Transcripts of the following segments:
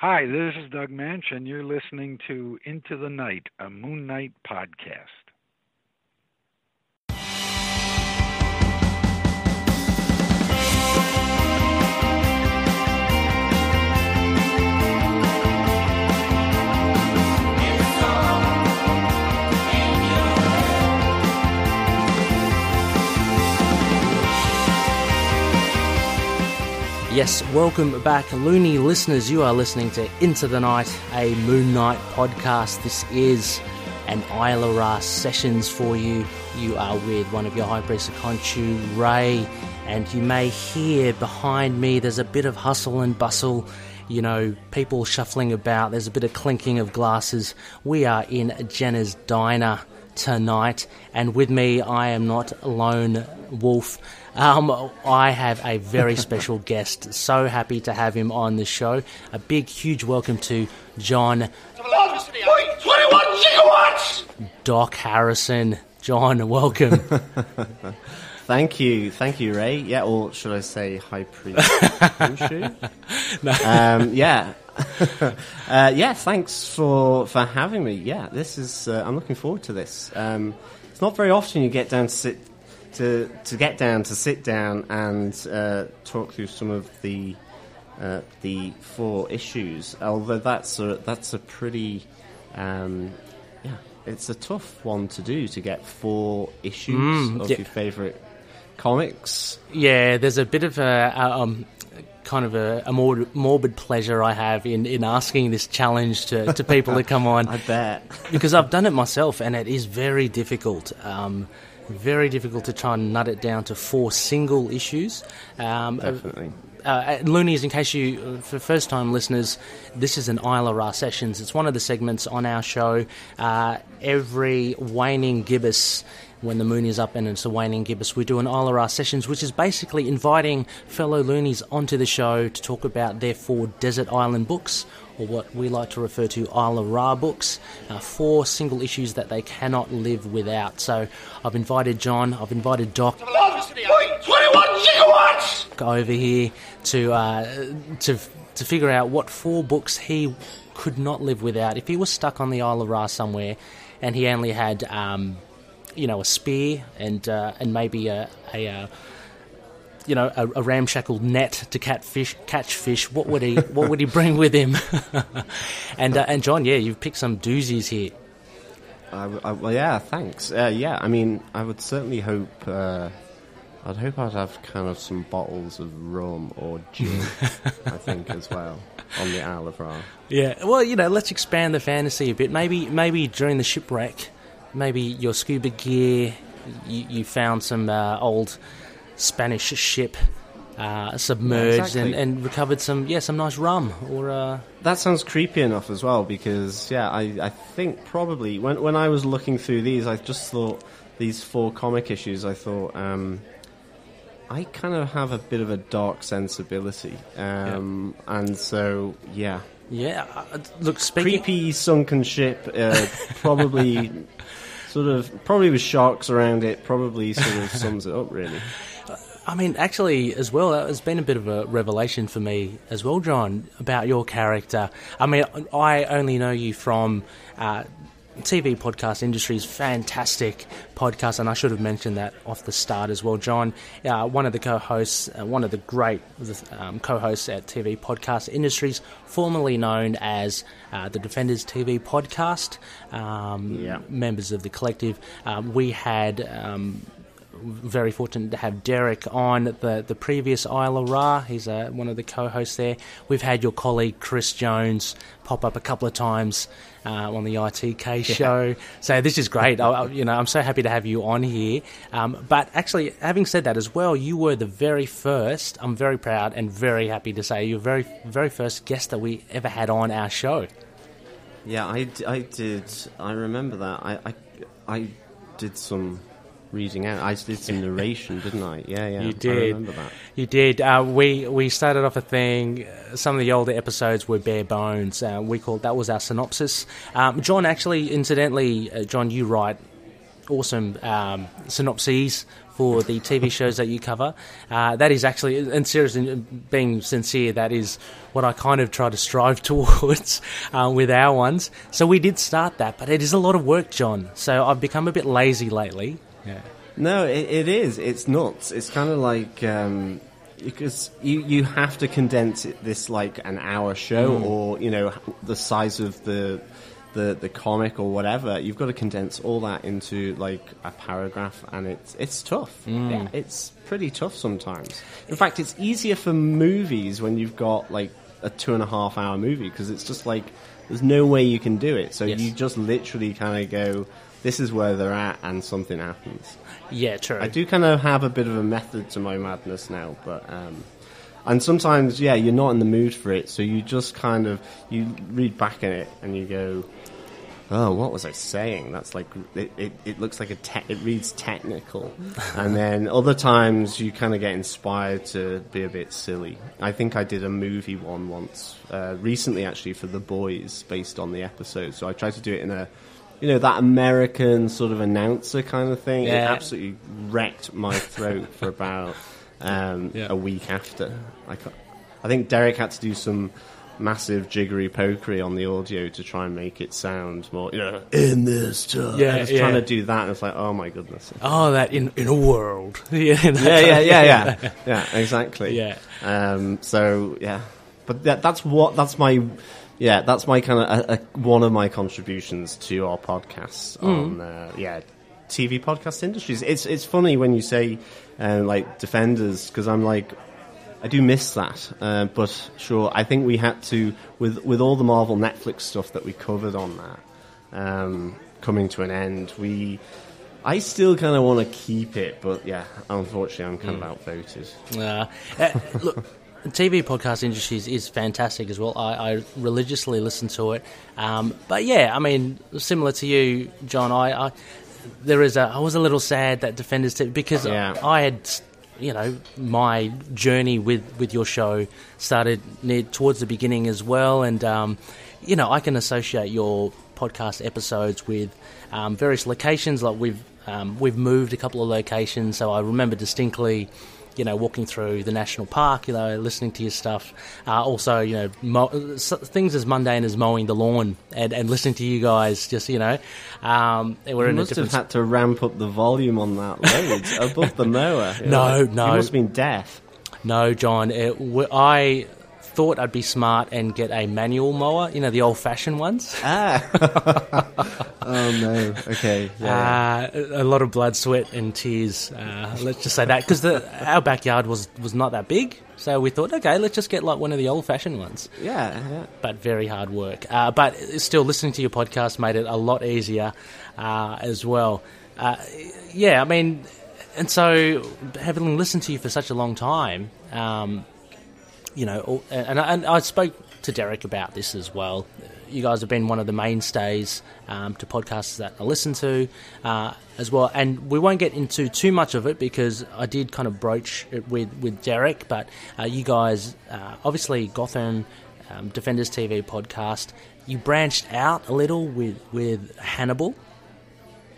Hi, this is Doug Manch, and you're listening to Into the Night, a Moon Knight podcast. Yes, welcome back, loony listeners. You are listening to Into the Night, a Moon Knight podcast. This is an Isla Ra sessions for you. You are with one of your High Priest Khonshu, Ray, and you may hear behind me there's a bit of hustle and bustle. You know, people shuffling about, there's a bit of clinking of glasses. We are in Gena's Diner tonight, and with me, I am not lone wolf. Um, I have a very special guest. So happy to have him on the show. A big, huge welcome to John. 21 gigawatts! Doc Harrison. John, welcome. Thank you, thank you, Ray. Yeah, or should I say High Priest Khonshu? um, yeah, uh, yeah. Thanks for for having me. Yeah, this is. Uh, I'm looking forward to this. Um, it's not very often you get down to sit to to get down to sit down and uh, talk through some of the uh, the four issues. Although that's a that's a pretty um, yeah, it's a tough one to do to get four issues Mm, of yeah. your favorite comics. yeah, there's a bit of a, a um, kind of a, a more morbid pleasure I have in, in asking this challenge to, to people to come on. I bet. because I've done it myself, and it is very difficult. Um, very difficult to try and nut it down to four single issues. Um, Definitely. uh, Loonies, in case you, for first time listeners, this is an Isla Ra Sessions. It's one of the segments on our show. Uh, every waning gibbous, when the moon is up and it's a waning gibbous, we do an Ra Sessions, which is basically inviting fellow Loonies onto the show to talk about their four desert island books. Or what we like to refer to Isla Ra books, uh, four single issues that they cannot live without. So I've invited John, I've invited Doc, 21 gigawatts! go over here to uh, to to figure out what four books he could not live without. If he was stuck on the Isle of Ra somewhere, and he only had um, you know a spear and uh, and maybe a, a uh, you know a, a ramshackle net to catch fish, catch fish, what would he what would he bring with him? and uh, and John, yeah, you've picked some doozies here. I, I, well, yeah, thanks. Uh, yeah, I mean, I would certainly hope. Uh, I'd hope I'd have kind of some bottles of rum or gin. I think as well on the Isle of Ra. Yeah, well, you know, let's expand the fantasy a bit. Maybe, maybe during the shipwreck, maybe your scuba gear, you, you found some uh, old Spanish ship uh, submerged Yeah, exactly. and, and recovered some, yeah, some nice rum or. Uh, That sounds creepy enough as well because yeah, I, I think probably when when I was looking through these, I just thought these four comic issues. I thought um, I kind of have a bit of a dark sensibility, um, and so yeah, yeah, uh, look, speaking. creepy sunken ship, uh, probably sort of probably with sharks around it. Probably sort of sums it up really. I mean, actually, as well, it's been a bit of a revelation for me as well, John, about your character. I mean, I only know you from uh, TV podcast industry's fantastic podcast, and I should have mentioned that off the start as well. John, uh, one of the co-hosts, uh, one of the great um, co-hosts at TV podcast industries, formerly known as uh, the Defenders TV podcast. Um, Yeah. Members of the collective, um, we had. Um, very fortunate to have Derek on the, the previous Isla Ra. He's uh, one of the co-hosts there. We've had your colleague Chris Jones pop up a couple of times uh, on the ITK show. So this is great. I, I- you know, I'm so happy to have you on here. Um, but actually, having said that as well, you were the very first. I'm very proud and very happy to say you're very very first guest that we ever had on our show. Yeah, I, I did. I remember that. I, I, I did some reading out. I did some narration, didn't I? Yeah, yeah. You I did. remember that. You did. Uh, we we started off a thing. uh, Some of the older episodes were bare bones. Uh, we called that was our synopsis. Um, John, actually, incidentally, uh, John, you write awesome um, synopses for the TV shows that you cover. Uh, that is actually, and seriously, being sincere, that is what I kind of try to strive towards uh, with our ones. So we did start that, but it is a lot of work, John. So I've become a bit lazy lately. Yeah. No, it, it is. It's nuts. It's kind of like um, because you you have to condense it, this like an hour show, mm. or you know the size of the the the comic or whatever, you've got to condense all that into like a paragraph, and it's it's tough. Mm. Yeah, it's pretty tough sometimes. In fact, it's easier for movies when you've got like a two and a half hour movie because it's just like there's no way you can do it. So yes. you just literally kind of go, this is where they're at, and something happens. Yeah, true. I do kind of have a bit of a method to my madness now, but. Um, and sometimes, yeah, you're not in the mood for it, so you just kind of you read back in it and you go, oh, what was I saying? That's like it. It, it looks like a te- it reads technical, and then other times you kind of get inspired to be a bit silly. I think I did a movie one once uh, recently, actually, for The Boys, based on the episode. So I tried to do it in a. You know that American sort of announcer kind of thing. Yeah. It absolutely wrecked my throat for about um, yeah. a week after. I, I think Derek had to do some massive jiggery pokery on the audio to try and make it sound more, you know, in this time. Yeah, I was yeah. trying to do that, and it's like, oh my goodness. Oh, that in in a world. yeah, yeah, yeah, yeah, yeah, yeah, exactly. Yeah. Um, so yeah, but that, that's what that's my. Yeah, that's my kind of one of my contributions to our podcast mm. on uh, yeah TV podcast industries. It's it's funny when you say uh, like defenders because I'm like I do miss that, uh, but sure, I think we had to with with all the Marvel Netflix stuff that we covered on that um, coming to an end. We, I still kind of want to keep it, but yeah, unfortunately, I'm kind mm. of outvoted. Yeah, uh, look. TV podcast industry is, is, fantastic as well. I, I religiously listen to it, um, but yeah, I mean, similar to you, John. I, I there is a. I was a little sad that Defenders because yeah. I had you know, my journey with, with your show started near towards the beginning as well, and um, you know, I can associate your podcast episodes with um, various locations. Like we've um, we've moved a couple of locations, so I remember distinctly you know, walking through the national park, you know, listening to your stuff. Uh, also, you know, mo- things as mundane as mowing the lawn and, and listening to you guys. Just you know, um, we're you in must a different... have had to ramp up the volume on that load above the mower. no, no, you must have been deaf. No, John. It, I thought I'd be smart and get a manual mower, you know, the old fashioned ones. Ah. oh, no. Okay. Yeah. Uh, a lot of blood, sweat, and tears. Uh, let's just say that. Because our backyard was, was not that big. So we thought, okay, let's just get like one of the old fashioned ones. Yeah, yeah. But very hard work. Uh, but still, listening to your podcast made it a lot easier uh, as well. Uh, yeah, I mean, and so having listened to you for such a long time, um, you know, and, and I spoke to Derek about this as well. You guys have been one of the mainstays um, to podcasts that I listen to uh, as well. And we won't get into too much of it because I did kind of broach it with, with Derek. But uh, you guys, uh, obviously, Gotham um, Defenders TV podcast, you branched out a little with, with Hannibal.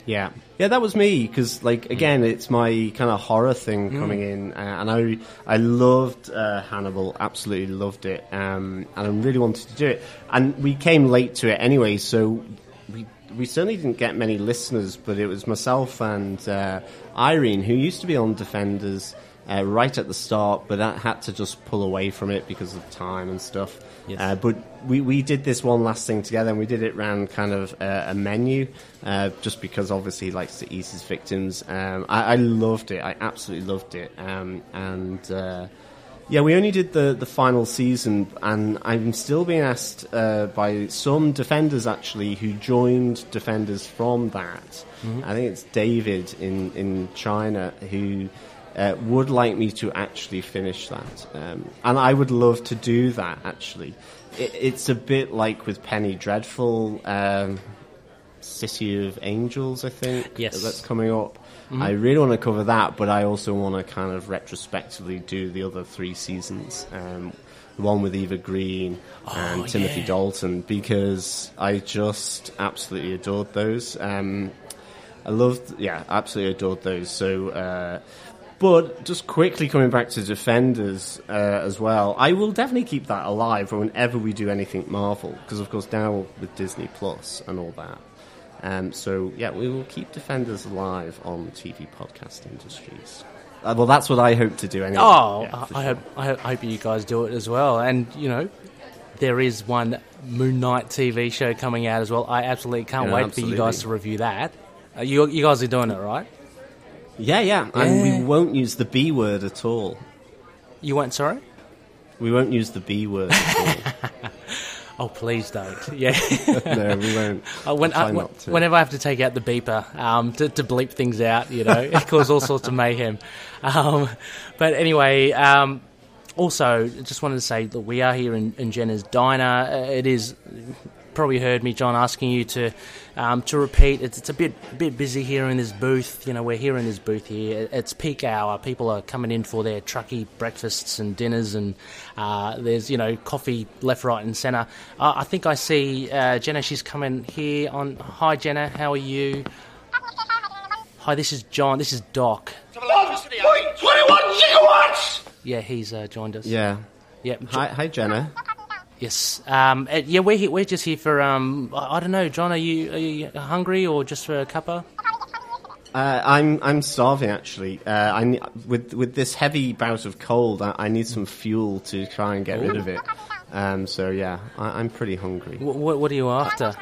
Yeah, yeah, that was me because, like, again, it's my kind of horror thing mm. coming in, uh, and I I loved uh, Hannibal, absolutely loved it, um, and I really wanted to do it. And we came late to it anyway, so we we certainly didn't get many listeners, but it was myself and uh, Irene who used to be on Defenders uh, right at the start, but that had to just pull away from it because of time and stuff. Yes. Uh, but we, we did this one last thing together, and we did it around kind of uh, a menu, uh, just because obviously he likes to eat his victims. Um, I, I, loved it. I absolutely loved it. Um, and uh, yeah, we only did the, the final season, and I'm still being asked uh, by some defenders actually who joined defenders from that. Mm-hmm. I think it's David in, in China who uh, would like me to actually finish that. Um, and I would love to do that, actually. It, it's a bit like with Penny Dreadful, um, City of Angels, I think. Yes. That's coming up. Mm-hmm. I really want to cover that, but I also want to kind of retrospectively do the other three seasons. Um, the one with Eva Green oh, and Timothy yeah. Dalton, because I just absolutely adored those. Um, I loved, yeah, absolutely adored those. So, uh, but just quickly coming back to Defenders uh, as well, I will definitely keep that alive whenever we do anything Marvel, because of course now with Disney Plus and all that. Um, so yeah, we will keep Defenders alive on TV podcast industries. Uh, well, that's what I hope to do anyway. Oh, Yeah, I, sure. hope I hope, I hope you guys do it as well. And you know, there is one Moon Knight TV show coming out as well. I absolutely can't Yeah, wait for you guys to review that. Uh, you you guys are doing it, right? Yeah, yeah, and Yeah. we won't use the B word at all. You won't, sorry? We won't use the B word at Oh, please don't. Yeah. all. no, we won't. Uh, when, We'll try uh, not to. whenever I have to take out the beeper um, to, to bleep things out, you know, it causes all sorts of mayhem. Um, but anyway, um, also, just wanted to say that we are here in, in Gena's diner. Uh, it is probably heard me, John, asking you to um, to repeat. It's, it's a bit a bit busy here in this booth. You know, we're here in this booth here. It's peak hour. People are coming in for their trucky breakfasts and dinners, and uh, there's you know coffee left, right, and centre. Uh, I think I see uh, Gena. She's coming here on. Hi, Gena. How are you? Hi, this is John. This is Doc. 1.21 gigawatts! Yeah, he's uh, joined us. Yeah. Yep. Hi, hi, Gena. Yes. Um, uh, yeah, we're here, we're just here for um, I I don't know, John. Are you are you hungry or just for a cuppa? Uh, I'm I'm starving actually. Uh, I ne- with with this heavy bout of cold, I, I need some fuel to try and get rid of it. Um, so yeah, I, I'm pretty hungry. What, what, what are you after?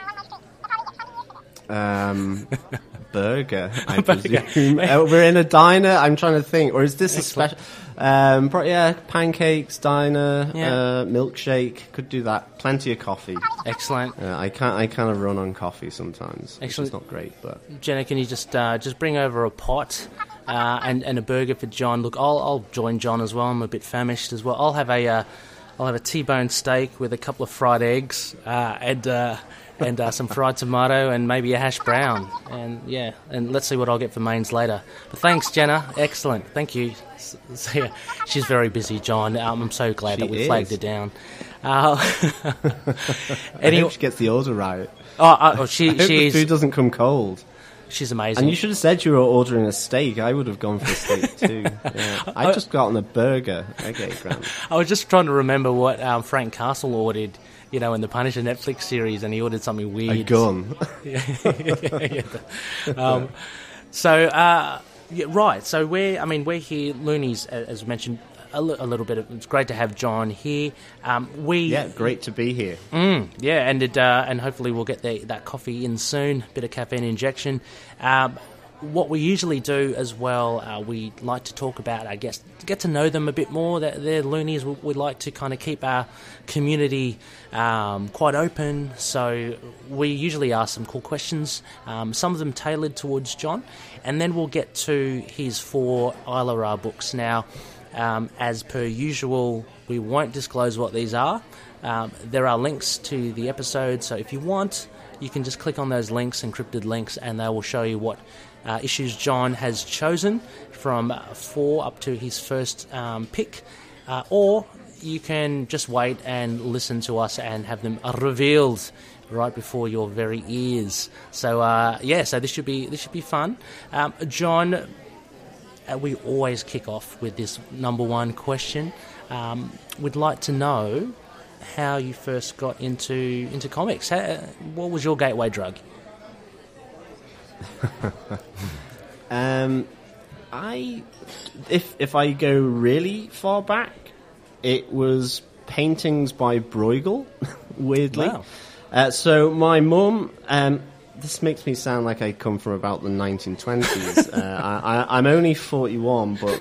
Um, burger, I presume. Uh, we're in a diner. I'm trying to think, or is this a special? Um, pro- yeah, pancakes, diner, Yeah. uh, milkshake. Could do that. Plenty of coffee. Excellent, Uh, I can't. I kind of run on coffee sometimes, Actually, it's not great, but Gena. Can you just uh, just bring over a pot uh, and and a burger for John? Look, I'll I'll join John as well. I'm a bit famished as well. I'll have a uh, I'll have a T-bone steak with a couple of fried eggs uh, and. And uh, some fried tomato and maybe a hash brown, and yeah, and let's see what I'll get for mains later. But thanks, Gena. Excellent, thank you. S- s- yeah, she's very busy, John. Um, I'm so glad She that we is. flagged her down. Uh, I anyway, hope she gets the order right. oh, uh, oh, she I hope the food doesn't come cold. she's amazing. And you should have said you were ordering a steak. I would have gone for a steak too. Yeah. I just got on a burger. Okay, grand. I was just trying to remember what um, Frank Castle ordered, you know, in the Punisher Netflix series, and he ordered something weird. A gun. Yeah. um, so, uh, yeah, right. So we're, I mean, we're here, Loonies, a- as mentioned a, little bit. Of, it's great to have John here. Um, we, Yeah, great to be here. yeah, and it, uh, and hopefully we'll get the, that coffee in soon. Bit of caffeine injection. Um, what we usually do as well, uh, we like to talk about, I guess, get to know them a bit more. They're, they're loonies. We, we like to kind of keep our community um, quite open. So we usually ask some cool questions, um, some of them tailored towards John, and then we'll get to his four Isla Ra books. Now, um, as per usual, we won't disclose what these are. Um, there are links to the episode, so if you want, you can just click on those links, encrypted links, and they will show you what uh, issues John has chosen from uh, four up to his first um, pick. Uh, or you can just wait and listen to us and have them revealed right before your very ears. So uh, yeah, so this should be this should be fun. Um, John, uh, we always kick off with this number one question. Um, we'd like to know how you first got into into comics. How, what was your gateway drug? Um, I, if if I go really far back, it was paintings by Bruegel. weirdly, Wow. uh, so my mum. Um, this makes me sound like I come from about the 1920s. uh, I, I, I'm only 41, but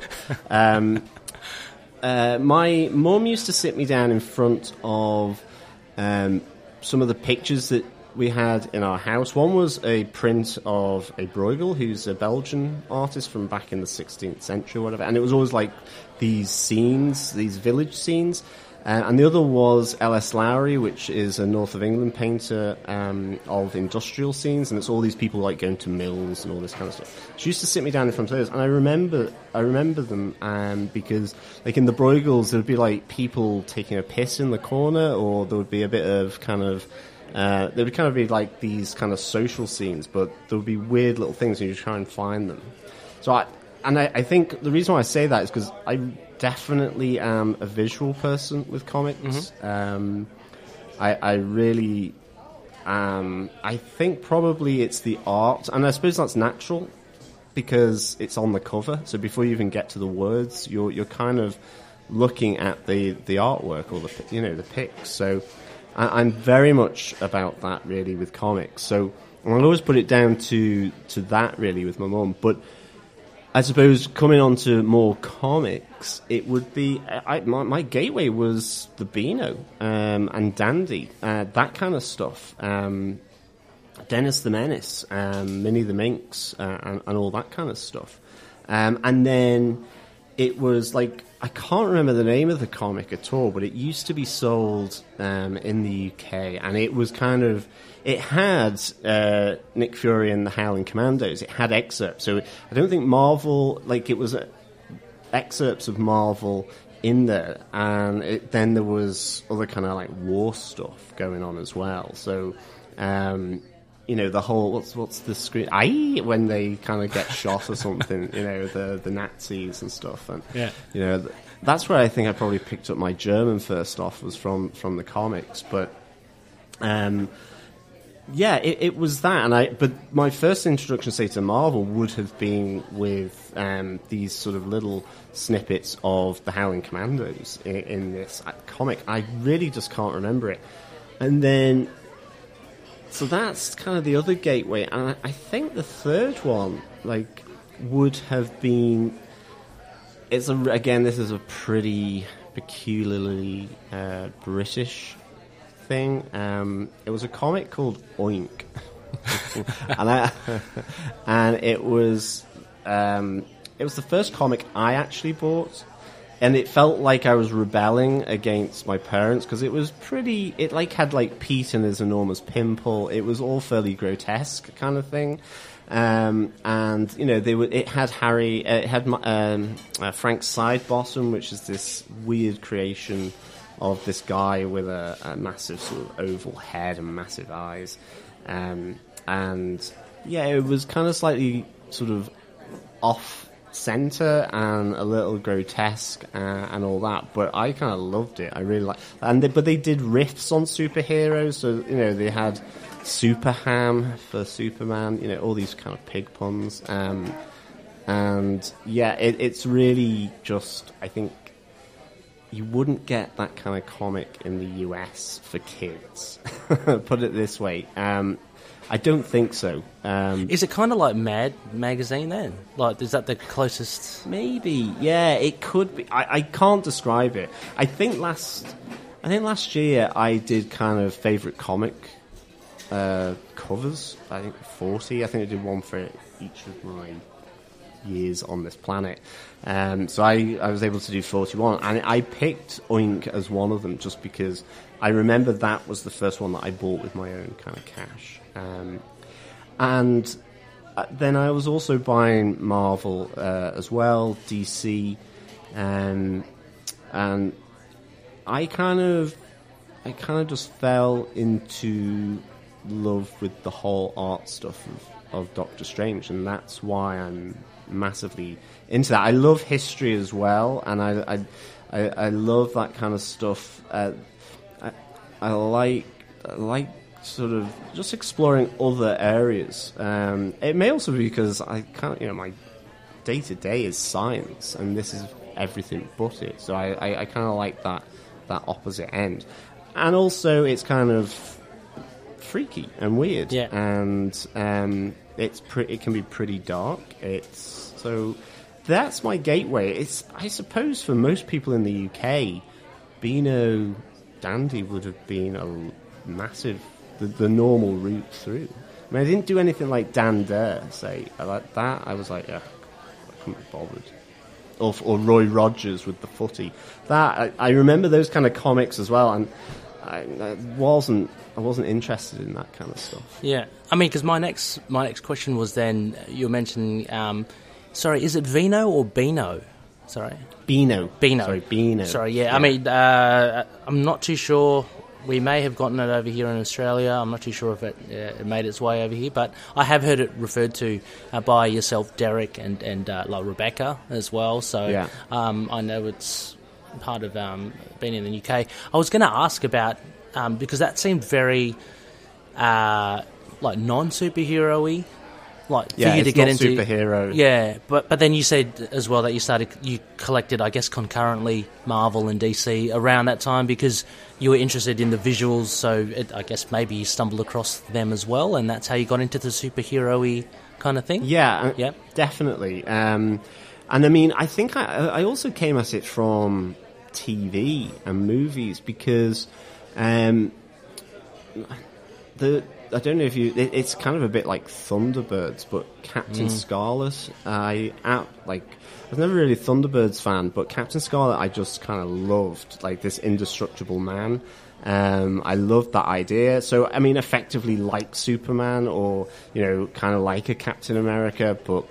um, uh, my mum used to sit me down in front of um, some of the pictures that we had in our house. One was a print of a Bruegel, who's a Belgian artist from back in the 16th century or whatever, and it was always like these scenes, these village scenes. Uh, and the other was L.S. Lowry, which is a North of England painter um, of industrial scenes, and it's all these people like going to mills and all this kind of stuff. She used to sit me down in front of those, and I remember, I remember them um, because, like in the Bruegels, there would be like people taking a piss in the corner, or there would be a bit of kind of Uh, they would kind of be like these kind of social scenes, but there would be weird little things, and you try and find them. So I, and I, I think the reason why I say that is because I definitely am a visual person with comics. Mm-hmm. Um, I, I really um, I think probably it's the art, and I suppose that's natural because it's on the cover. So before you even get to the words, you're you're kind of looking at the, the artwork or the you know the pics. So I, am very much about that really with comics. So I'll always put it down to to that really with my mum. But I suppose coming on to more comics, it would be I, my, my, gateway was the Beano um, and Dandy, uh, that kind of stuff. Um, Dennis the Menace, um, Minnie the Minx, uh, and, and, all that kind of stuff. Um, and then it was like I can't remember the name of the comic at all, but it used to be sold um, in the UK, and it was kind of it had uh, Nick Fury and the Howling Commandos. It had excerpts, so I don't think Marvel like it was uh, excerpts of Marvel in there, and it, then there was other kind of like war stuff going on as well. So. Um, you know the whole what's what's the screen I when they kind of get shot or something you know the the Nazis and stuff. And yeah. you know that's where I think I probably picked up my German first off was from from the comics. But um yeah it, it was that. And I but my first introduction say to Marvel would have been with um, these sort of little snippets of the Howling Commandos in, in this comic. I really just can't remember it. And then so that's kind of the other gateway, and I, think the third one, like, would have been. It's a, again, this is a pretty peculiarly uh, British thing. Um, it was a comic called Oink, and I, and it was um, it was the first comic I actually bought and it felt like I was rebelling against my parents because it was pretty. It like had like Pete and his enormous pimple. It was all fairly grotesque kind of thing. Um, and you know they were. It had Harry. It had um, uh, Frank Sidebottom, which is this weird creation of this guy with a, a massive sort of oval head and massive eyes. Um, and yeah, it was kind of slightly sort of off center and a little grotesque uh, and all that. But I kind of loved it. I really like, and they, but they did riffs on superheroes. So you know they had Super Ham for Superman. You know all these kind of pig puns. Um, and yeah, it, it's really just I think you wouldn't get that kind of comic in the US for kids. Put it this way. Um, I don't think so. Um, is it kind of like Mad magazine then? Like, is that the closest? Maybe. Yeah, it could be. I, I can't describe it. I think last, I think last year I did kind of favorite comic uh, covers. I think forty. I think I did one for each of my years on this planet. Um, so I, I was able to do 41, and I picked Oink as one of them just because I remember that was the first one that I bought with my own kind of cash. Um, and uh, then I was also buying Marvel uh, as well, DC, um, and I kind of, I kind of just fell into love with the whole art stuff of, of Doctor Strange, and that's why I'm massively into that. I love history as well, and I, I, I, I love that kind of stuff. Uh, I, I like, I like sort of just exploring other areas. Um, it may also be because I can't, you know, my day to day is science, and this is everything but it. So I, I, I kind of like that that opposite end, and also it's kind of freaky and weird, yeah. and um, it's pre- it can be pretty dark. It's so that's my gateway. It's I suppose for most people in the UK, Beano Dandy would have been a massive the, the normal route through. I mean, I didn't do anything like Dan Dare, say. I like that. I was like, yeah, I couldn't be bothered. Or, or Roy Rogers with the footy. That I, I remember those kind of comics as well, and I, I, wasn't I wasn't interested in that kind of stuff. Yeah, I mean, because my next my next question was then you were mentioning. Um, sorry, is it Vino or Beano? Sorry, Beano. Beano. Sorry, Beano. Sorry, yeah. yeah. I mean, uh, I'm not too sure we may have gotten it over here in Australia. I'm not too sure if it, uh, it made its way over here, but I have heard it referred to uh, by yourself, Derek, and and uh, like Rebecca as well. So Yeah. um, I know it's part of um, being in the UK. I was going to ask about um, because that seemed very uh, like non superhero y. Like for Yeah, you to get into superhero. yeah, but but then you said as well that you started you collected I guess concurrently Marvel and DC around that time because you were interested in the visuals. So it, I guess maybe you stumbled across them as well, and that's how you got into the superhero-y kind of thing. Yeah, uh, Yep. definitely. Um, and I mean, I think I, I also came at it from TV and movies because um, the I don't know if you. It, it's kind of a bit like Thunderbirds, but Captain Mm. Scarlet. I out like I was never really a Thunderbirds fan, but Captain Scarlet I just kind of loved, like this indestructible man. Um, I loved that idea. So I mean, effectively like Superman, or you know, kind of like a Captain America, but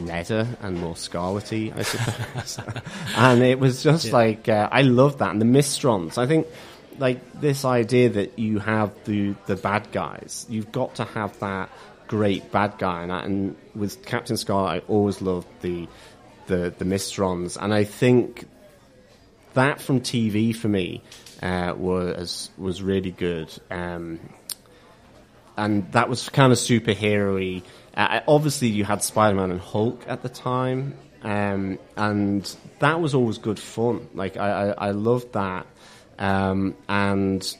redder and more scarlety, I suppose. and it was just like uh, I loved that, and the Mysterons. I think like this idea that you have the the bad guys, you've got to have that great bad guy, and, and with Captain Scarlet, I always loved the the the Mysterons, and I think that from TV for me uh, was was really good. Um, and that was kind of superhero-y. Uh, obviously, you had Spider-Man and Hulk at the time, um, and that was always good fun. Like I, I, I loved that, um, and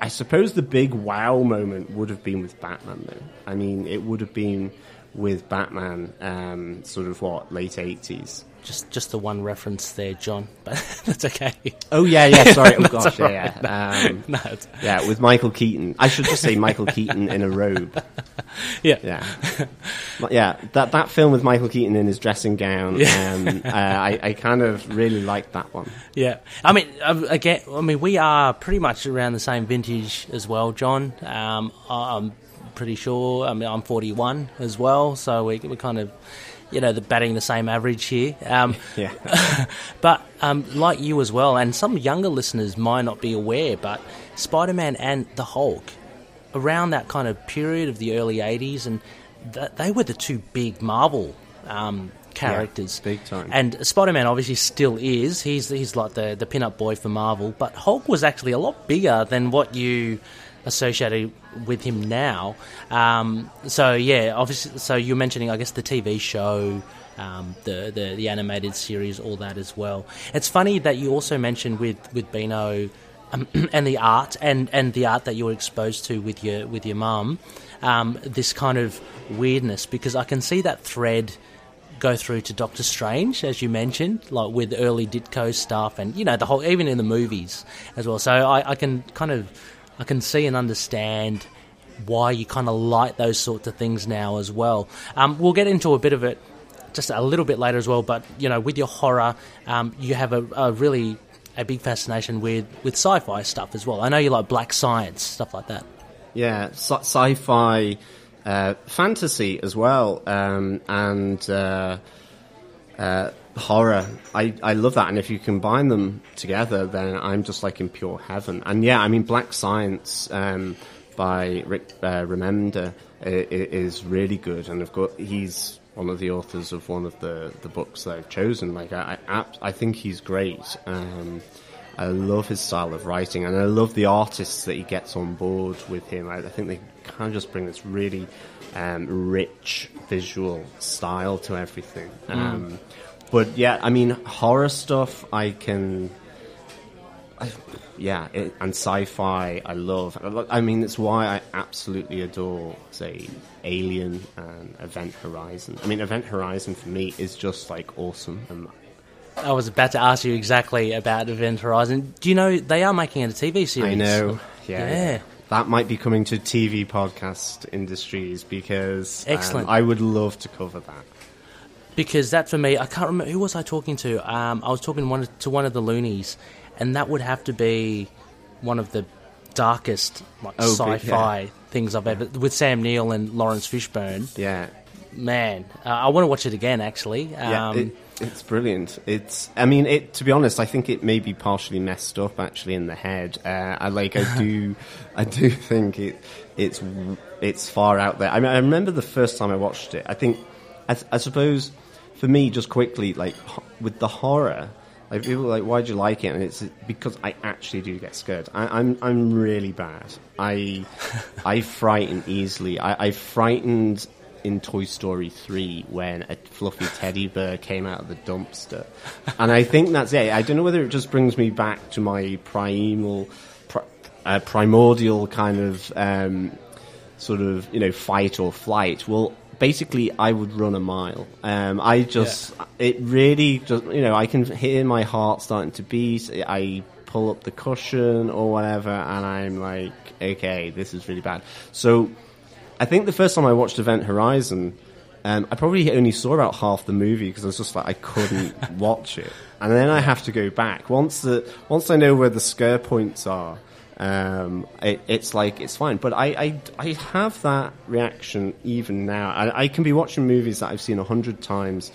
I suppose the big wow moment would have been with Batman. Though I mean, it would have been with Batman, um, sort of what late eighties. Just just the one reference there, John, but that's okay. Oh yeah, yeah. Sorry. Oh gosh, all yeah, yeah. Um, No, yeah, with Michael Keaton. I should just say Michael Keaton in a robe. Yeah, Yeah, yeah. That that film with Michael Keaton in his dressing gown. Yeah. Um, uh, I I kind of really liked that one. Yeah, I mean, uh, again, I mean, we are pretty much around the same vintage as well, John. Um, I'm pretty sure. I mean, I'm 41 as well, so we we kind of, you know, the batting the same average here. Um, Yeah. but um, like you as well, and some younger listeners might not be aware, but Spider-Man and the Hulk, around that kind of period of the early 80s, and th- they were the two big Marvel um, characters. big time. And Spider-Man obviously still is. He's he's like the the pin-up boy for Marvel, but Hulk was actually a lot bigger than what you associated with him now. Um, so yeah, obviously. So you're mentioning, I guess, the TV show. Um, the, the the animated series, all that as well. It's funny that you also mentioned with with Beano um, and the art and, and the art that you were exposed to with your with your mum, um, this kind of weirdness because I can see that thread go through to Doctor Strange, as you mentioned, like with early Ditko stuff, and you know the whole even in the movies as well. So I, I can kind of I can see and understand why you kind of like those sorts of things now as well. Um, we'll get into a bit of it just a little bit later as well, but you know with your horror, um, you have a, a really a big fascination with with sci-fi stuff as well. I know you like black science stuff like that. Yeah, sci- sci-fi, uh, fantasy as well, um, and uh, uh, horror. I, I love that, and if you combine them together, then I'm just like in pure heaven. And yeah, I mean, Black Science um, by Rick uh, Remender is really good, and of course he's one of the authors of one of the, the books that I've chosen. Like I, I, I think he's great. Um, I love his style of writing, and I love the artists that he gets on board with him. I, I think they kind of just bring this really um, rich visual style to everything. Um, but yeah, I mean, horror stuff I can. I, yeah, it, and sci-fi I love. I mean, it's why I absolutely adore, say, Alien and Event Horizon. I mean, Event Horizon for me is just like awesome. Um, I was about to ask you exactly about Event Horizon. Do you know they are making it a TV series? I know. Yeah. Yeah. That might be coming to TV podcast industries because um, Excellent. I would love to cover that. because that for me, I can't remember who was I talking to. Um, I was talking one, to one of the loonies, and that would have to be one of the darkest like Oh, sci-fi things I've ever with Sam Neill and Laurence Fishburne. Yeah. man, uh, I want to watch it again. Actually, Yeah, um, it, it's brilliant. It's, I mean, it. To be honest, I think it may be partially messed up actually in the head. Uh, I like, I do, I do think it, it's, it's far out there. I mean, I remember the first time I watched it. I think, I, I suppose, for me, just quickly, like with the horror. Like people are like, why do you like it? And it's because I actually do get scared. I, I'm I'm really bad. I I frighten easily. I, I frightened in Toy Story 3 when a fluffy teddy bear came out of the dumpster. And I think that's it. I don't know whether it just brings me back to my primal, pri- uh, primordial kind of um, sort of, you know, fight or flight. Well, basically, I would run a mile. Um, I just, it really just, you know, I can hear my heart starting to beat. I pull up the cushion or whatever, and I'm like, okay, this is really bad. So, I think the first time I watched Event Horizon, um, I probably only saw about half the movie because I was just like I couldn't watch it, and then I have to go back once the once I know where the scare points are. Um, it, it's like it's fine, but I, I I have that reaction even now. I, I can be watching movies that I've seen a hundred times,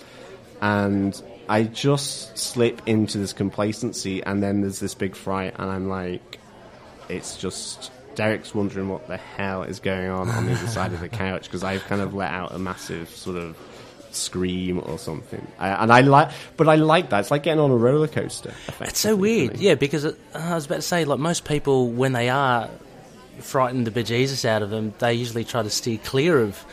and I just slip into this complacency, and then there's this big fright, and I'm like, it's just Derek's wondering what the hell is going on on the other side of the couch because I've kind of let out a massive sort of scream or something. I, and I like, but I like that. It's like getting on a roller coaster. It's so weird, yeah. Because it, I was about to say, like most people, when they are frightened the bejesus out of them, they usually try to steer clear of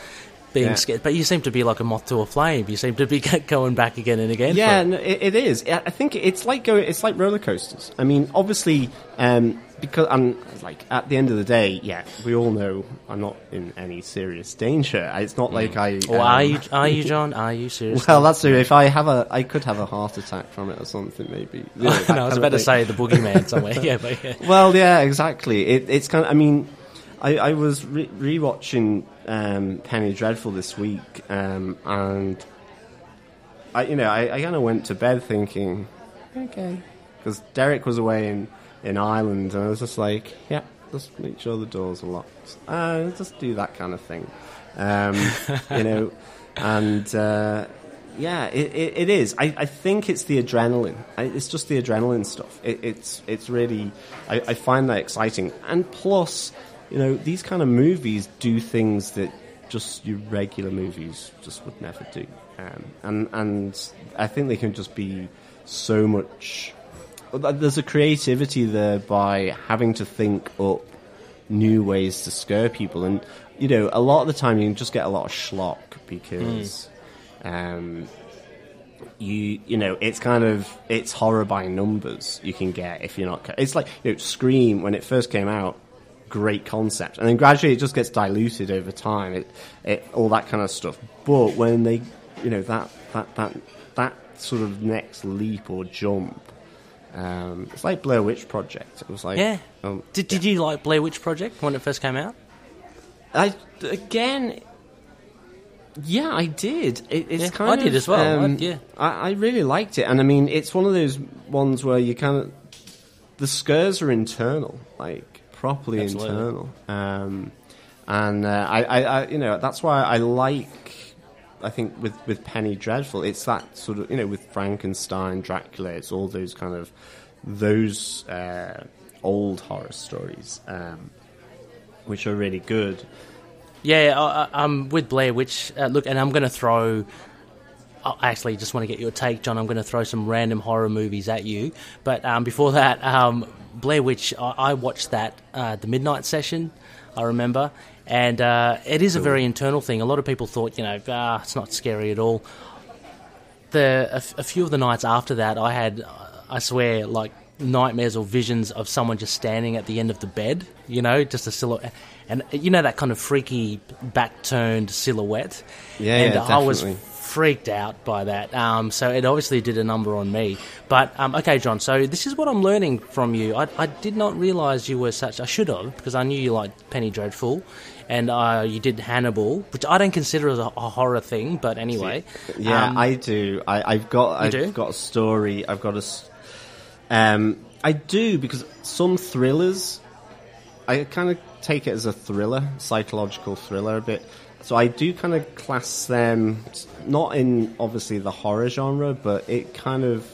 being Yeah. scared. But you seem to be like a moth to a flame. You seem to be going back again and again. Yeah, it. no, it, it is. I I think it's like going. It's like roller coasters. I mean, obviously, um, because I'm like at the end of the day, yeah, we all know I'm not in any serious danger. It's not like I. Or um, are you? Are you, John? Are you serious? Well, that's true. If I have a, I could have a heart attack from it or something, maybe. You know, no, I was about to say the boogeyman somewhere. Yeah, but yeah. Well, yeah, exactly. It, it's kind of. I mean, I, I was re- rewatching um, Penny Dreadful this week, um, and I, you know, I, I kind of went to bed thinking, okay, because Derek was away in in Ireland, and I was just like, yeah, just make sure the doors are locked. Uh, just do that kind of thing, um, you know, and. Uh, yeah, it, it, it is. I, I think it's the adrenaline. I, it's just the adrenaline stuff. It, it's it's really. I, I find that exciting. And plus, you know, these kind of movies do things that just your regular movies just would never do. Um, and and I think they can just be so much. There's a creativity there by having to think up new ways to scare people, and you know, a lot of the time you can just get a lot of schlock because um, you you know it's kind of it's horror by numbers you can get if you're not it's like you know scream when it first came out great concept. And then gradually it just gets diluted over time. It, it all that kind of stuff. But when they you know that that that that sort of next leap or jump um, it's like Blair Witch Project it was like Yeah. um, Did, did you like Blair Witch Project when it first came out? I again. Yeah, I did. It, it's Yeah, kind I of, did as well. um, I- yeah. I, I really liked it, and I mean, it's one of those ones where you kind of the scares are internal, like properly Absolutely. internal. Um, and uh, I, I, you know, that's why I like. I think with with Penny Dreadful, it's that sort of you know with Frankenstein, Dracula, it's all those kind of those uh, old horror stories, um, which are really good. Yeah, I, I'm with Blair Witch. Uh, look, and I'm going to throw. I actually just want to get your take, John. I'm going to throw some random horror movies at you. But um, before that, um, Blair Witch, I, I watched that, uh, the midnight session, I remember. And uh, it is a very internal thing. A lot of people thought, you know, ah, it's not scary at all. The a, f- a few of the nights after that, I had, I swear, like nightmares or visions of someone just standing at the end of the bed. You know, just a silhouette, and you know that kind of freaky back turned silhouette. Yeah, and yeah, I was freaked out by that. Um, so it obviously did a number on me. But um, okay, John. So this is what I'm learning from you. I, I did not realise you were such. I should have because I knew you liked Penny Dreadful, and uh, you did Hannibal, which I don't consider as a, a horror thing. But anyway, Yeah, um, I do. I, I've got. I've do? got a story. I've got a. Um, I do because some thrillers, I kind of take it as a thriller, psychological thriller a bit. so I do kind of class them not in obviously the horror genre, but it kind of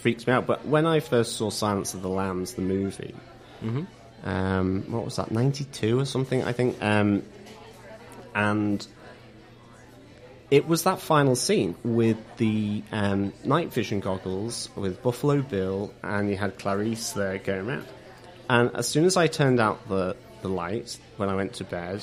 freaks me out. But when I first saw Silence of the Lambs, the movie, Mm-hmm. Um, what was that, 92 or something, I think, um, and it was that final scene with the um, night vision goggles with Buffalo Bill, and you had Clarice there going around. And as soon as I turned out the, the light when I went to bed,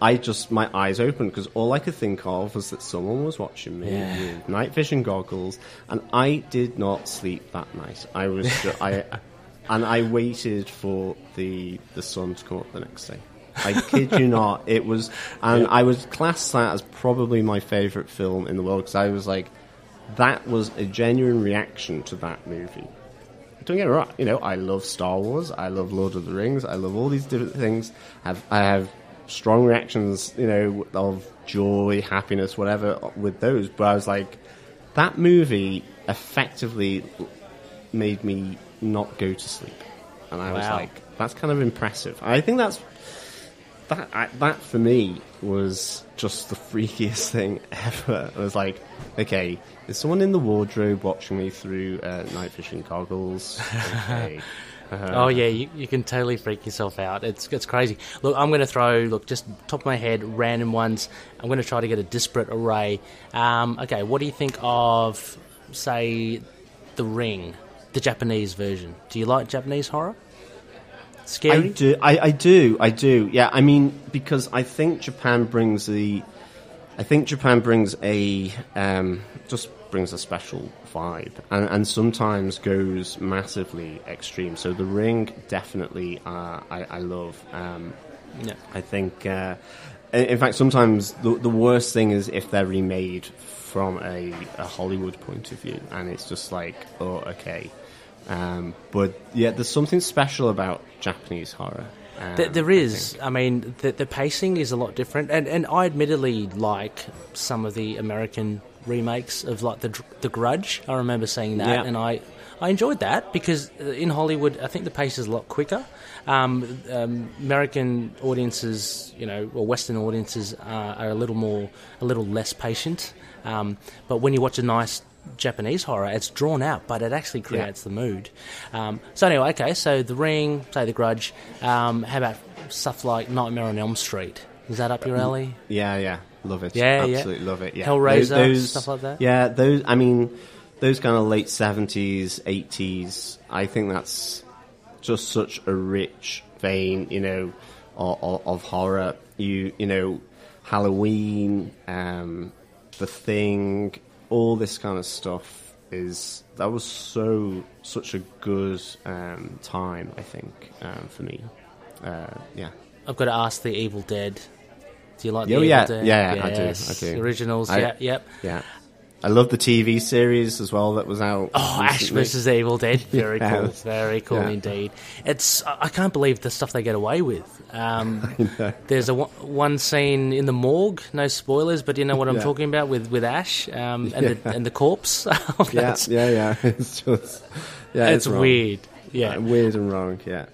I just, my eyes opened because all I could think of was that someone was watching me Yeah. with night vision goggles, and I did not sleep that night. I was, ju- I, and I waited for the the sun to come up the next day. I kid you not, it was, and I would class that as probably my favorite film in the world because I was like, that was a genuine reaction to that movie. Don't get me wrong, you know, I love Star Wars, I love Lord of the Rings, I love all these different things. I've, I have strong reactions, you know, of joy, happiness, whatever, with those. But I was like, that movie effectively made me not go to sleep, and I was like, that's kind of impressive. I think that's that. I, that for me was just the freakiest thing ever. I was like, okay, is someone in the wardrobe watching me through uh, night vision goggles? Okay. Oh yeah, you, you can totally freak yourself out. It's it's crazy. Look, I'm going to throw look just top of my head random ones. I'm going to try to get a disparate array. Um, okay, what do you think of say The Ring, the Japanese version? Do you like Japanese horror? Scary? I do, I, I do, I do. Yeah, I mean, because I think Japan brings the, I think Japan brings a, um, just brings a special vibe, and, and sometimes goes massively extreme. So the Ring definitely, uh, I, I love. Um, Yeah. I think, uh, in fact, sometimes the, the worst thing is if they're remade from a, a Hollywood point of view, and it's just like, oh, okay. Um, but yeah, there's something special about Japanese horror. Um, There, there I I, mean, the, the pacing is a lot different, and and I admittedly like some of the American remakes of like the the Grudge. I remember seeing that, Yeah. and I I enjoyed that because uh, in Hollywood, I think the pace is a lot quicker. Um, um, American audiences, you know, or Western audiences are, are a little more, a little less patient. Um, but when you watch a nice Japanese horror, it's drawn out, but it actually creates the mood. Um, so anyway, okay, so The Ring, say The Grudge. Um, how about stuff like Nightmare on Elm Street? Is that up your alley? Yeah, yeah, love it. Yeah, yeah. absolutely love it. Yeah, Hellraiser, stuff like that? Yeah, those. I mean, those kind of late seventies, eighties. I think that's just such a rich vein, you know, of, of horror. You, you know, Halloween, um, The Thing, all this kind of stuff is that was so such a good um, time. I think um, for me. Uh, yeah. I've got to ask The Evil Dead. Do you like The Oh, Evil yeah, Dead? yeah, I do, Yes, I do. The originals, I- yeah, yep. Yeah. I love the TV series as well that was out. Oh, Ash recently. versus the Evil Dead. Very Yeah. cool. Very cool Yeah. indeed. It's I can't believe the stuff they get away with. Um, there's a one- scene in the morgue. No spoilers, but you know what I'm Yeah. talking about with with Ash um, and the and the corpse. Yeah, yeah, yeah. It's just, yeah, it's, wrong. weird. Yeah. Uh, weird and wrong. Yeah,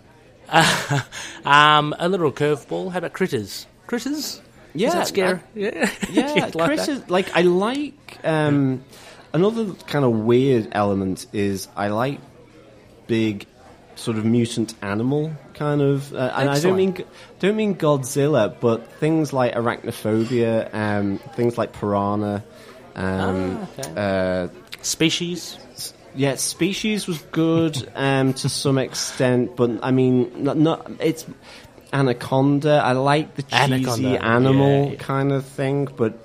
Um, a little curveball. How about critters? Critters? Yeah, that scary? I- yeah. yeah. Like Chris that? is like I like um, another kind of weird element is I like big sort of mutant animal kind of, uh, and I don't mean don't mean Godzilla, but things like arachnophobia, um, things like piranha. Um, Ah, okay. uh, Species. Yeah, species was good um, to some extent, but I mean, not, not it's anaconda. I like the cheesy Anaconda, animal yeah, yeah. kind of thing, but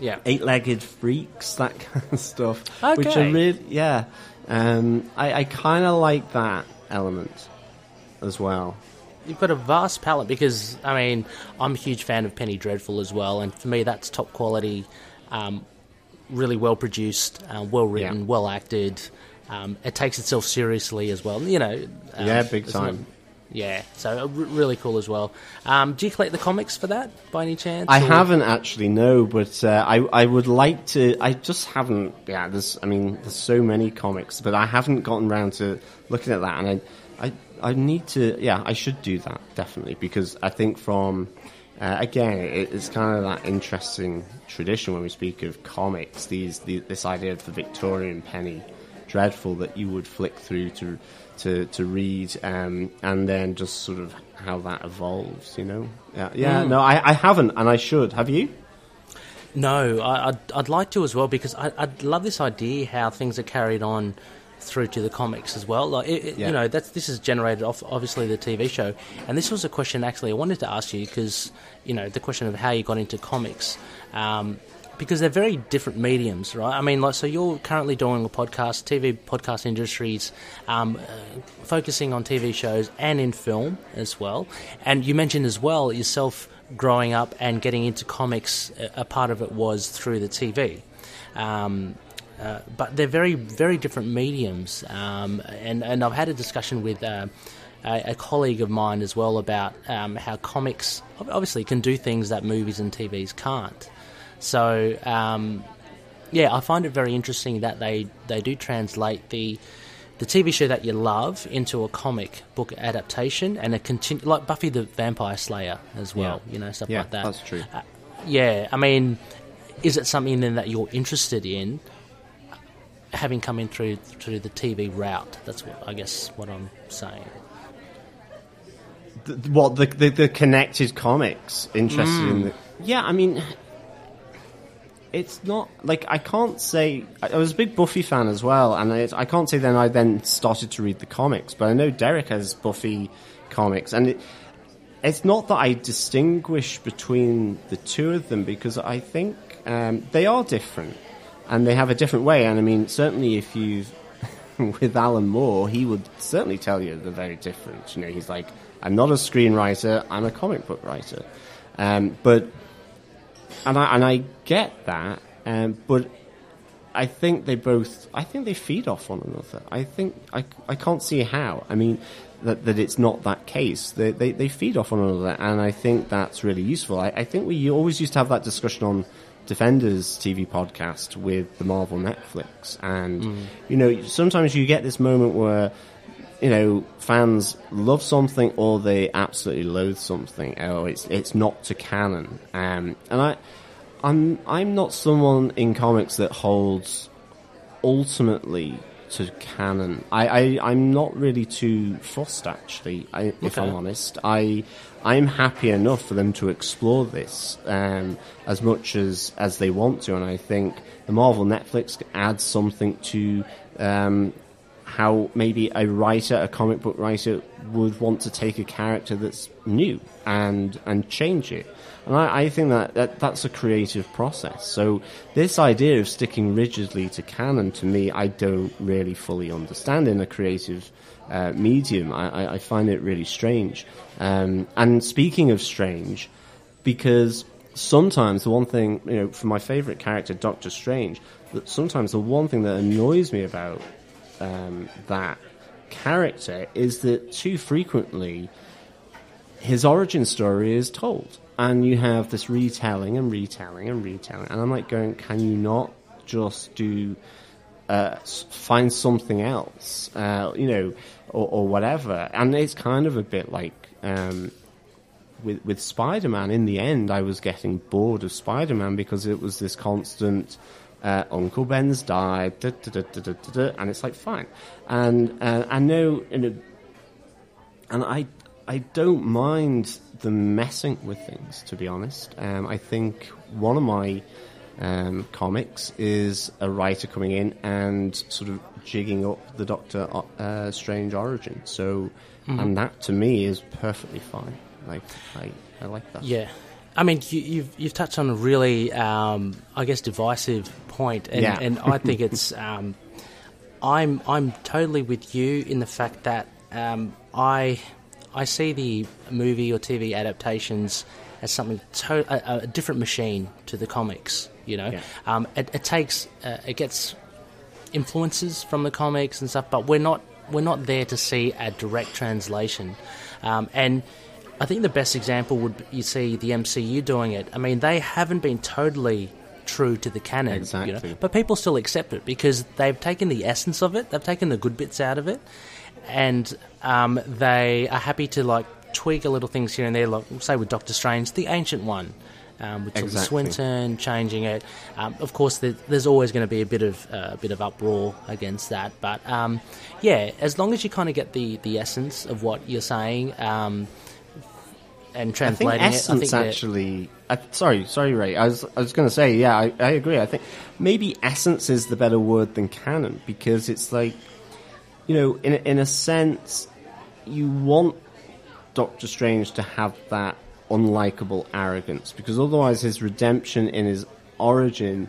Yeah. eight-legged freaks, that kind of stuff, which are really yeah. Um, I, I kind of like that element as well. You've got a vast palette because I mean I'm a huge fan of Penny Dreadful as well, and for me that's top quality, um, really well produced, uh, well written, Yeah. well acted. Um, it takes itself seriously as well. You know. Um, Yeah, big time. Yeah, so uh, r- really cool as well. Um, do you collect the comics for that by any chance? I or- haven't actually, no, but uh, I I would like to. I just haven't. Yeah, there's. I mean, there's so many comics, but I haven't gotten around to looking at that, and I I I need to. Yeah, I should do that definitely because I think from uh, again, it, it's kind of that interesting tradition when we speak of comics. These the, this idea of the Victorian penny dreadful that you would flick through to to to read, um, and then just sort of how that evolves. You know, yeah, yeah. Mm. No, I, I haven't, and I should. Have you? No, I, would I'd like to as well because I, would love this idea how things are carried on through to the comics as well. Like, it, yeah. you know, that's this is generated off obviously the TV show, and this was a question actually I wanted to ask you because you know the question of how you got into comics. Um, because they're very different mediums, right? I mean, like, so you're currently doing a podcast, TV podcast industries, um, uh, focusing on TV shows and in film as well. And you mentioned as well yourself growing up and getting into comics. A part of it was through the TV. Um, uh, but they're very, very different mediums. Um, and, and I've had a discussion with uh, a, a, colleague of mine as well about um, how comics obviously can do things that movies and TVs can't. So um, yeah, I find it very interesting that they, they do translate the the TV show that you love into a comic book adaptation and a continue like Buffy the Vampire Slayer as well. Yeah. You know stuff yeah, like that. That's true. Uh, yeah, I mean, is it something then that you're interested in? Having come in through through the TV route, that's what I guess what I'm saying. The, what the, the, the connected comics interested mm. in? The, yeah, I mean, it's not like I can't say I was a big Buffy fan as well, and I, I can't say then I then started to read the comics, but I know Derek has Buffy comics, and it, it's not that I distinguish between the two of them because I think um, they are different and they have a different way. And I mean, certainly if you've with Alan Moore, he would certainly tell you they're very different. You know, he's like, I'm not a screenwriter, I'm a comic book writer, um, but and I and I get that, um, but I think they both. I think they feed off one another. I think I, I can't see how. I mean, that that it's not that case. They, they they feed off one another, and I think that's really useful. I, I think we always used to have that discussion on Defenders TV podcast with the Marvel Netflix, and mm. you know sometimes you get this moment where you know, fans love something or they absolutely loathe something. Oh, it's it's not to canon. Um, and I, I'm I'm not someone in comics that holds ultimately to canon. I, I I'm not really too fussed actually. I, if I'm honest, I I'm happy enough for them to explore this um, as much as as they want to, and I think the Marvel Netflix adds something to um, how maybe a writer, a comic book writer, would want to take a character that's new and and change it. And I, I think that, that that's a creative process. So this idea of sticking rigidly to canon, to me, I don't really fully understand in a creative uh, medium. I, I, find it really strange. Um, and speaking of strange, because sometimes the one thing, you know, for my favorite character, Doctor Strange, that sometimes the one thing that annoys me about um, that character is that too frequently his origin story is told. And you have this retelling and retelling and retelling. And I'm like going, can you not just do, uh, find something else, uh, you know, or, or, whatever? And it's kind of a bit like, um, with, with Spider Man, in the end, I was getting bored of Spider Man because it was this constant, uh, Uncle Ben's died, da, da, da, and it's like fine. And uh, I know, and I I don't mind them messing with things. To be honest, um, I think one of my um, comics is a writer coming in and sort of jigging up the Doctor uh, Strange origin. So, mm-hmm. and that to me is perfectly fine. Like I, I like that. Yeah. I mean, you, have you've, you've touched on a really, um, I guess, divisive point, and, yeah. and I think it's. Um, I'm I'm totally with you in the fact that um, I I see the movie or TV adaptations as something to, a, a different machine to the comics. You know, yeah. um, it, it, takes uh, it gets influences from the comics and stuff, but we're not we're not there to see a direct translation, um, and I think the best example would you see the MCU doing it. I mean, they haven't been totally true to the canon, exactly. You know? But people still accept it because they've taken the essence of it, they've taken the good bits out of it, and um, they are happy to like tweak a little things here and there, like say with Doctor Strange, the Ancient One. Um, with Exactly. Swinton changing it, um, of course, there, there's always going to be a bit of uh, a bit of uproar against that. But um, yeah, as long as you kind of get the, the essence of what you're saying and I think translating it, I essence think actually. I, sorry, sorry, Ray. I was I was going to say, yeah, I, I agree. I think maybe essence is the better word than canon because it's like, you know, in in a sense, you want Doctor Strange to have that unlikable arrogance because otherwise his redemption in his origin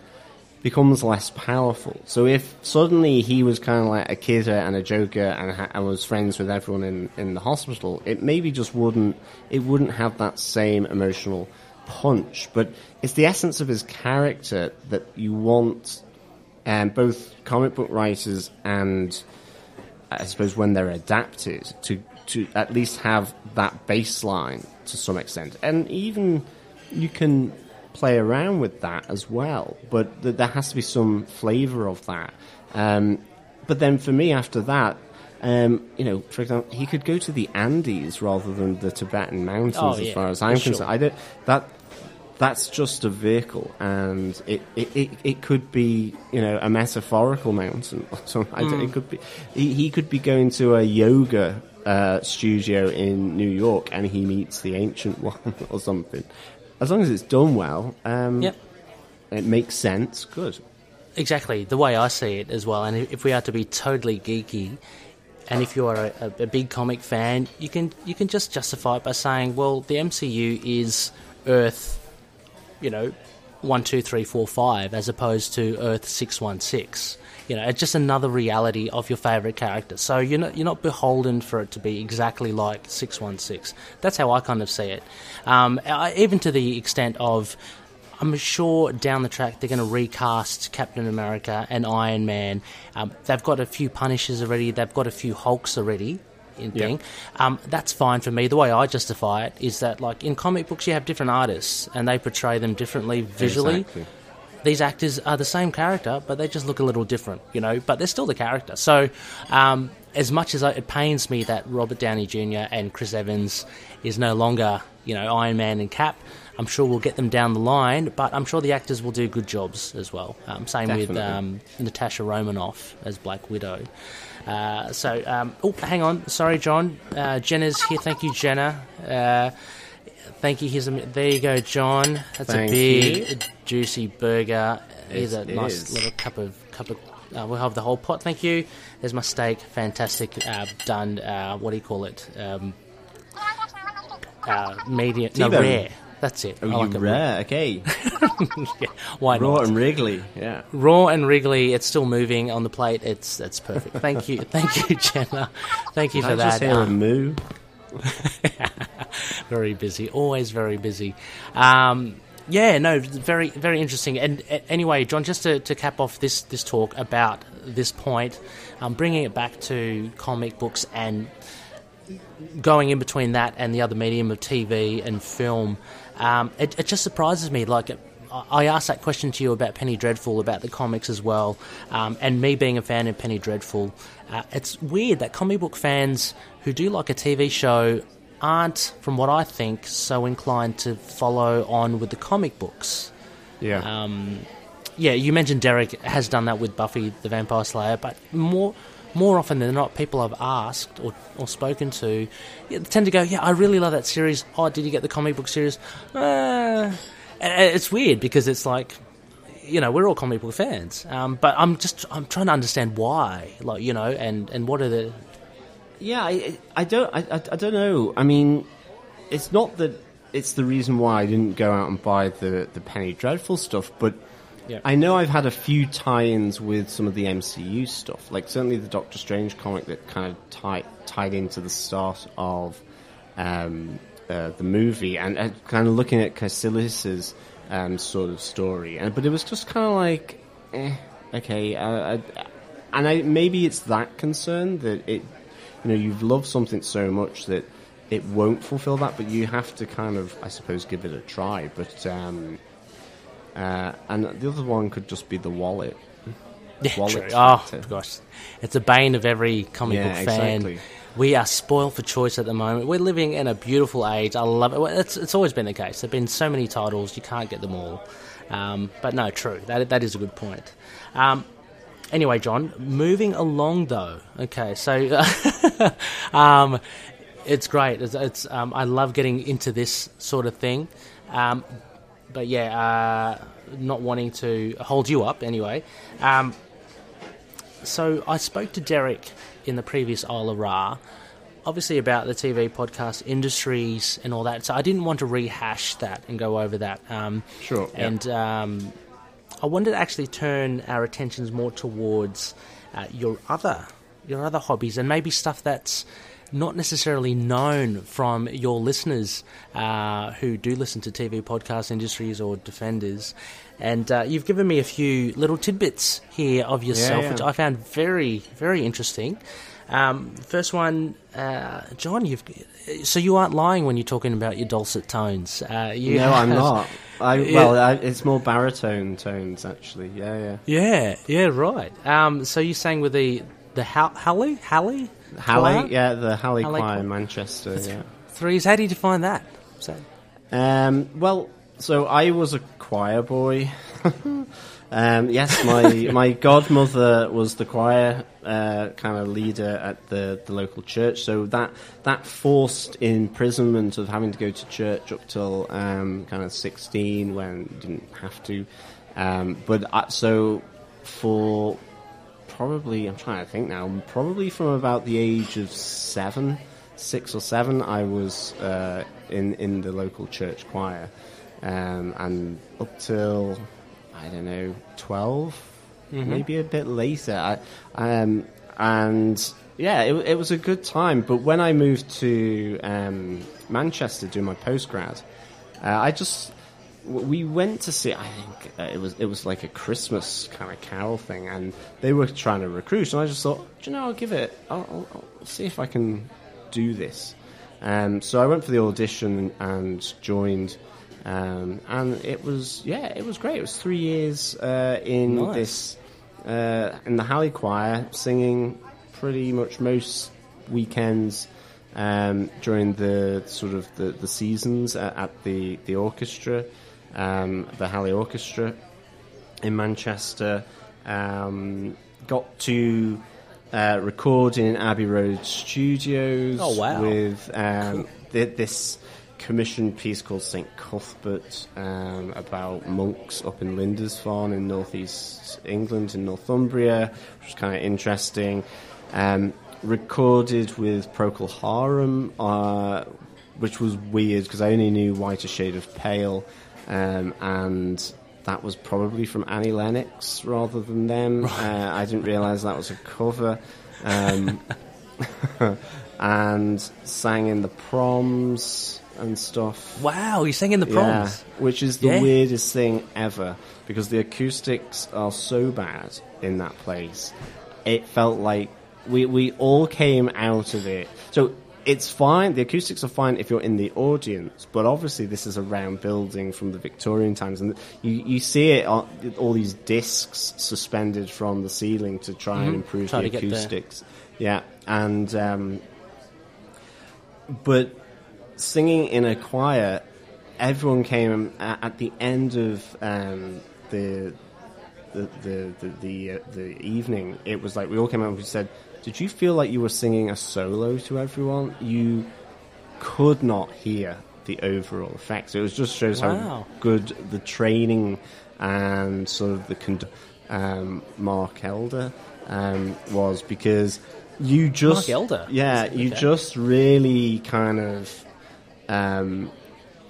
becomes less powerful. So if suddenly he was kind of like a kidder and a joker and, ha- and was friends with everyone in, in the hospital, it maybe just wouldn't it wouldn't have that same emotional punch. But it's the essence of his character that you want um, both comic book writers and I suppose when they're adapted to to at least have that baseline to some extent, and even you can play around with that as well. But th- there has to be some flavour of that. Um, but then for me, after that. Um, you know, for example, he could go to the Andes rather than the Tibetan mountains, Oh, as yeah, far as I'm sure. concerned. I don't that that's just a vehicle, and it, it, it, it could be you know a metaphorical mountain. or something. I Hmm. it could be he, he could be going to a yoga uh, studio in New York, and he meets the ancient one or something. As long as it's done well, um, Yep. it makes sense. Good. Exactly, the way I see it as well. And if we are to be totally geeky, and if you are a, a, a big comic fan, you can you can just justify it by saying, well, the MCU is Earth, you know, one, two, three, four, five, as opposed to Earth six one six. You know, it's just another reality of your favorite character. So you're not you're not beholden for it to be exactly like six one six. That's how I kind of see it. Um, I, even to the extent of I'm sure down the track they're going to recast Captain America and Iron Man. Um, they've got a few Punishers already. They've got a few Hulks already. In Yeah. thing, um, that's fine for me. The way I justify it is that, like in comic books, you have different artists and they portray them differently visually. Exactly. These actors are the same character, but they just look a little different, you know. But they're still the character. So, um, as much as I, it pains me that Robert Downey Jr. and Chris Evans is no longer, you know, Iron Man and Cap, I'm sure we'll get them down the line. But I'm sure the actors will do good jobs as well. Um, same with um, Natasha Romanoff as Black Widow. Uh, so, um, oh, hang on, sorry, John. Uh, Gena's here. Thank you, Jenna. Uh, Thank you. Here's a, there you go, John. That's Thank a big, you. juicy burger. Here's a It nice is. little cup of cup of. Uh, we'll have the whole pot. Thank you. There's my steak. Fantastic. Uh, done. Uh, what do you call it? Um, uh, medium. No, rare. That's it. Oh, I you rare. Okay. Yeah, why Raw not? and Wrigley. Yeah. Raw and wriggly. It's still moving on the plate. It's it's perfect. Thank you. Thank you, Gena. Thank you for I that. just hear a Um, moo. very busy, always very busy. Um, yeah, no, very, very interesting. And uh, anyway, John, just to, to cap off this this talk about this point, um, bringing it back to comic books and going in between that and the other medium of TV and film, um, it, it just surprises me. Like, I- asked that question to you about Penny Dreadful, about the comics as well, um, and me being a fan of Penny Dreadful. Uh, it's weird that comic book fans who do like a TV show aren't, from what I think, so inclined to follow on with the comic books. Yeah. Um, yeah, you mentioned Derek has done that with Buffy the Vampire Slayer, but more more often than not, people I've asked or, or spoken to tend to go, "Yeah, I really love that series. Oh, did you get the comic book series?" Uh, and it's weird because it's like, you know, we're all comic book fans, um, but I'm just I'm trying to understand why, like you know, and and what are the Yeah, I, I don't, I, I don't know. I mean, it's not that it's the reason why I didn't go out and buy the the Penny Dreadful stuff, but Yeah. I know I've had a few tie-ins with some of the MCU stuff. Like certainly the Doctor Strange comic that kind of tied tied into the start of um, uh, the movie, and uh, kind of looking at Kaecilius's um, sort of story. And but it was just kind of like, eh, okay, uh, I, and I, maybe it's that concern that it, you know, you've loved something so much that it won't fulfill that, but you have to kind of, I suppose, give it a try. But um, uh, and the other one could just be the wallet. Yeah, Wallet true. Oh gosh, it's a bane of every comic Yeah, book fan. exactly. We are spoiled for choice at the moment. We're living in a beautiful age. I love it. It's, it's always been the case. There've been so many titles, you can't get them all. Um, but no, true. That that is a good point. Um, anyway, John, moving along though. Okay, so um, it's great. It's, it's um, I love getting into this sort of thing. Um, but yeah, uh, not wanting to hold you up anyway. Um, so I spoke to Derek in the previous Isla Ra, obviously about the TV podcast industries and all that. So I didn't want to rehash that and go over that. Um, sure. And um, I wanted to actually turn our attentions more towards uh, your other your other hobbies and maybe stuff that's not necessarily known from your listeners uh, who do listen to TV podcast industries or defenders. And uh, you've given me a few little tidbits here of yourself, Yeah, yeah. which I found very, very interesting. Um, first one, uh, John. You've so you aren't lying when you're talking about your dulcet tones. Uh, you no, I'm not. I, Yeah. well, I, it's more baritone tones actually. Yeah, yeah. Yeah, yeah, right. Um, so you sang with the the Hal- Hallé, Hallé, Hallé, yeah, the Hallé, Halley Choir Choir. in Manchester. Yeah. threes. How did you find that? So, Um, well, so I was a choir boy. um, yes, my my godmother was the choir uh, kind of leader at the, the local church. So that that forced imprisonment of having to go to church up till um, kind of sixteen when you didn't have to. Um, but uh, so for probably I'm trying to think now. Probably from about the age of seven, six or seven, I was uh, in in the local church choir, um, and up till I don't know 12 maybe a bit later. I, um, and yeah, it, it was a good time. But when I moved to um, Manchester doing my postgrad, uh, I just we went to see. I think uh, it was it was like a Christmas kind of carol thing, and they were trying to recruit. And I just thought, do you know, I'll give it. I'll, I'll, I'll see if I can do this. Um, so I went for the audition and joined. Um, and it was yeah, it was great. It was three years uh, in Nice. this uh, in the Hallé Choir, singing pretty much most weekends um, during the sort of the, the seasons at, at the the orchestra, um, the Hallé Orchestra in Manchester. Um, got to uh, record in Abbey Road Studios. Oh, wow. With um, th- this commissioned piece called St Cuthbert um, about monks up in Lindisfarne in northeast England in Northumbria, which was kind of interesting. Um, recorded with Procol Harum, uh, which was weird because I only knew Whiter Shade of Pale, um, and that was probably from Annie Lennox rather than them. Uh, I didn't realise that was a cover. Um, and sang in the proms and stuff. wow, you sang in the proms. Yeah, which is the Yeah. weirdest thing ever because the acoustics are so bad in that place. It felt like we we all came out of it. So it's fine. The acoustics are fine if you're in the audience, but obviously this is a round building from the Victorian times, and you you see it on all these discs suspended from the ceiling to try and improve Mm-hmm. Try the to get there. acoustics. Yeah, and um, but singing in a choir, everyone came at, the end of um, the the the the the, uh, the evening. It was like we all came out and we said, "Did you feel like you were singing a solo to everyone? You could not hear the overall effect. So it was just shows Wow. how good the training and sort of the con- um, Mark Elder um, was because you just Mark Elder? yeah, Okay. you just really kind of um,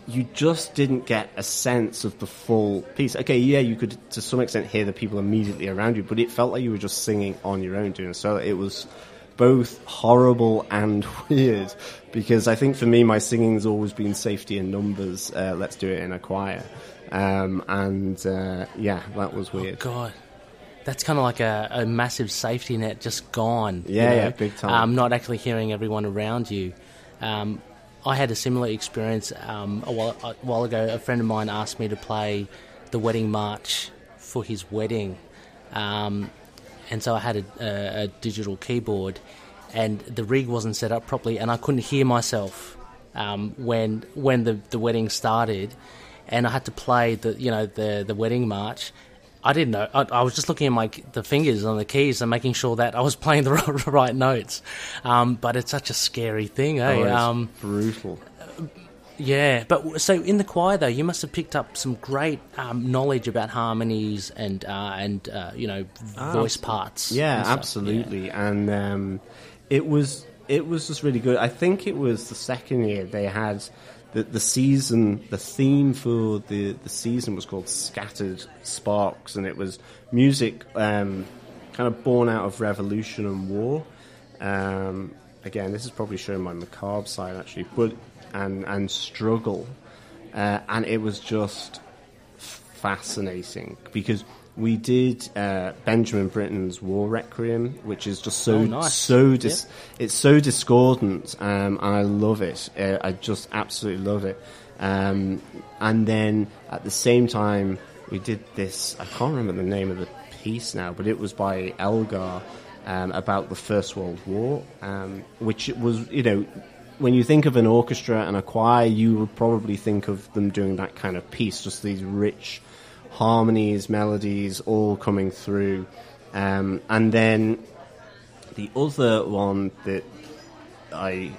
you just didn't get a sense of the full piece. Okay, yeah, you could to some extent hear the people immediately around you, but it felt like you were just singing on your own doing so. It was both horrible and weird because I think for me, my singing's always been safety in numbers. Uh, let's do it in a choir, um, and uh, yeah, that was weird. God. That's kind of like a, a massive safety net just gone. you Yeah, know? yeah, big time. Um, not actually hearing everyone around you. Um, I had a similar experience um, a, while, a while ago. A friend of mine asked me to play the wedding march for his wedding. Um, and so I had a, a, a digital keyboard. and the rig wasn't set up properly, and I couldn't hear myself um, when when the, the wedding started, and I had to play the you know the the wedding march. I didn't know. I, I was just looking at my the fingers on the keys and making sure that I was playing the right notes. Um, but it's such a scary thing, eh? Oh, um, brutal. Yeah, but so in the choir though, you must have picked up some great um, knowledge about harmonies and uh, and uh, you know voice parts. Yeah, and absolutely. Yeah. And um, it was it was just really good. I think it was the second year they had the the season. The theme for the the season was called Scattered Sparks, and it was music um, kind of born out of revolution and war. Um, again, this is probably showing my macabre side actually, but and and struggle, uh, and it was just fascinating because we did uh, Benjamin Britten's War Requiem, which is just so oh, nice. so dis- yep. it's so discordant, um, and I love it. Uh, I just absolutely love it. Um, and then at the same time, we did this. I can't remember the name of the piece now, but it was by Elgar um, about the First World War, um, which was you know when you think of an orchestra and a choir, you would probably think of them doing that kind of piece, just these rich harmonies, melodies, all coming through. Um, and then the other one that I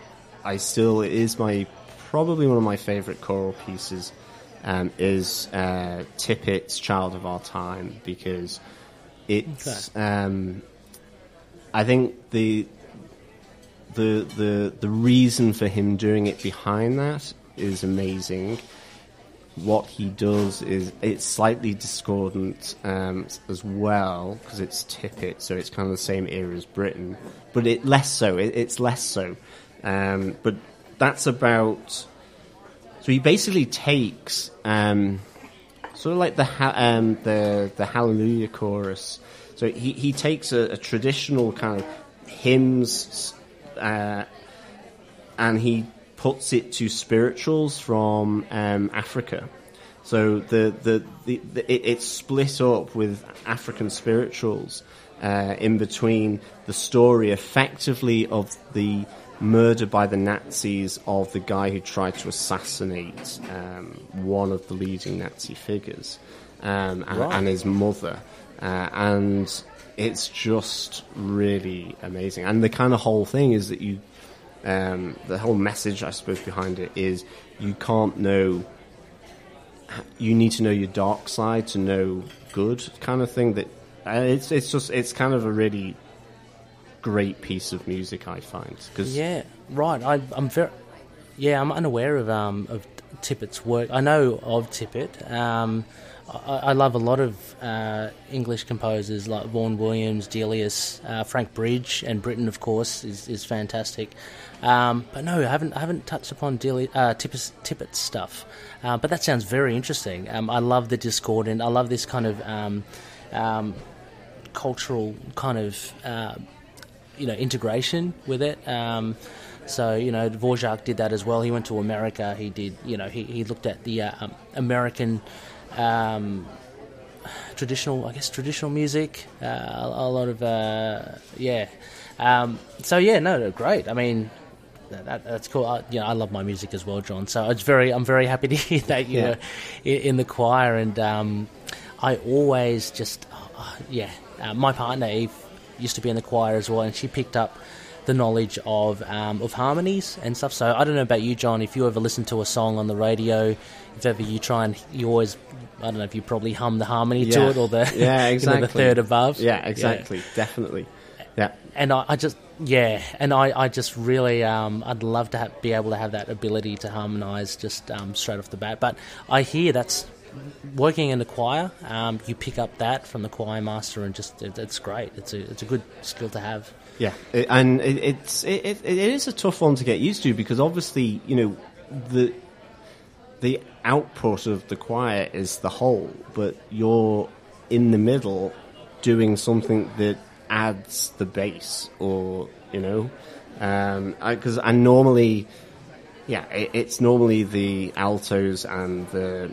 I still is my probably one of my favourite choral pieces um, is uh, Tippett's "Child of Our Time" because it's okay. um, I think the the the the reason for him doing it behind that is amazing. What he does is it's slightly discordant um, as well because it's Tippett, so it's kind of the same era as Britten, but it less so. It, it's less so, um, but that's about. So he basically takes um, sort of like the ha- um, the the Hallelujah chorus. So he he takes a, a traditional kind of hymns uh, and he puts it to spirituals from um, Africa. So the, the, the, the it, it's split up with African spirituals uh, in between the story, effectively, of the murder by the Nazis of the guy who tried to assassinate um, one of the leading Nazi figures um, and, right. and, his mother. Uh, and it's just really amazing. And the kind of whole thing is that you, um, the whole message, I suppose, behind it is you can't know. You need to know your dark side to know good, kind of thing. That uh, it's it's just it's kind of a really great piece of music, I find. Cause yeah, right. I, am very yeah, I'm unaware of um of Tippett's work. I know of Tippett. Um, I, I love a lot of uh, English composers like Vaughan Williams, Delius, uh, Frank Bridge, and Britten, of course, is, is fantastic. Um, but no, I haven't I haven't touched upon Deli- uh, Tippett's, Tippett's stuff. Uh, but that sounds very interesting. Um, I love the discordant. I love this kind of um, um cultural kind of uh, you know integration with it. Um, so you know, Dvorak did that as well. He went to America. He did you know he, he looked at the uh, um, American traditional, I guess, traditional music. Uh, a, a, lot of, uh, yeah. Um, so yeah, no, great. I mean, that, that's cool. I, you know, I love my music as well, John. So it's very, I'm very happy to hear that you yeah. in, in, the choir, and um, I always just, uh, yeah. Uh, my partner Eve used to be in the choir as well, and she picked up the knowledge of um, of harmonies and stuff. So I don't know about you, John. If you ever listen to a song on the radio, if ever you try and you always I don't know if you probably hum the harmony yeah. to it or the yeah exactly you know, the third above. Yeah, exactly, yeah. definitely. Yeah, and I, I, just yeah, and I, I just really um, I'd love to have, be able to have that ability to harmonise just um, straight off the bat. But I hear that's working in the choir. Um, you pick up that from the choir master, and just it, it's great. It's a it's a good skill to have. Yeah, it, and it, it's it, it is a tough one to get used to because obviously you know the the output of the choir is the whole, but you're in the middle doing something that adds the bass, or you know, because um, I, I, normally, yeah, it, it's normally the altos and the,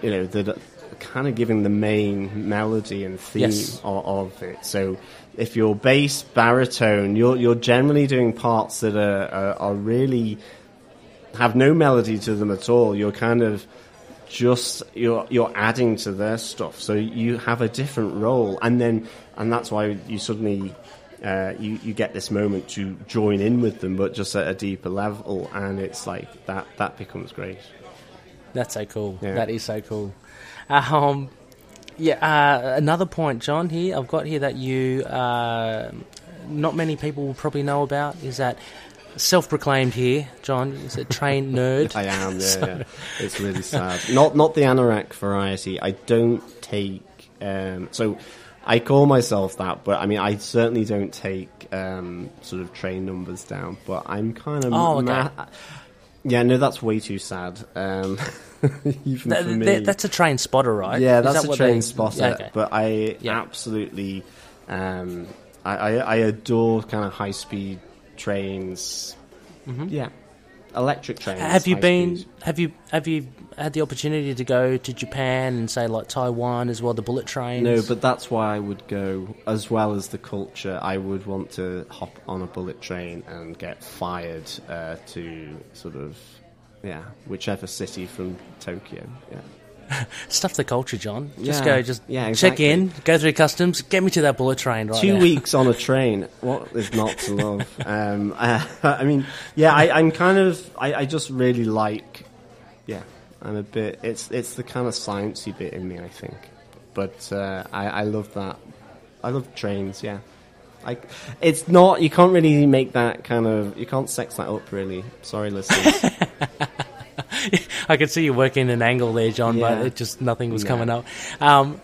you know, the kind of giving the main melody and theme Yes. of, of it. So if you're bass baritone, you're you're generally doing parts that are, are, are really have no melody to them at all. You're kind of just you're you're adding to their stuff, so you have a different role, and then and that's why you suddenly. Uh, you, you get this moment to join in with them, but just at a deeper level, and it's like that. That becomes great. That's so cool. Yeah. That is so cool. Um, yeah, uh, another point, John. Here, I've got here that you, uh, not many people will probably know about is that self-proclaimed here, John, is a trained nerd. I am, yeah, yeah. It's really sad. Not not the anorak variety. I don't take. Um, so I call myself that, but I mean, I certainly don't take um, sort of train numbers down. But I'm kind of. Oh, okay. ma- yeah, no, that's way too sad. Um, even Th- for me. th- that's a train spotter, right? Yeah, that's that a train they- spotter. Yeah, okay. But I Yeah. absolutely, um, I, I, I adore kind of high speed trains. Yeah, electric trains. Mm-hmm. Have you been? speed. Have you? Have you had the opportunity to go to Japan and say like Taiwan as well? The bullet trains. No, but that's why I would go, as well as the culture. I would want to hop on a bullet train and get fired uh, to sort of, yeah, whichever city from Tokyo. Yeah. stuff the culture, John. Just Yeah. go. Just Yeah, check in, go through customs, get me to that bullet train. Right Two there. weeks on a train. What is not to love? um, uh, I mean, yeah, I, I'm kind of. I, I just really like. Yeah, I'm a bit. It's it's the kind of sciencey bit in me, I think. But uh, I, I love that. I love trains. Yeah, like it's not. You can't really make that kind of. You can't sex that up, really. Sorry, listeners. I could see you working an angle there, John, but it just nothing was No. coming up. Um,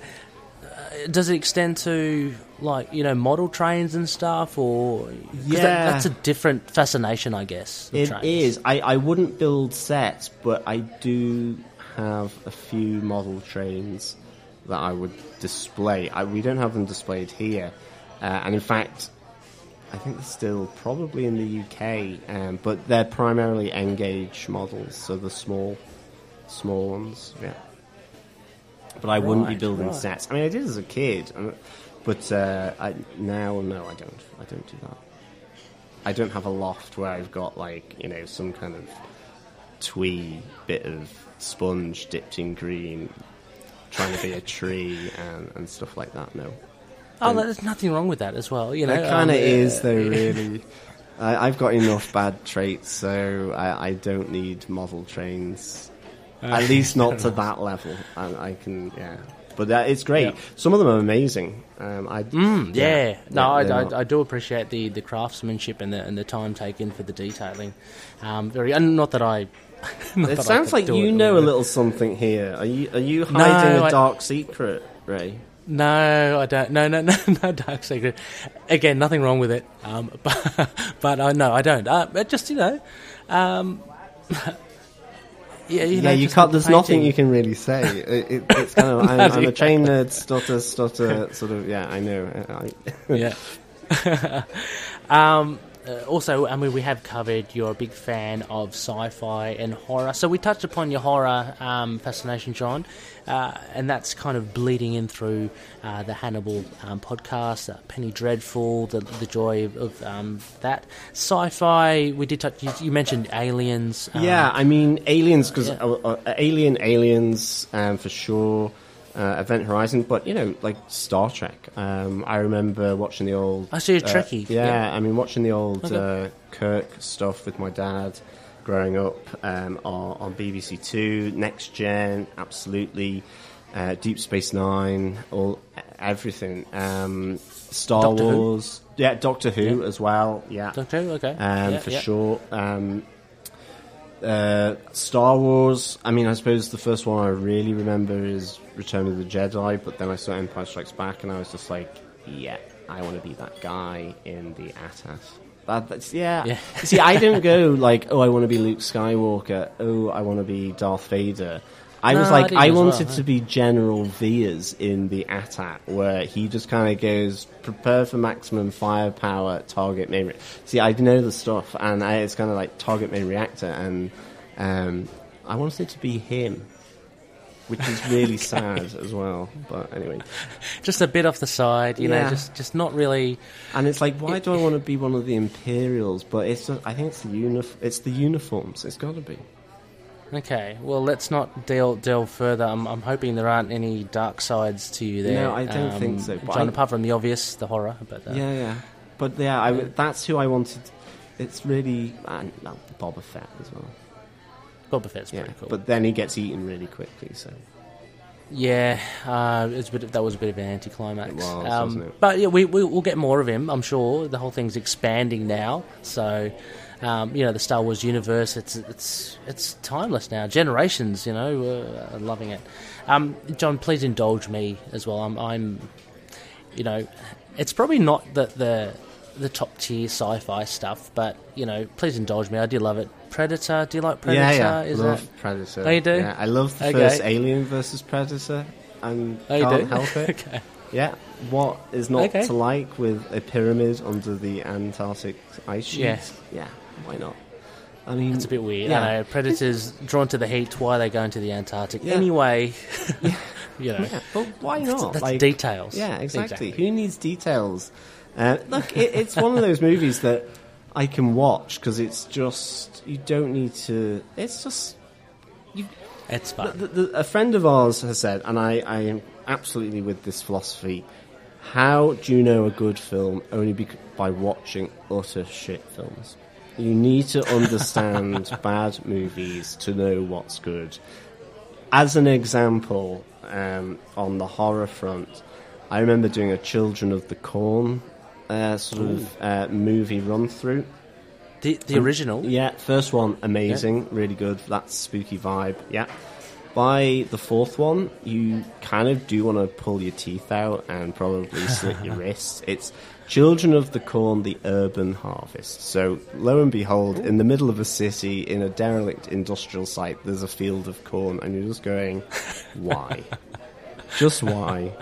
uh, does it extend to like you know model trains and stuff, or 'cause that- Yeah. that's a different fascination, I guess. It trains. is. I, I wouldn't build sets, but I do have a few model trains that I would display. I, we don't have them displayed here, uh, and in fact, I think they're still probably in the UK, um, but they're primarily N-gauge models, so the small, small ones. Yeah. But I wouldn't be building right. sets. I mean, I did as a kid, but uh, I, now no, I don't. I don't do that. I don't have a loft where I've got like you know some kind of twee bit of sponge dipped in green, trying to be a tree and, and stuff like that. No, Oh, there's nothing wrong with that as well. You know, it kind of um, is uh, though. Really, I, I've got enough bad traits, so I, I don't need model trains. At least not to that level. I, I can, yeah. But uh, it's great. Yeah. Some of them are amazing. Um, I, Mm, yeah. no, I, I, I do appreciate the, the craftsmanship and the and the time taken for the detailing. Um, very, and not that I. not It that sounds like you know a little something here. Are you are you hiding No, a I- dark secret, Ray? No, I don't. No, no, no, no. Dark secret. Again, nothing wrong with it. Um, but but uh, no, I don't. Uh, but just you know, um, yeah, you yeah, you can't. the There's nothing you can really say. It, it, it's kind of. I'm, I'm a trained nerd, stutter, stutter, sort of. Yeah, I know. Yeah. um, uh, also, I mean, we have covered you're a big fan of sci-fi and horror, so we touched upon your horror um, fascination, John, uh, and that's kind of bleeding in through uh, the Hannibal um, podcast, uh, Penny Dreadful, the the joy of, of um, that sci-fi. We did touch. You, you mentioned aliens. um, yeah, I mean, aliens because yeah. uh, uh, Alien, Aliens, um, for sure. Uh, Event Horizon, but you know, like Star Trek. Um, I remember watching the old. I see you're uh, Trekkie, Yeah, yeah. I mean, watching the old Okay. uh, Kirk stuff with my dad growing up um, on, on BBC Two, Next Gen, absolutely. Uh, Deep Space Nine, all everything. Um, Star Doctor Who? Wars, yeah, Doctor Who Yeah. as well. Yeah, Doctor Who, okay. um, Yeah, for yeah. sure. Um, uh, Star Wars. I mean, I suppose the first one I really remember is Return of the Jedi, but then I saw Empire Strikes Back, and I was just like, yeah, I want to be that guy in the AT-AT. That, that's yeah. Yeah. See, I don't go like, oh, I want to be Luke Skywalker. Oh, I want to be Darth Vader. I was No, I like, didn't I, as well, wanted huh? to be General Veers in the AT-AT, where he just kind of goes, prepare for maximum firepower, target main. Re-. See, I know the stuff, and I, it's kind of like target main reactor, and um, I wanted it to be him. Which is really sad as well. But anyway, just a bit off the side, you know, just just not really. and it's like, why do I want to be one of the Imperials? But it's just, I think it's the unif- it's the uniforms. It's got to be. Okay, well, let's not delve delve further. I'm, I'm hoping there aren't any dark sides to you there. No, I don't think so, but John, I- apart from the obvious, the horror. But uh, Yeah, yeah. But yeah, I, that's who I wanted. It's really and well, Boba Fett as well. Boba Fett's Yeah, pretty cool. but then he gets eaten really quickly. So Yeah, uh, it was a bit, that was a bit of an anticlimax. It was, um, it? But yeah, we, we, we'll get more of him, I'm sure. The whole thing's expanding now, so um, you know the Star Wars universe. It's it's it's timeless now. Generations, you know, uh, are loving it. Um, John, please indulge me as well. I'm, I'm, you know, it's probably not that the the top tier sci-fi stuff, but you know, please indulge me. I do love it. Predator, do you like Predator? yeah, yeah, Is love that Predator. Oh, you do? Yeah, I love the Okay. first Alien versus Predator, and Oh, can't do? help it. okay. Yeah, what is not Okay. to like with a pyramid under the Antarctic ice sheet? Yeah. yeah, why not? I mean, It's a bit weird. Yeah. I know. Predators drawn to the heat. Why are they going to the Antarctic? Yeah. Anyway, you know, Yeah, but why not? that's Like- details. Yeah, exactly. Who needs details? Uh, look, it, it's one of those movies that I can watch because it's just you don't need to. It's just It's fun. the, the, a friend of ours has said, and I, I am absolutely with this philosophy. How do you know a good film? Only bec- by watching utter shit films. You need to understand bad movies to know what's good. As an example, um, on the horror front, I remember doing a Children of the Corn uh, sort of uh, movie run through. the the original. Yeah, first one amazing, really good. That spooky vibe. Yeah. By the fourth one, you kind of do want to pull your teeth out and probably slit your wrists. It's Children of the Corn, the Urban Harvest. So, lo and behold, in the middle of a city, in a derelict industrial site, there's a field of corn, and you're just going, why? just why?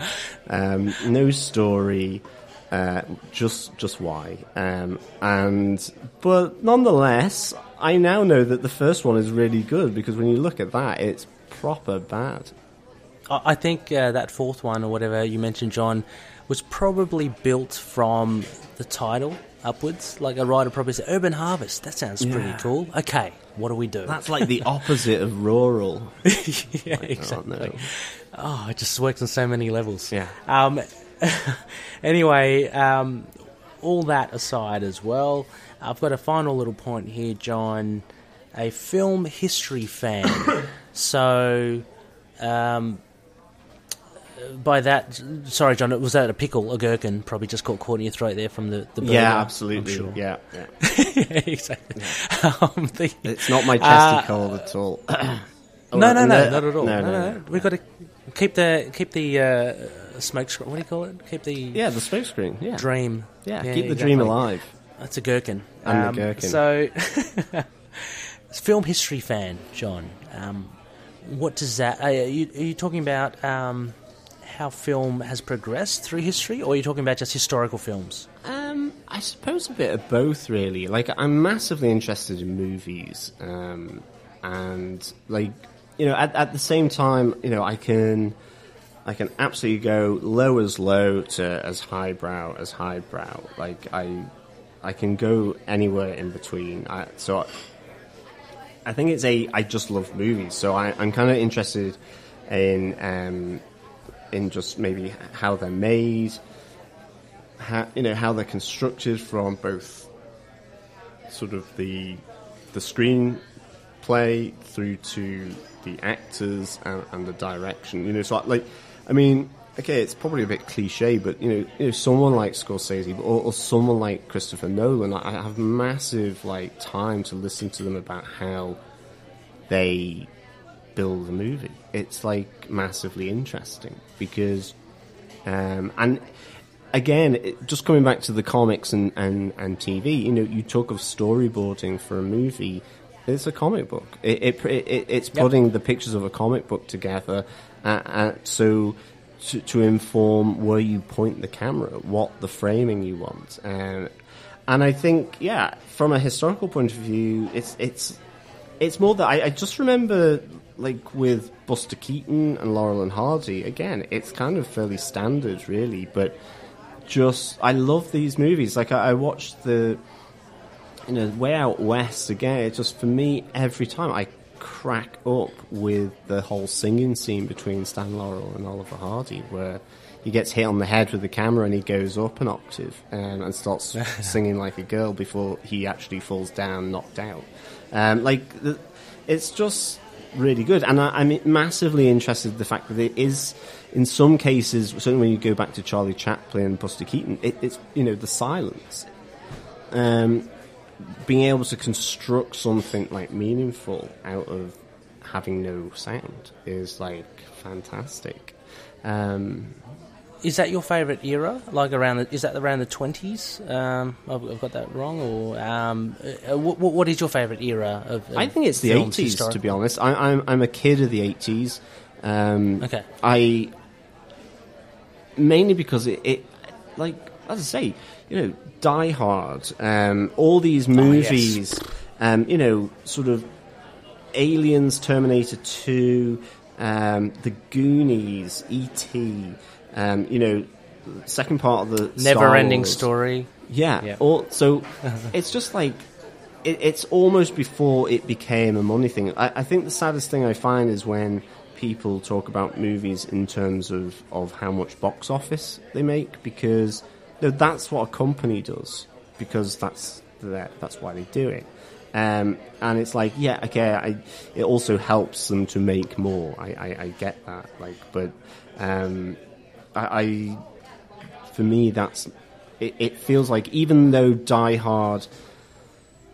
Um, no story. Uh, just just why um, and but nonetheless I now know that the first one is really good because when you look at that it's proper bad I, I think uh, that fourth one or whatever you mentioned, John, was probably built from the title upwards. Like a writer probably said, "Urban Harvest." That sounds pretty cool. Okay, what do we do? that's like the opposite of rural yeah, oh, exactly. Oh, it just works on so many levels. Yeah. Um, anyway, um, all that aside as well, I've got a final little point here, John. A film history fan. so, um, by that, sorry, John, was that a pickle, a gherkin? Probably just got caught in your throat there from the, the burger. yeah absolutely sure. yeah, yeah. yeah, exactly. Um, the- it's not my chesty Uh, cold at all no, no, no, no, not at all. no, No, no, no, no. We've got to keep the keep the uh, smoke screen. What do you call it? Keep the yeah the smoke screen yeah dream. yeah, keep the dream exactly. alive That's a gherkin. And the gherkin. So, film history fan, John. Um, what does that? Are you, are you talking about um, how film has progressed through history, or are you talking about just historical films? Um, I suppose a bit of both, really. Like, I'm massively interested in movies, um, and like, you know, at, at the same time, you know, I can, I can absolutely go low as low to as highbrow as highbrow. Like, I, I can go anywhere in between. I, so, I think it's a. I just love movies, so I, I'm kind of interested in, um, in just maybe how they're made how you know how they're constructed from both sort of the the screenplay through to the actors and, and the direction. You know, so like I mean, okay, it's probably a bit cliche, but you know, you know, someone like Scorsese or, or someone like Christopher Nolan, I I have massive like time to listen to them about how they build a movie. It's like massively interesting because, um, and again, it, just coming back to the comics and, and, and TV, you know, you talk of storyboarding for a movie. It's a comic book. It, it, it it's putting the pictures of a comic book together, uh, uh, so to, to inform where you point the camera, what the framing you want, um, and I think, yeah, from a historical point of view, it's it's it's more that I, I just remember like with Buster Keaton and Laurel and Hardy, again, it's kind of fairly standard, really. But just, I love these movies. Like I, I watched the, you know, Way Out West again. It just for me every time I crack up with the whole singing scene between Stan Laurel and Oliver Hardy, where he gets hit on the head with the camera and he goes up an octave um, and starts singing like a girl before he actually falls down, knocked out. Um, like it's just really good, and I, am massively interested in the fact that it is. In some cases, certainly when you go back to Charlie Chaplin and Buster Keaton, it, it's you know the silence. Um, being able to construct something like meaningful out of having no sound is like fantastic. Um, is that your favourite era? Like around the, is that around the twenties? Um, I've, I've, got that wrong, or um, uh, what, what is your favourite era of? of I think it's the eighties. To be honest, I, am I'm, I'm a kid of the eighties. Um, okay. I mainly because it, it, like as I say, you know, Die Hard, um, all these movies, oh, yes. um, you know, sort of Aliens, Terminator 2, um, The Goonies, E.T., um, you know, second part of the never-ending story. Yeah. yeah. All, so it's just like it, it's almost before it became a money thing. I, I think the saddest thing I find is when people talk about movies in terms of, of how much box office they make because that's what a company does because that's the, that's why they do it. Um, and it's like, yeah, okay, I, it also helps them to make more. I, I, I get that, like, but um, I, for me, that's it, it. feels like even though Die Hard,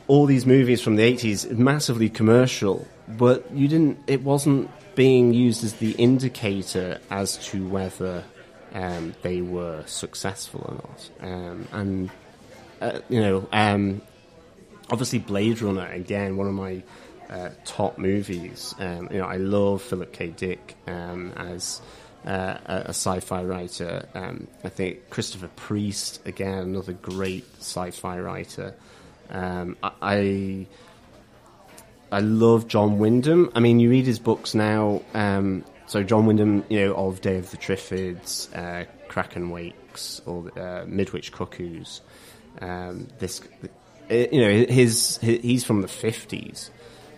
all these movies from the eighties, massively commercial, but you didn't. It wasn't being used as the indicator as to whether um, they were successful or not. Um, and uh, you know, um, obviously Blade Runner again, one of my uh, top movies. Um, you know, I love Philip K. Dick um, as uh, a, sci-fi writer. Um, I think Christopher Priest again, another great sci-fi writer. I I love John Wyndham. I mean, you read his books now. Um, so John Wyndham, you know, of Day of the Triffids, uh, Kraken Wakes, or uh, Midwich Cuckoos. Um, this, uh, you know, his, his, he's from the fifties,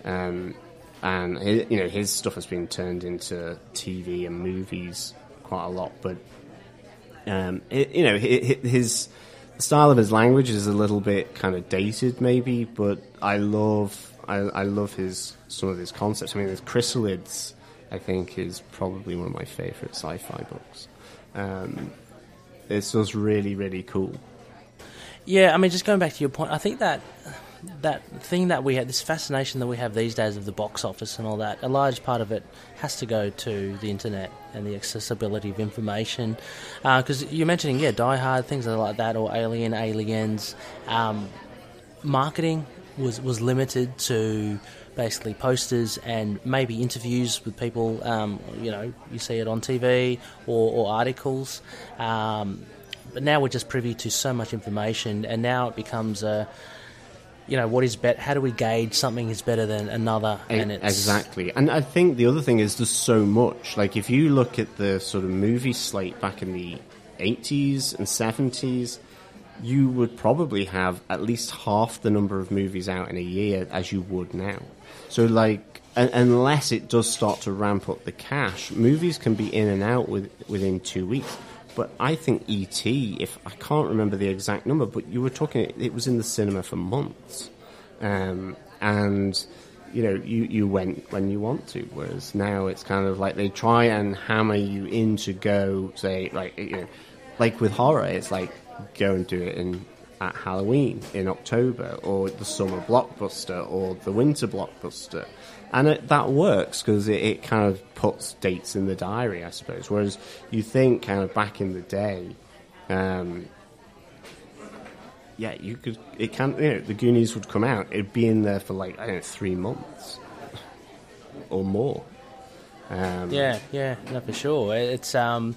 um, and you know his stuff has been turned into TV and movies quite a lot. But um, it, you know, his style of his language is a little bit kind of dated, maybe. But I love, I, I love his some of his concepts. I mean, his chrysalids I think is probably one of my favorite sci-fi books. Um, it's just really, really cool. Yeah, I mean, just going back to your point, I think that that thing that we have, this fascination that we have these days of the box office and all that, a large part of it has to go to the internet and the accessibility of information. Because uh, you're mentioning, yeah, Die Hard, things like that, or Alien, Aliens. Um, marketing was was limited to basically posters and maybe interviews with people. Um, you know, you see it on TV or, or articles. Um, but now we're just privy to so much information, and now it becomes a you know what is better how do we gauge something is better than another and exactly and i think the other thing is there's so much like if you look at the sort of movie slate back in the 80s and 70s you would probably have at least half the number of movies out in a year as you would now so, like, unless it does start to ramp up the cash, movies can be in and out with, within two weeks. But I think ET, if I can't remember the exact number, but you were talking, it was in the cinema for months, um, and you know, you, you went when you want to. Whereas now it's kind of like they try and hammer you in to go, say, like you know, like with horror, it's like go and do it in at Halloween in October, or the summer blockbuster, or the winter blockbuster. And it, that works because it, it, kind of puts dates in the diary, I suppose. Whereas you think, kind of back in the day, um, yeah, you could, it can, you know, the Goonies would come out, it'd be in there for like, I don't know, three months or more. Um, yeah, yeah, no, for sure. It's um,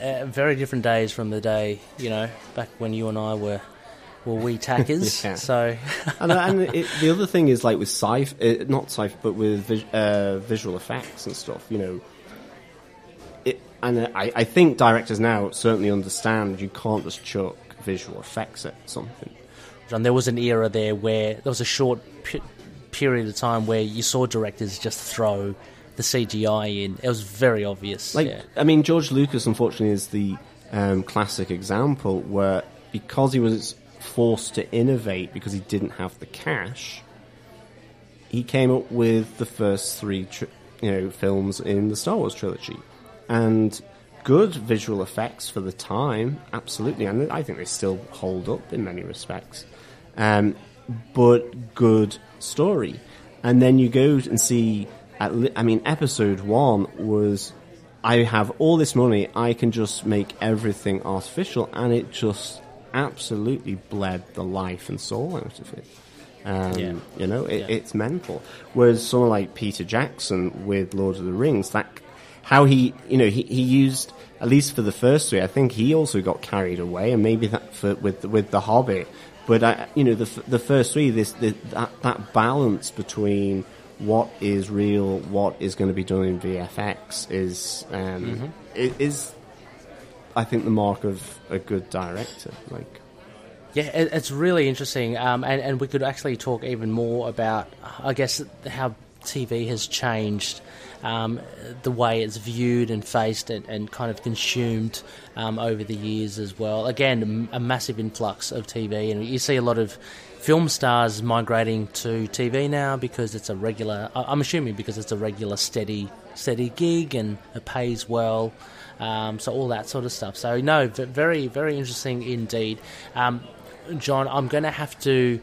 uh, very different days from the day, you know, back when you and I were were we tackers. yeah. So, and, and it, the other thing is like with sci, uh, not sci, but with vis- uh, visual effects and stuff. You know, it, and I, I think directors now certainly understand you can't just chuck visual effects at something. And there was an era there where there was a short p- period of time where you saw directors just throw the CGI in. It was very obvious. Like, yeah. I mean, George Lucas, unfortunately, is the um, classic example where because he was forced to innovate because he didn't have the cash, he came up with the first three, you know, films in the Star Wars trilogy, and good visual effects for the time, absolutely, and I think they still hold up in many respects. Um, but good story, and then you go and see. Li- I mean, episode one was I have all this money, I can just make everything artificial, and it just absolutely bled the life and soul out of it. Um, yeah. You know, it, yeah. it's mental. Whereas someone like Peter Jackson with Lord of the Rings, that how he, you know, he, he used at least for the first three. I think he also got carried away, and maybe that for, with with the Hobbit. But I, you know, the the first three, this that that balance between what is real, what is going to be done in VFX is um, mm-hmm. is I think the mark of a good director. Like, yeah, it's really interesting, um, and and we could actually talk even more about, I guess, how TV has changed. Um, the way it's viewed and faced and, and kind of consumed um, over the years as well. Again, a massive influx of TV, and you see a lot of film stars migrating to TV now because it's a regular. I'm assuming because it's a regular, steady, steady gig and it pays well. Um, so all that sort of stuff. So no, very very interesting indeed. Um, John, I'm going to have to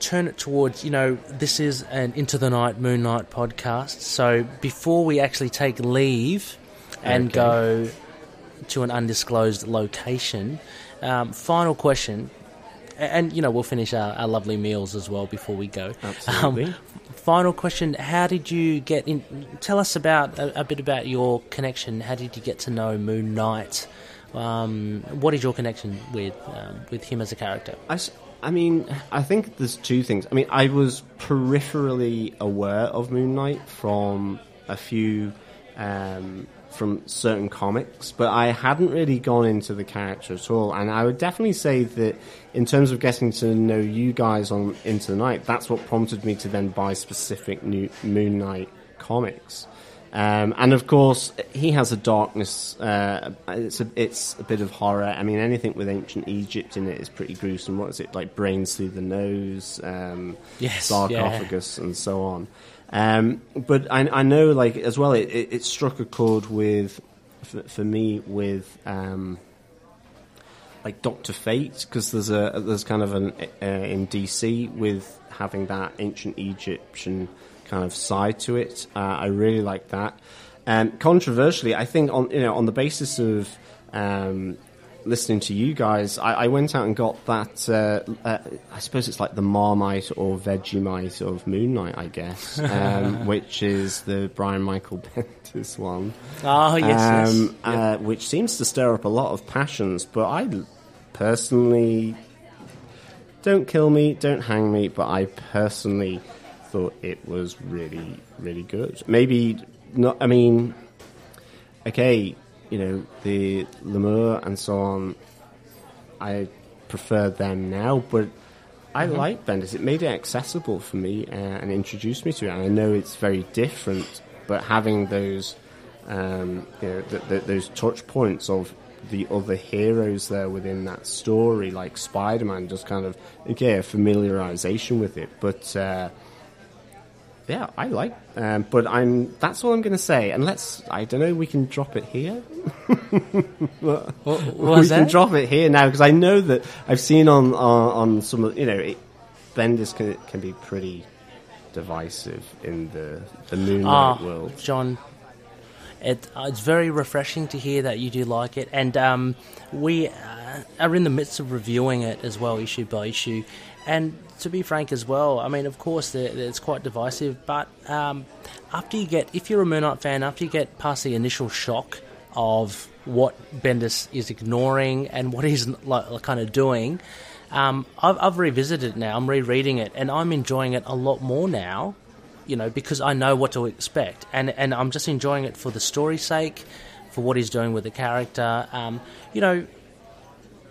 turn it towards you know this is an into the night moonlight podcast. So before we actually take leave and okay. go to an undisclosed location, um, final question. And you know we'll finish our, our, lovely meals as well before we go. Absolutely. Final question: How did you get in? Tell us about a, a, bit about your connection. How did you get to know Moon Knight? Um, what is your connection with um, with him as a character? I, I mean, I think there's two things. I mean, I was peripherally aware of Moon Knight from a few um, from certain comics, but I hadn't really gone into the character at all. And I would definitely say that in terms of getting to know you guys on Into the Night, that's what prompted me to then buy specific new Moon Knight comics. Um, and of course, he has a darkness. Uh, it's a it's a bit of horror. I mean, anything with ancient Egypt in it is pretty gruesome. What is it like? Brains through the nose, um, yes, sarcophagus, yeah. and so on. Um, but I, I, know, like as well, it, it, it struck a chord with for, for me with um, like Doctor Fate because there's a there's kind of an uh, in DC with having that ancient Egyptian kind of side to it. Uh, I really like that. And um, controversially, I think on you know on the basis of um, listening to you guys, I, I went out and got that. Uh, uh, I suppose it's like the Marmite or Vegemite of Moon Knight, I guess, um, which is the Brian Michael Bendis one. Oh yes, um, yes. Uh, which seems to stir up a lot of passions. But I personally don't kill me, don't hang me. But I personally thought it was really, really good. Maybe not. I mean, okay you know, the Lemire and so on, I prefer them now, but I mm-hmm. like Bendis. It made it accessible for me uh, and introduced me to it. And I know it's very different, but having those, um, you know, th- th- those touch points of the other heroes there within that story, like Spider-Man, just kind of okay, a familiarization with it. But uh, yeah, I like. Um, but I'm. That's all I'm going to say. And let's. I don't know. We can drop it here. what, what we that? can drop it here now because I know that I've seen on on, on some you know it, Bendis can can be pretty divisive in the the Moon Knight oh, world. John, it, uh, it's very refreshing to hear that you do like it, and um, we uh, are in the midst of reviewing it as well, issue by issue. And to be frank as well, I mean, of course, it's quite divisive, but um, after you get, if you're a Moon Knight fan, after you get past the initial shock of what Bendis is ignoring and what he's like, kind of doing, um, I've, I've revisited it now. I'm rereading it, and I'm enjoying it a lot more now. You know, because I know what to expect, and and I'm just enjoying it for the story's sake, for what he's doing with the character. Um, you know,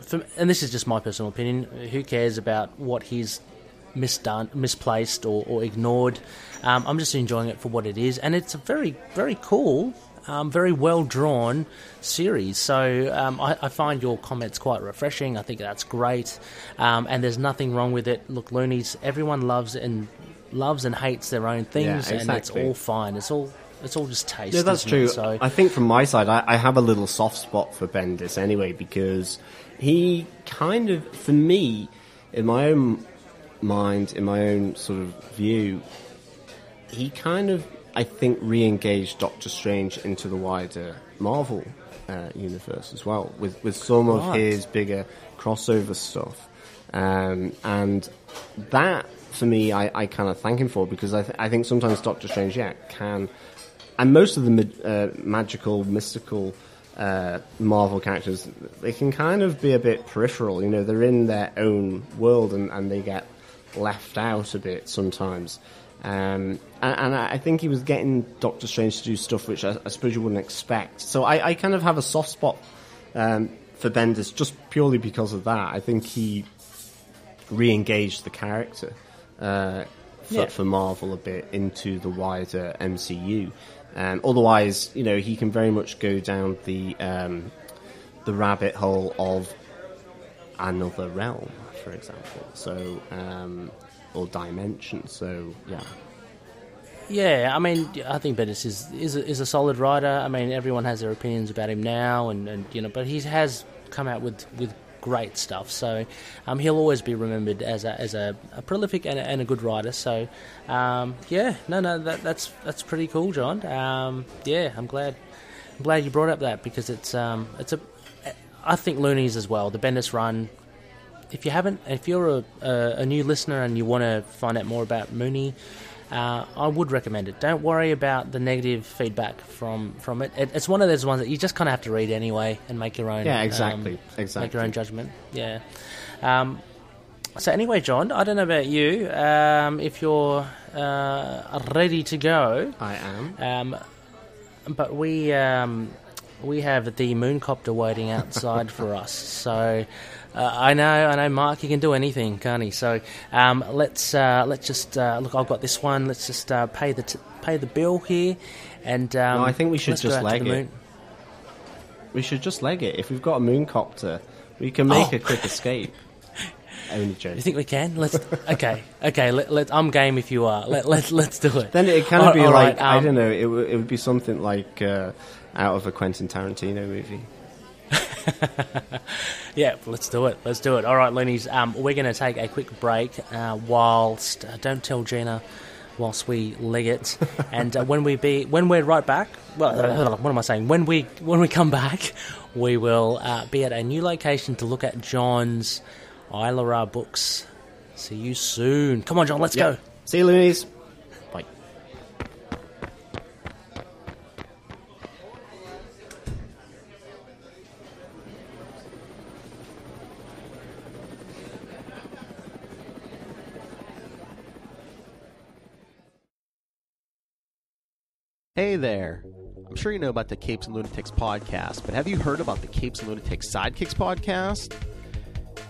for, and this is just my personal opinion. Who cares about what he's misdone, misplaced, or, or ignored? Um, I'm just enjoying it for what it is, and it's a very, very cool, um, very well drawn series. So um, I, I, find your comments quite refreshing. I think that's great, um, and there's nothing wrong with it. Look, Loonies, everyone loves and loves and hates their own things, yeah, exactly. and it's all fine. It's all it's all just taste. Yeah, that's true. So I think from my side, I, I, have a little soft spot for Bendis anyway because he kind of, for me, in my own mind, in my own sort of view, he kind of, I think, re-engaged Doctor Strange into the wider Marvel uh, universe as well, with with some right. of his bigger crossover stuff, um, and that for me, I, I kind of thank him for because I, th- I think sometimes Doctor Strange, yeah, can, and most of the uh, magical, mystical uh, Marvel characters, they can kind of be a bit peripheral. You know, they're in their own world and, and they get left out a bit sometimes. Um, and, and, I think he was getting Doctor Strange to do stuff which I, I suppose you wouldn't expect. So I, I kind of have a soft spot um, for Bendis just purely because of that. I think he re-engaged the character uh, for, yeah. for, Marvel a bit into the wider MCU. Um, otherwise, you know, he can very much go down the um, the rabbit hole of another realm, for example. So, um, or dimension. So, yeah. Yeah, I mean, I think Bendis is is a, is a solid writer. I mean, everyone has their opinions about him now, and, and you know, but he has come out with, with great stuff. So um, he'll always be remembered as a, as a, a prolific and a, and a, good writer. So um, yeah, no, no, that, that's that's pretty cool, John. Um, yeah, I'm glad I'm glad you brought up that because it's um, it's a I think Loonies as well. The Bendis run. If you haven't, if you're a, a, a new listener and you want to find out more about Mooney, uh, I would recommend it. Don't worry about the negative feedback from from it. it. It's one of those ones that you just kind of have to read anyway and make your own. Yeah, exactly, um, exactly. Make your own judgment. Yeah. Um, so anyway, John, I don't know about you. Um, if you're uh, ready to go, I am. Um, but we um, we have the mooncopter waiting outside for us. So uh, I know, I know, Mark. He can do anything, can't he? So um, let's uh, let's just uh, look. I've got this one. Let's just uh, pay the t- pay the bill here, and um, no, I think we should just leg it. We should just leg it. If we've got a mooncopter, we can make oh. a quick escape. Only joking. You think we can? Let's. Okay, okay. Let, let, I'm game if you are. Let let let's do it. Then it kind of be like right, um, I don't know. It, w- it would be something like uh, out of a Quentin Tarantino movie. yeah, let's do it. Let's do it. All right, Loonies, um, we're going to take a quick break uh, whilst, uh, don't tell Gena, whilst we leg it. and uh, when we be when we're right back, well, what am I saying? When we when we come back, we will uh, be at a new location to look at John's Isla books. See you soon. Come on, John, let's yep. go. See you, Loonies. Hey there. I'm sure you know about the Capes and Lunatics podcast, but have you heard about the Capes and Lunatics Sidekicks podcast?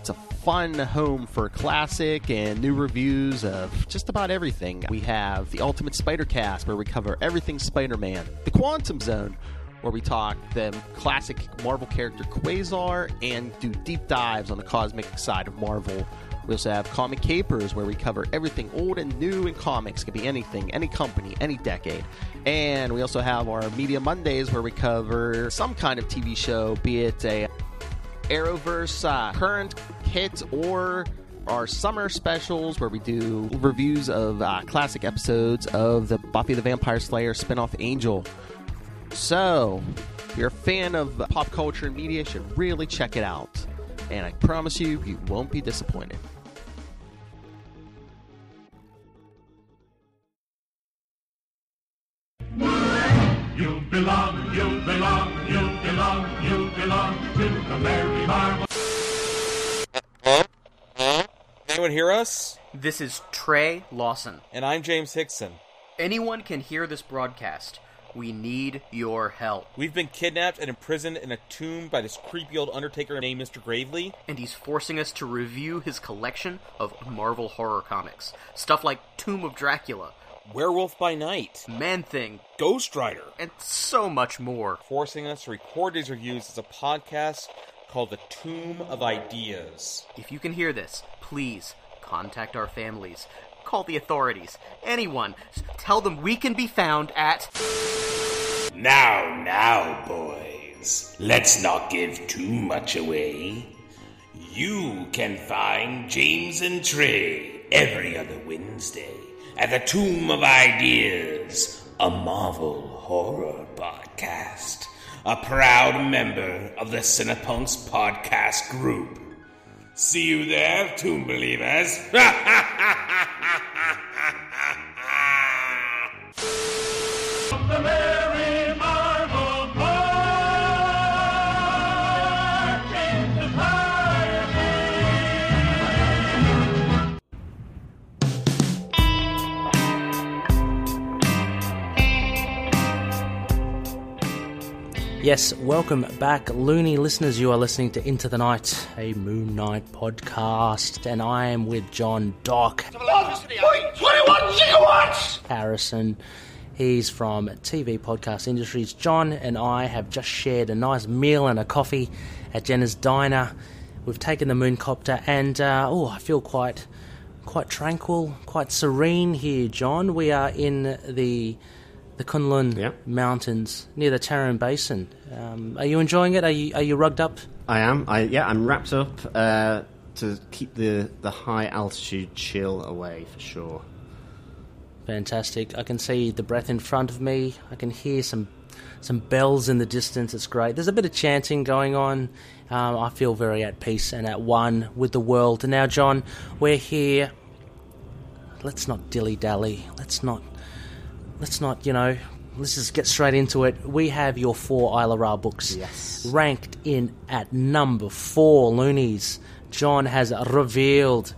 It's a fun home for classic and new reviews of just about everything. We have the Ultimate Spider Cast, where we cover everything Spider Man, the Quantum Zone, where we talk the classic Marvel character Quasar and do deep dives on the cosmic side of Marvel we also have Comic Capers, where we cover everything old and new in comics. It could be anything, any company, any decade. And we also have our Media Mondays, where we cover some kind of TV show, be it a Arrowverse uh, current hit or our summer specials where we do reviews of uh, classic episodes of the Buffy the Vampire Slayer spinoff Angel. So, if you're a fan of pop culture and media, you should really check it out. And I promise you, you won't be disappointed. You belong, you belong, you belong, you belong to the Merry Marvel. anyone hear us? This is Trey Lawson. And I'm James Hickson. Anyone can hear this broadcast. We need your help. We've been kidnapped and imprisoned in a tomb by this creepy old undertaker named Mr. Gravely. And he's forcing us to review his collection of Marvel horror comics. Stuff like Tomb of Dracula, Werewolf by Night, Man Thing, Ghost Rider, and so much more. Forcing us to record these reviews as a podcast called The Tomb of Ideas. If you can hear this, please contact our families. Call the authorities. Anyone. Tell them we can be found at. Now, now, boys. Let's not give too much away. You can find James and Trey every other Wednesday at the Tomb of Ideas, a Marvel horror podcast. A proud member of the Cinepunks podcast group. See you there, Tomb Believers. Yes, welcome back, loony listeners. You are listening to Into the Night, a Moon Knight podcast, and I am with John Doc 21 gigawatts! Harrison. He's from TV Podcast Industries. John and I have just shared a nice meal and a coffee at Gena's Diner. We've taken the mooncopter, and uh, oh, I feel quite, quite tranquil, quite serene here, John. We are in the the Kunlun Yeah. Mountains near the Tarim Basin. Um, are you enjoying it? Are you are you rugged up? I am. I yeah. I'm wrapped up uh, to keep the the high altitude chill away for sure. Fantastic. I can see the breath in front of me. I can hear some some bells in the distance. It's great. There's a bit of chanting going on. Um, I feel very at peace and at one with the world. And now, John, we're here. Let's not dilly dally. Let's not. Let's not. You know. Let's just get straight into it. We have your four Isla Ra books Yes. ranked in at number four. Loonies. John has revealed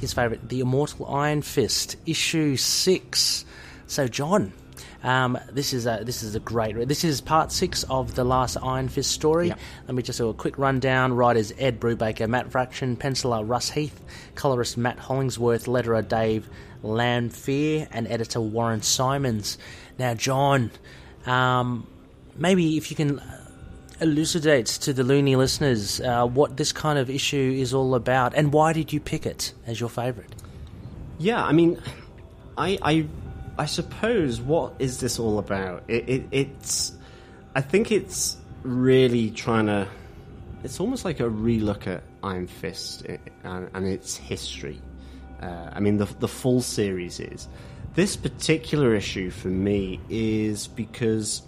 his favorite, The Immortal Iron Fist, issue six. So, John, um, this is a this is a great. This is part six of the last Iron Fist story. Yep. Let me just do a quick rundown. Writers Ed Brubaker, Matt Fraction, penciler Russ Heath, colorist Matt Hollingsworth, letterer Dave Lanphear, and editor Warren Simons. Now, John, um, maybe if you can elucidate to the loony listeners uh, what this kind of issue is all about, and why did you pick it as your favorite? Yeah, I mean, I, I, I suppose what is this all about? It, it, it's, I think it's really trying to. It's almost like a relook at Iron Fist and, and its history. Uh, I mean, the the full series is. This particular issue for me is because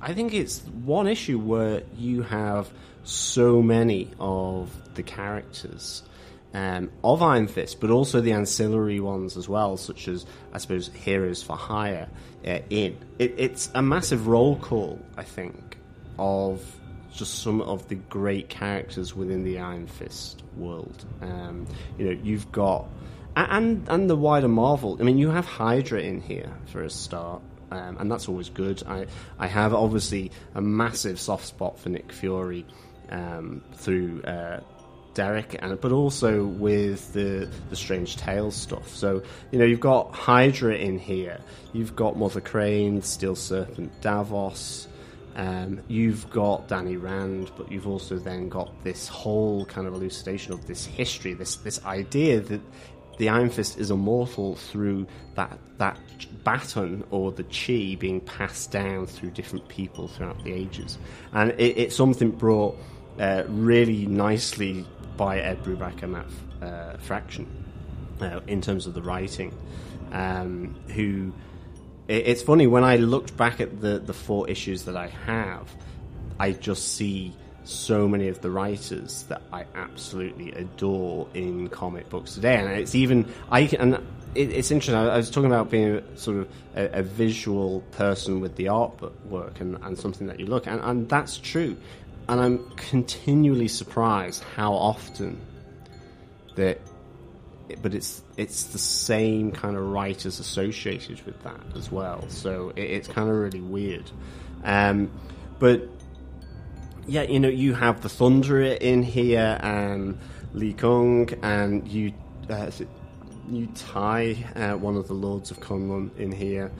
I think it's one issue where you have so many of the characters um, of Iron Fist, but also the ancillary ones as well, such as I suppose Heroes for Hire. Uh, in it, it's a massive roll call, I think, of just some of the great characters within the Iron Fist world. Um, you know, you've got and and the wider Marvel. I mean, you have Hydra in here for a start. Um, and that's always good. I, I have obviously a massive soft spot for Nick Fury um, through uh, Derek, and but also with the the Strange Tales stuff. So you know you've got Hydra in here, you've got Mother Crane, Steel Serpent, Davos. Um, you've got Danny Rand, but you've also then got this whole kind of elucidation of this history, this this idea that the Iron Fist is immortal through that that baton or the chi being passed down through different people throughout the ages, and it, it's something brought uh, really nicely by Ed Brubaker and Matt uh, Fraction uh, in terms of the writing, um, who. It- It's funny when I looked back at the, the four issues that I have, I just see so many of the writers that I absolutely adore in comic books today, and it's even I. And it, it's interesting. I, was talking about being sort of a, a visual person with the artwork and, and something that you look, and, and that's true. And I'm continually surprised how often that but it's it's the same kind of writers associated with that as well. So it, it's kind of really weird. Um, but yeah, you know, you have the Thunderer in here and Lei Kung, and you uh, Yu-Ti uh, one of the Lords of Kunlun in here.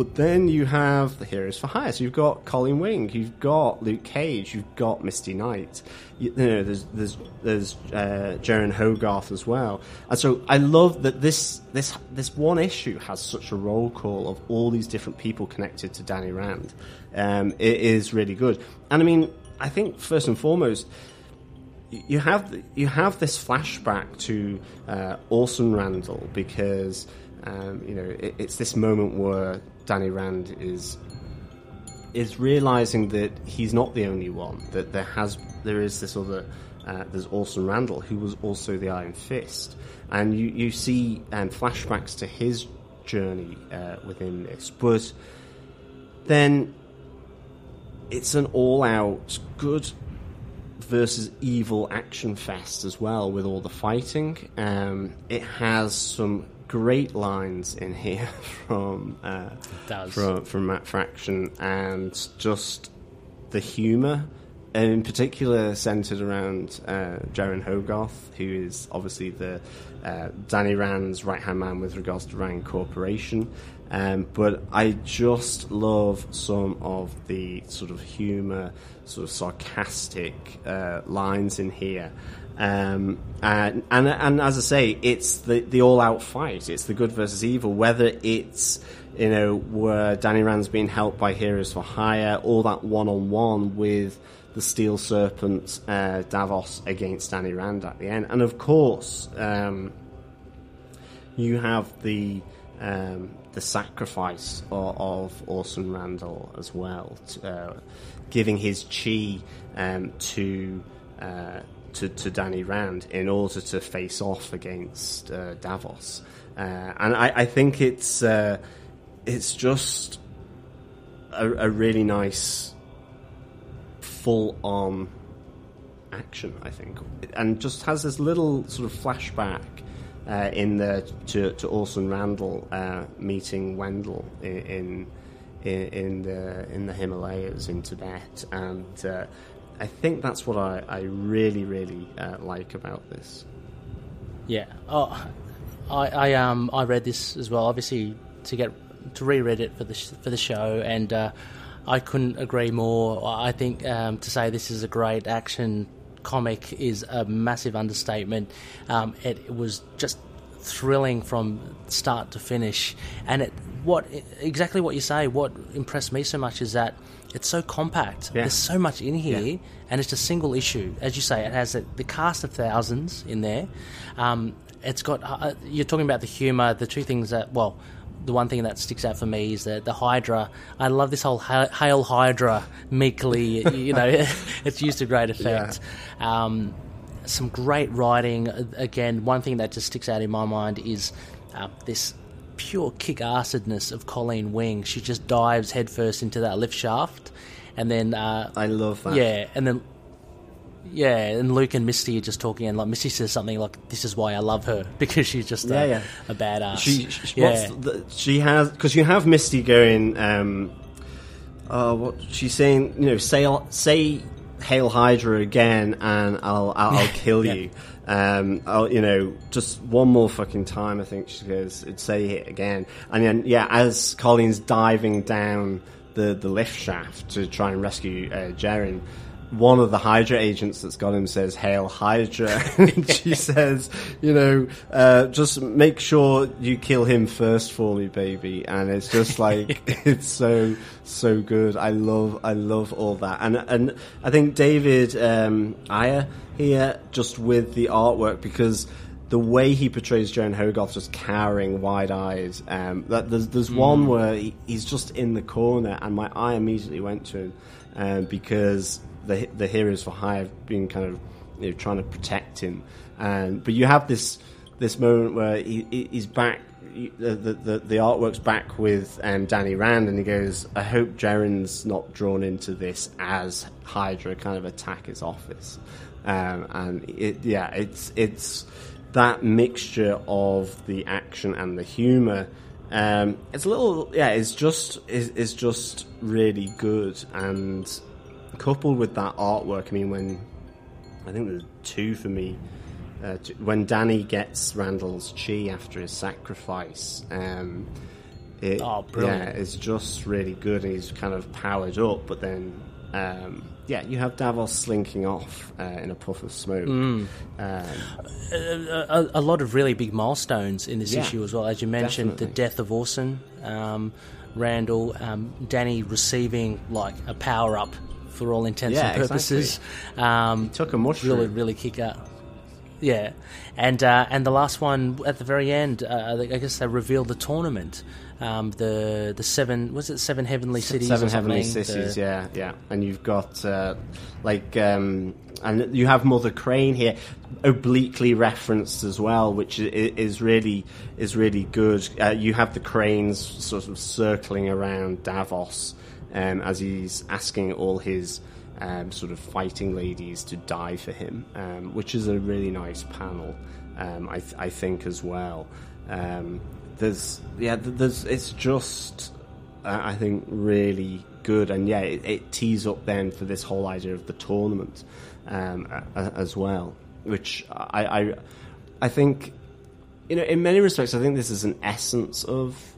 But then you have the Heroes for Hire. So you've got Colleen Wing, you've got Luke Cage, you've got Misty Knight. You, you know, there's there's there's uh, Jeryn Hogarth as well. And so I love that this this this one issue has such a roll call of all these different people connected to Danny Rand. Um, it is really good. And I mean, I think first and foremost, you have you have this flashback to uh, Orson Randall because um, you know it, it's this moment where Danny Rand is is realizing that he's not the only one that there has there is this other uh, there's Orson Randall who was also the Iron Fist and you you see um, flashbacks to his journey uh, within this but then it's an all out good versus evil action fest as well with all the fighting. Um, it has some great lines in here from uh, from from Matt Fraction and just the humour. In particular, centered around uh, Jeryn Hogarth, who is obviously the uh, Danny Rand's right hand man with regards to Rand Corporation. Um, but I just love some of the sort of humour, sort of sarcastic uh, lines in here. Um, and, and and as I say, it's the the all out fight. It's the good versus evil. Whether it's you know where Danny Rand's being helped by Heroes for Hire, or that one on one with the Steel Serpent uh, Davos against Danny Rand at the end, and of course um, you have the um, the sacrifice of, of Orson Randall as well, to, uh, giving his chi um, to, uh, to to Danny Rand in order to face off against uh, Davos, uh, and I, I think it's uh, it's just a, a really nice full on action, I think, and just has this little sort of flashback uh, in the to, to Orson Randall uh, meeting Wendell in, in in the in the Himalayas in Tibet, and uh, I think that's what I, I really really uh, like about this. Yeah. Oh, I, I um I read this as well. Obviously, to get to reread it for the sh- for the show, and uh, I couldn't agree more. I think um, to say this is a great action comic is a massive understatement. Um, it was just thrilling from start to finish, and it what exactly what you say. What impressed me so much is that it's so compact. Yeah. There's so much in here, Yeah. and it's a single issue. As you say, it has the, the cast of thousands in there. Um, it's got uh, you're talking about the humour. The two things that well. The one thing that sticks out for me is the, the Hydra. I love this whole Hail Hydra meekly. you know, it's used to great effect. Um, some great writing. Uh, Again, one thing that just sticks out in my mind is uh, this pure kick assedness of Colleen Wing. She just dives headfirst into that lift shaft, and then uh, I love that. yeah, and then yeah, and Luke and Misty are just talking, and like Misty says something like, "This is why I love her because she's just Yeah, a, yeah. a badass." She, she, yeah, the, she has because you have Misty going. Um, uh, what she's saying, you know, say say Hail Hydra again, and I'll I'll, I'll kill Yeah. you. Um, I'll, you know, just one more fucking time. I think she goes, "It'd say it again." And then, yeah, as Colleen's diving down the the lift shaft to try and rescue uh, Jeryn. One of the Hydra agents that's got him says, Hail Hydra. and she says, you know, uh, just make sure you kill him first for me, baby. And it's just like, it's so, so good. I love, I love all that. And, and I think David, um, Aja here, just with the artwork, because the way he portrays Jeryn Hogarth just cowering, wide eyes. Um, that there's there's one where he, he's just in the corner, and my eye immediately went to him um, because the the heroes for hire have been kind of you know, trying to protect him. And but you have this this moment where he, he- he's back. The, the, the, artwork's back with um, Danny Rand, and he goes, "I hope Jeryn's not drawn into this as Hydra kind of attack his office." Um, and it, yeah, it's it's that mixture of the action and the humor. Um, it's a little, yeah. It's just, is is just really good, and coupled with that artwork. I mean, when I think there's two for me. Uh, when Danny gets Randall's chi after his sacrifice, um, it, Oh, yeah, it's just really good. He's kind of powered up, but then, um, yeah, you have Davos slinking off uh, in a puff of smoke. Mm. Um, a, a lot of really big milestones in this Yeah, issue as well. As you mentioned, definitely. the death of Orson, um, Randall, um, Danny receiving like a power up for all intents Yeah, and purposes. Um, took a mushroom. Really, really kick out. Yeah, and uh, and the last one at the very end, uh, I guess they revealed the tournament. Um, the the seven was it seven heavenly cities? Seven heavenly cities, The- yeah, yeah. And you've got uh, like, um, and you have Mother Crane here, obliquely referenced as well, which is really is really good. Uh, you have the cranes sort of circling around Davos um, as he's asking all his. Um, sort of fighting ladies to die for him, um, which is a really nice panel, um, I, th- I think as well. Um, there's yeah, there's it's just uh, I think really good, and yeah, it, it tees up then for this whole idea of the tournament um, a- a- as well, which I, I I think you know in many respects I think this is an essence of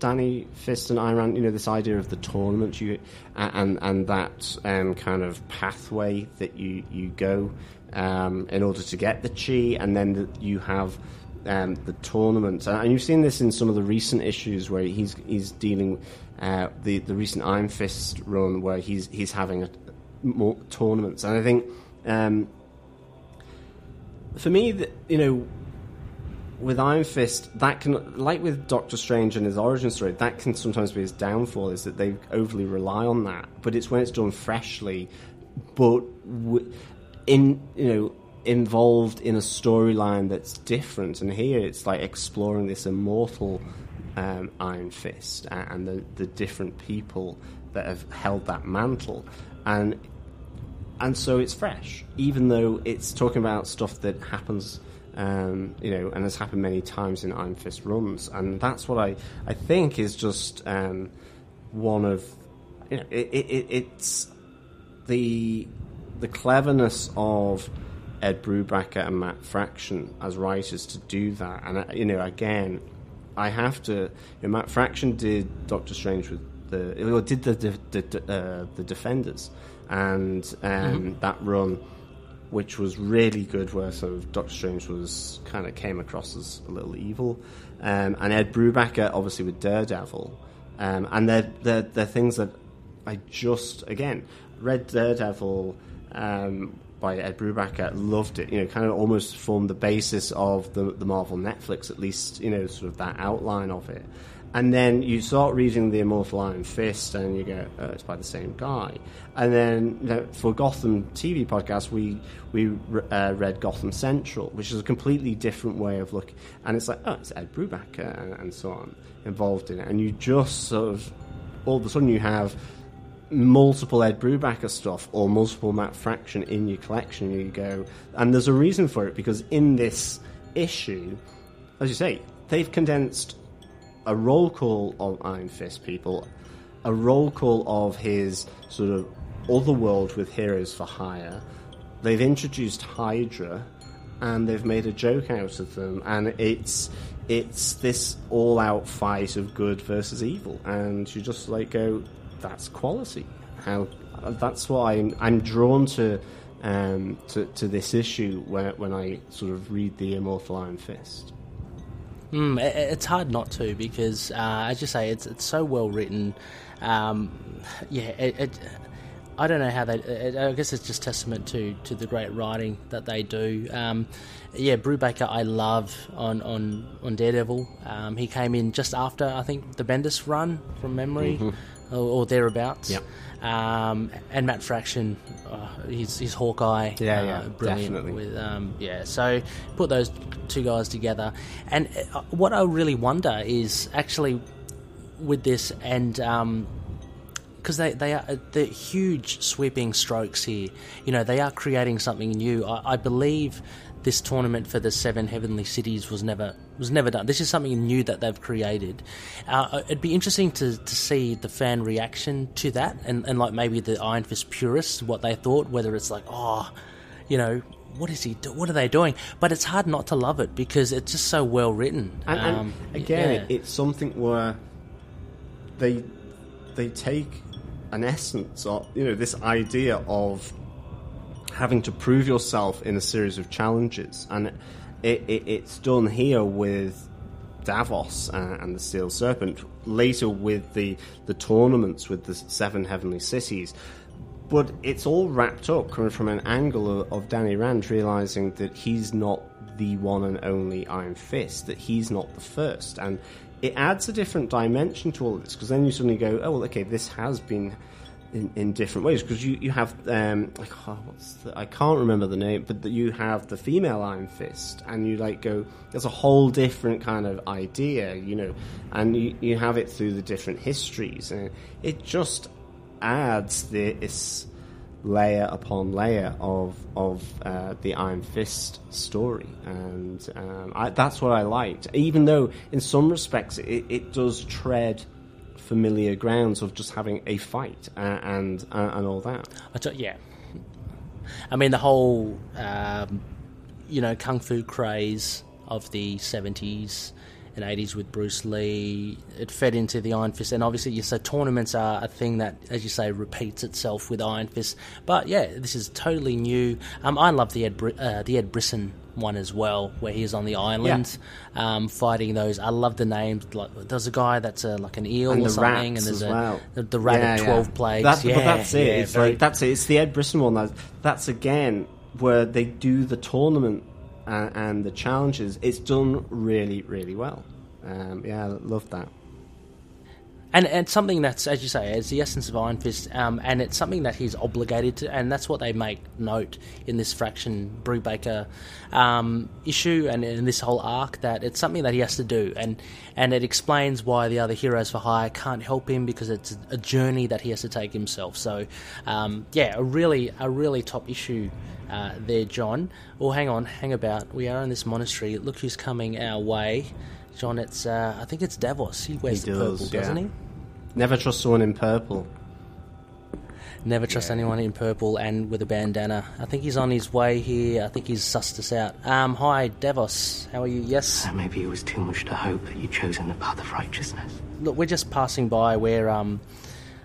Danny Fist and Iran. You know this idea of the tournament you and and that um, kind of pathway that you you go um, in order to get the chi, and then the, you have um, the tournament. And you've seen this in some of the recent issues where he's he's dealing uh, the the recent Iron Fist run where he's he's having a, more tournaments, and I think. Um, for me, th- you know, with Iron Fist, that can, like with Doctor Strange and his origin story, that can sometimes be his downfall, is that they overly rely on that. But it's when it's done freshly, but in, you know, involved in a storyline that's different. And here it's like exploring this immortal um, Iron Fist and the, the different people that have held that mantle. And and so it's fresh, even though it's talking about stuff that happens, um, you know, and has happened many times in Iron Fist runs, and that's what I I think is just um, one of, you know, it, it, it, it's the the cleverness of Ed Brubaker and Matt Fraction as writers to do that, and uh, you know, again, I have to. You know, Matt Fraction did Doctor Strange with the, or did the the, the, uh, the Defenders, and um, that run, which was really good, where sort of Doctor Strange was kind of came across as a little evil, um, and Ed Brubaker obviously with Daredevil, um, and they're, they're they're things that I just again read Daredevil. Um, by Ed Brubaker, loved it. You know, kind of almost formed the basis of the the Marvel Netflix, at least you know, sort of that outline of it. And then you start reading the Immortal Iron Fist, and you go, oh, "It's by the same guy." And then you know, for Gotham TV podcast, we we uh, read Gotham Central, which is a completely different way of looking. And it's like, oh, it's Ed Brubaker and, and so on involved in it, and you just sort of all of a sudden you have multiple Ed Brubaker stuff or multiple Matt Fraction in your collection. You go, and there's a reason for it because in this issue, as you say, they've condensed a roll call of Iron Fist people, a roll call of his sort of other world with Heroes for Hire. They've introduced Hydra, and they've made a joke out of them, and it's it's this all-out fight of good versus evil, and you just like go, that's quality. How that's why I'm, I'm drawn to, um, to to this issue when when I sort of read the Immortal Iron Fist. Mm, it's hard not to because, uh, as you say, it's it's so well written. Um, yeah, it, it, I don't know how they. It, I guess it's just testament to to the great writing that they do. Um, yeah, Brubaker, I love on on on Daredevil. Um, he came in just after I think the Bendis run from memory, Mhm. Or, or thereabouts. Yep. Um, and Matt Fraction, uh, he's, he's Hawkeye. Yeah, uh, yeah, brilliant definitely. With um, yeah, so put those two guys together, and uh, what I really wonder is actually with this and. Um, because they, they are the huge sweeping strokes here. You know, they are creating something new. I, I believe this tournament for the seven heavenly cities was never was never done. This is something new that they've created. Uh, it'd be interesting to, to see the fan reaction to that, and, and like maybe the Iron Fist purists what they thought. Whether it's like, oh, you know, what is he? Do- what are they doing? But it's hard not to love it because it's just so well written. And, and Um, again, yeah. it's something where they they take an essence of you know this idea of having to prove yourself in a series of challenges, and it, it, it's done here with Davos and the Steel Serpent. Later with the the tournaments with the seven heavenly cities. But it's all wrapped up coming from an angle of, of Danny Rand realizing that he's not the one and only Iron Fist, that he's not the first. And it adds a different dimension to all of this because then you suddenly go, oh, well, okay, this has been in, in different ways because you, you have, um, like, oh, the, I can't remember the name, but that you have the female Iron Fist and you like go, there's a whole different kind of idea, you know, and you, you have it through the different histories. And it just adds this layer upon layer of of uh, the Iron Fist story, and um, I, that's what I liked. Even though, in some respects, it, it does tread familiar grounds of just having a fight uh, and uh, and all that. I t- yeah. I mean, the whole, um, you know, kung fu craze of the 70s and 80s with Bruce Lee, it fed into the Iron Fist. And obviously, you say tournaments are a thing that, as you say, repeats itself with Iron Fist. But yeah, this is totally new. Um, I love the Ed, Br- uh, the Ed Brisson one as well, where he's on the island um, fighting those. I love the names. Like, there's a guy that's uh, like an eel And or the something, rats and there's a, well. the, the rat Yeah, of yeah. 12 plagues. That's, yeah, that's it. yeah, it's very- like that's it. It's the Ed Brisson one. That's, that's again where they do the tournament uh, and the challenges. It's done really, really well. Um, yeah, I love that. And and something that's, as you say, is the essence of Iron Fist, um, and it's something that he's obligated to, and that's what they make note in this Fraction Brubaker um, issue and in this whole arc that it's something that he has to do, and and it explains why the other heroes for hire can't help him because it's a journey that he has to take himself. So, um, yeah, a really a really top issue uh, there, John. Well, hang on, hang about. We are in this monastery. Look who's coming our way. John, it's uh, I think it's Davos. He wears He the does, purple, doesn't yeah. he? Never trust someone in purple. Never trust anyone in purple and with a bandana. I think he's on his way here. I think he's sussed us out. Um, hi, Davos. How are you? Yes. Uh, Maybe it was too much to hope that you'd chosen the path of righteousness. Look, we're just passing by. We're um,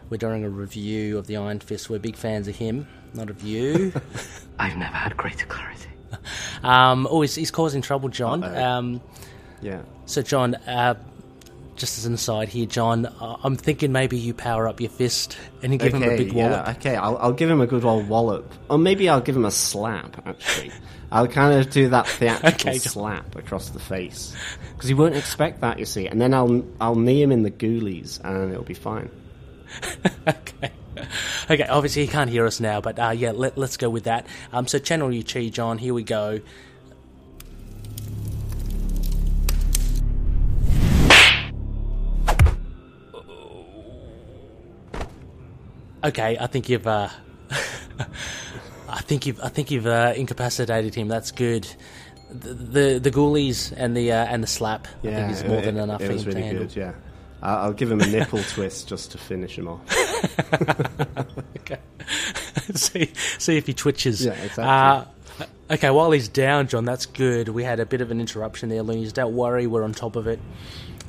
we're doing a review of the Iron Fist. We're big fans of him, not of you. I've never had greater clarity. um, oh, he's, he's causing trouble, John. Um, Yeah. so, John, uh, just as an aside here, John, uh, I'm thinking maybe you power up your fist and you give him a big yeah, wallop. okay, I'll, I'll give him a good old wallop. Or maybe I'll give him a slap, actually. I'll kind of do that theatrical Okay, slap across the face. Because he won't expect that, you see. And then I'll, I'll knee him in the ghoulies, and it'll be fine. okay. Okay, obviously he can't hear us now, but uh, yeah, let, let's go with that. Um, so channel your chi, John. Here we go. Okay, I think you've. Uh, I think you've. I think you've uh, incapacitated him. That's good. The the, the ghoulies and the uh, and the slap. I think is more it- than it- enough It for was really handle. good, yeah. I'll, I'll give him a nipple twist just to finish him off. okay. see, see if he twitches. Yeah, exactly. Uh, okay, while he's down, John, that's good. We had a bit of an interruption there, Loonies. Don't worry, we're on top of it.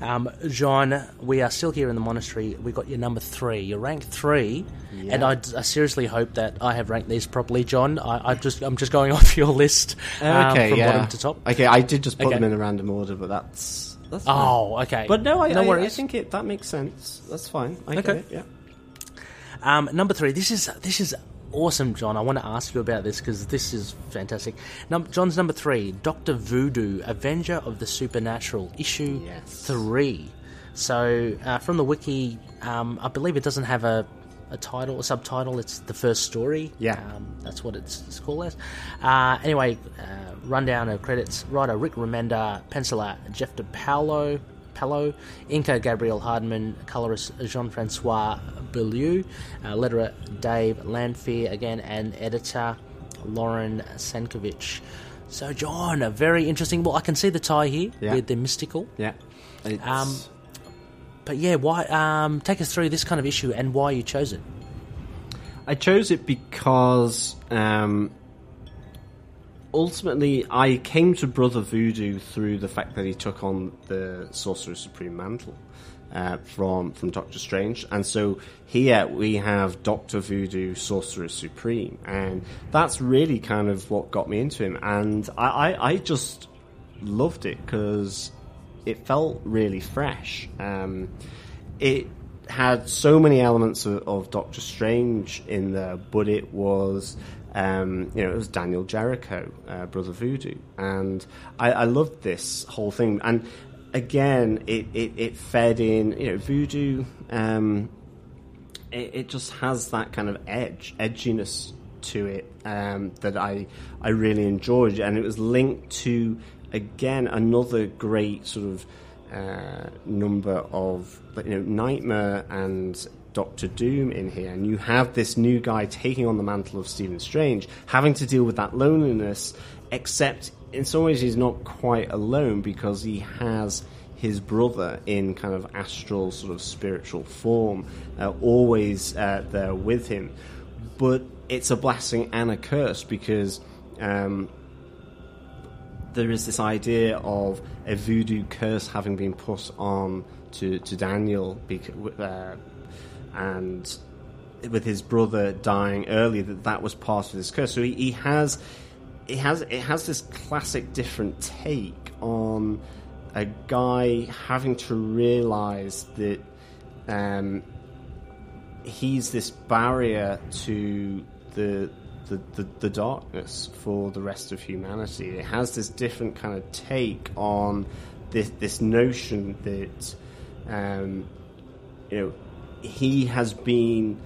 Um, John, we are still here in the monastery. We got your number three. You're rank three, and I, I seriously hope that I have ranked these properly, John. I, I just I'm just going off your list um, okay, from yeah. bottom to top. Okay, I did just put Okay. them in a random order, but that's that's fine. Oh, okay. But no, I, no I, worries. I think it that makes sense. That's fine. I Okay. it, yeah. Um, number three. This is this is awesome, John. I want to ask you about this because this is fantastic. Num- John's number three, Doctor Voodoo, Avenger of the Supernatural, issue Yes. three. So uh, from the wiki, um, I believe it doesn't have a, a title, a subtitle. It's the first story. Yeah. um, that's what it's, it's called as. Uh, anyway, uh, rundown of credits: writer Rick Remender, penciler Jefte Palo. Palo, inker Gabriel Hardman, colorist Jean Francois Beaulieu, uh, letterer Dave Lanphear again, and editor Lauren Sankovitch. So, John, a very interesting. Well, I can see the tie here Yeah. with the mystical. Yeah. Um, But yeah, why? Um, take us through this kind of issue and why you chose it. I chose it because um, ultimately I came to Brother Voodoo through the fact that he took on the Sorcerer Supreme mantle uh, from from Doctor Strange, and so here we have Doctor Voodoo, Sorcerer Supreme, and that's really kind of what got me into him, and I, I, I just loved it because it felt really fresh. Um, it had so many elements of, of Doctor Strange in there, but it was, um, you know, it was Daniel Jericho, uh, Brother Voodoo, and I, I loved this whole thing. And again, it, it, it fed in, you know, Voodoo. Um, it, it just has that kind of edge, edginess to it um, that I I really enjoyed, and it was linked to again another great sort of uh, number of you know Nightmare and Doctor Doom in here, and you have this new guy taking on the mantle of Stephen Strange, having to deal with that loneliness, except in some ways he's not quite alone because he has his brother in kind of astral sort of spiritual form, uh, always uh, there with him. But it's a blessing and a curse because um, there is this idea of a voodoo curse having been put on to, to Daniel uh, and with his brother dying early that that was part of this curse so he, he has it has it has this classic different take on a guy having to realize that um, he's this barrier to the, the, the the darkness for the rest of humanity. It has this different kind of take on this this notion that um, you know he has been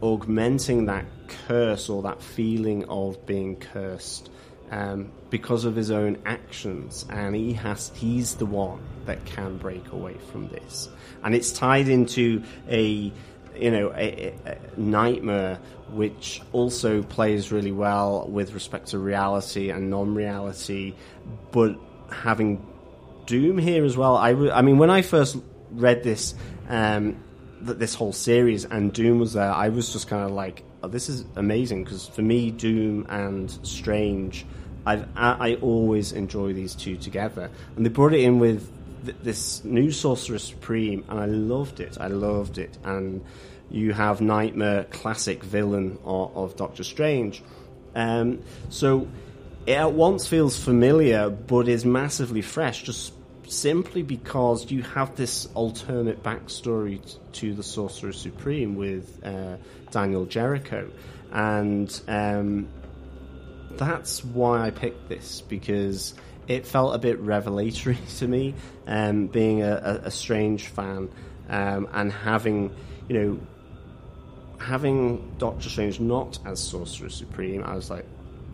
augmenting that curse or that feeling of being cursed um, because of his own actions, and he has he's the one that can break away from this, and it's tied into a you know a, a, nightmare which also plays really well with respect to reality and non-reality, but having Doom here as well—I mean, when I first read this, um, th- this whole series, and Doom was there, I was just kind of like, oh, "This is amazing." Because for me, Doom and Strange, I've, I, I always enjoy these two together, and they brought it in with th- this new Sorcerer Supreme, and I loved it. I loved it, and you have Nightmare, classic villain of, of Doctor Strange. Um, so it at once feels familiar, but is massively fresh, just simply because you have this alternate backstory to the Sorcerer Supreme with uh, Daniel Jericho, and um, that's why I picked this because it felt a bit revelatory to me, um, being a, a, strange fan um, and having, you know, having Doctor Strange not as Sorcerer Supreme. I was like,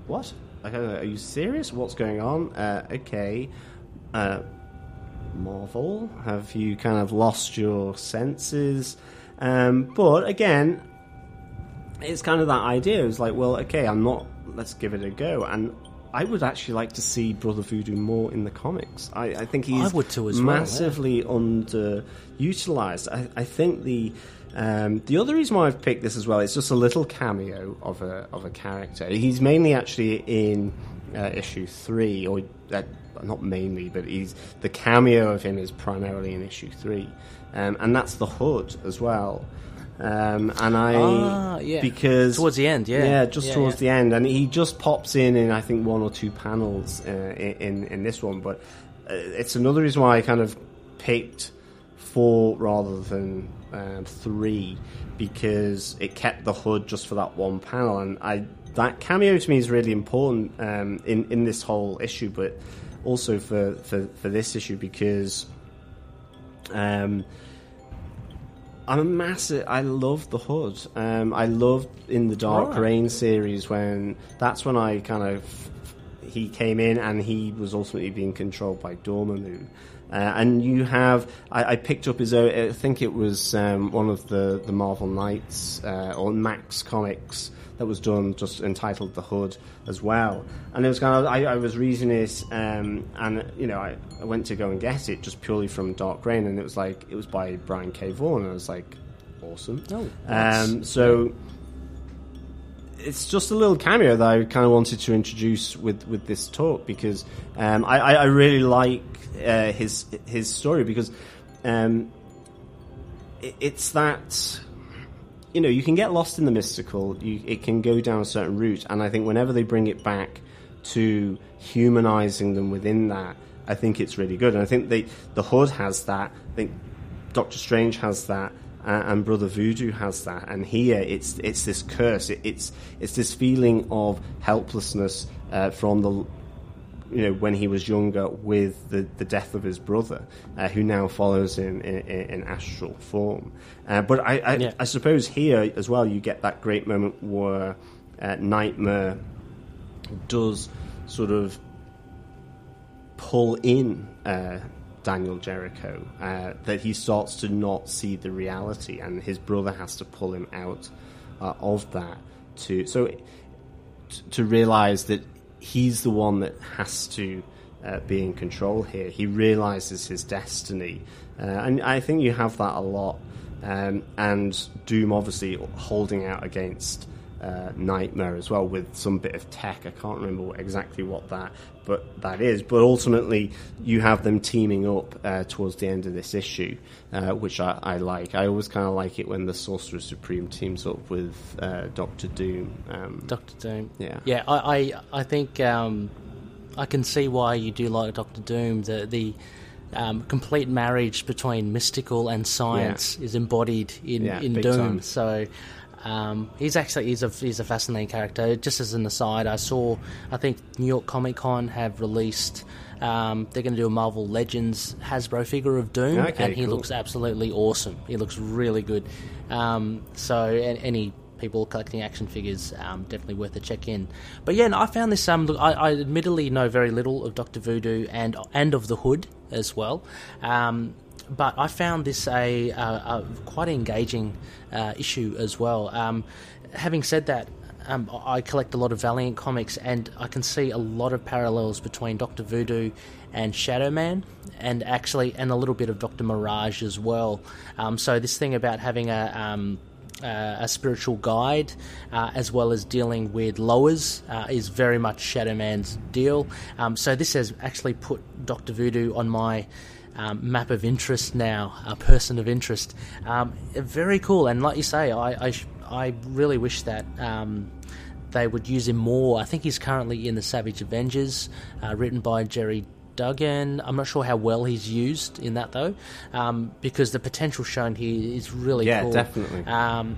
what? Like, are you serious? What's going on? Uh, okay. Uh, Marvel, have you kind of lost your senses? Um, but again, it's kind of that idea. It's like, well, okay, I'm not. Let's give it a go. And I would actually like to see Brother Voodoo more in the comics. I, I think he's I would too as well, yeah. massively underutilized. I, I think the um, the other reason why I've picked this as well is just a little cameo of a of a character. He's mainly actually in uh, issue three, or uh, not mainly, but he's the cameo of him is primarily in issue three, um, and that's the Hood as well. Um, and I Ah, yeah. because Towards the end, yeah. yeah, just Yeah, towards yeah. the end, and he just pops in in I think one or two panels uh, in in this one, but uh, it's another reason why I kind of picked four rather than um, three because it kept the hood just for that one panel, and I that cameo to me is really important um, in in this whole issue, but also for for, for this issue because. Um, I'm a massive. I love the Hood. Um, I loved in the Dark Right. Reign series when that's when I kind of he came in and he was ultimately being controlled by Dormammu. Uh, and you have, I, I picked up his own, I think it was um, one of the, the Marvel Knights uh, or Max Comics that was done, just entitled The Hood as well. And it was kind of, I, I was reading it, um, and you know, I, I went to go and get it just purely from Dark Reign, and it was like, it was by Brian K. Vaughan, and I was like, awesome. Oh, um, so it's just a little cameo that I kind of wanted to introduce with, with this talk because um, I, I I really like uh, his his story because um, it, it's that you know you can get lost in the mystical. You, it can go down a certain route. And I think whenever they bring it back to humanizing them within that I think it's really good. And I think they, the hood has that. I think Doctor Strange has that. Uh, and Brother Voodoo has that. And here, it's it's this curse. It, it's it's this feeling of helplessness uh, from the you know when he was younger with the, the death of his brother, uh, who now follows him in, in, in astral form. Uh, but I I, Yeah. I suppose here as well, you get that great moment where uh, Nightmare does sort of pull in uh, Daniel Jericho, uh, that he starts to not see the reality, and his brother has to pull him out uh, of that to so to realize that he's the one that has to uh, be in control here. He realizes his destiny, uh, and I think you have that a lot. Um, and Doom obviously holding out against uh, Nightmare as well with some bit of tech. I can't remember what, exactly what that, but that is. But ultimately, you have them teaming up uh, towards the end of this issue, uh, which I, I like. I always kind of like it when the Sorcerer Supreme teams up with uh, Doctor Doom. Um, Doctor Doom. Yeah. yeah. I I, I think um, I can see why you do like Doctor Doom. The the um, complete marriage between mystical and science is embodied in Yeah, in Doom. time. So. Um, he's actually he's a he's a fascinating character. Just as an aside, I saw I think New York Comic Con have released um, they're going to do a Marvel Legends Hasbro figure of Doom, Okay, and he cool. looks absolutely awesome. He looks really good. Um, so any people collecting action figures, um, definitely worth a check in. But yeah, no, I found this. Um, look, I, I admittedly know very little of Doctor Voodoo and and of the Hood as well. Um, but I found this a, a, a quite engaging uh, issue as well. Um, having said that, um, I collect a lot of Valiant comics, and I can see a lot of parallels between Doctor Voodoo and Shadow Man, and actually, and a little bit of Doctor Mirage as well. Um, so this thing about having a um, uh, a spiritual guide, uh, as well as dealing with lowers, uh, is very much Shadow Man's deal. Um, so this has actually put Doctor Voodoo on my um, map of interest now, a person of interest. Um, very cool, and like you say, I I, I really wish that. They would use him more. I think he's currently in the Savage Avengers, uh, written by Gerry Duggan. I'm not sure how well he's used in that though, um, because the potential shown here is really Yeah, cool. definitely. Um,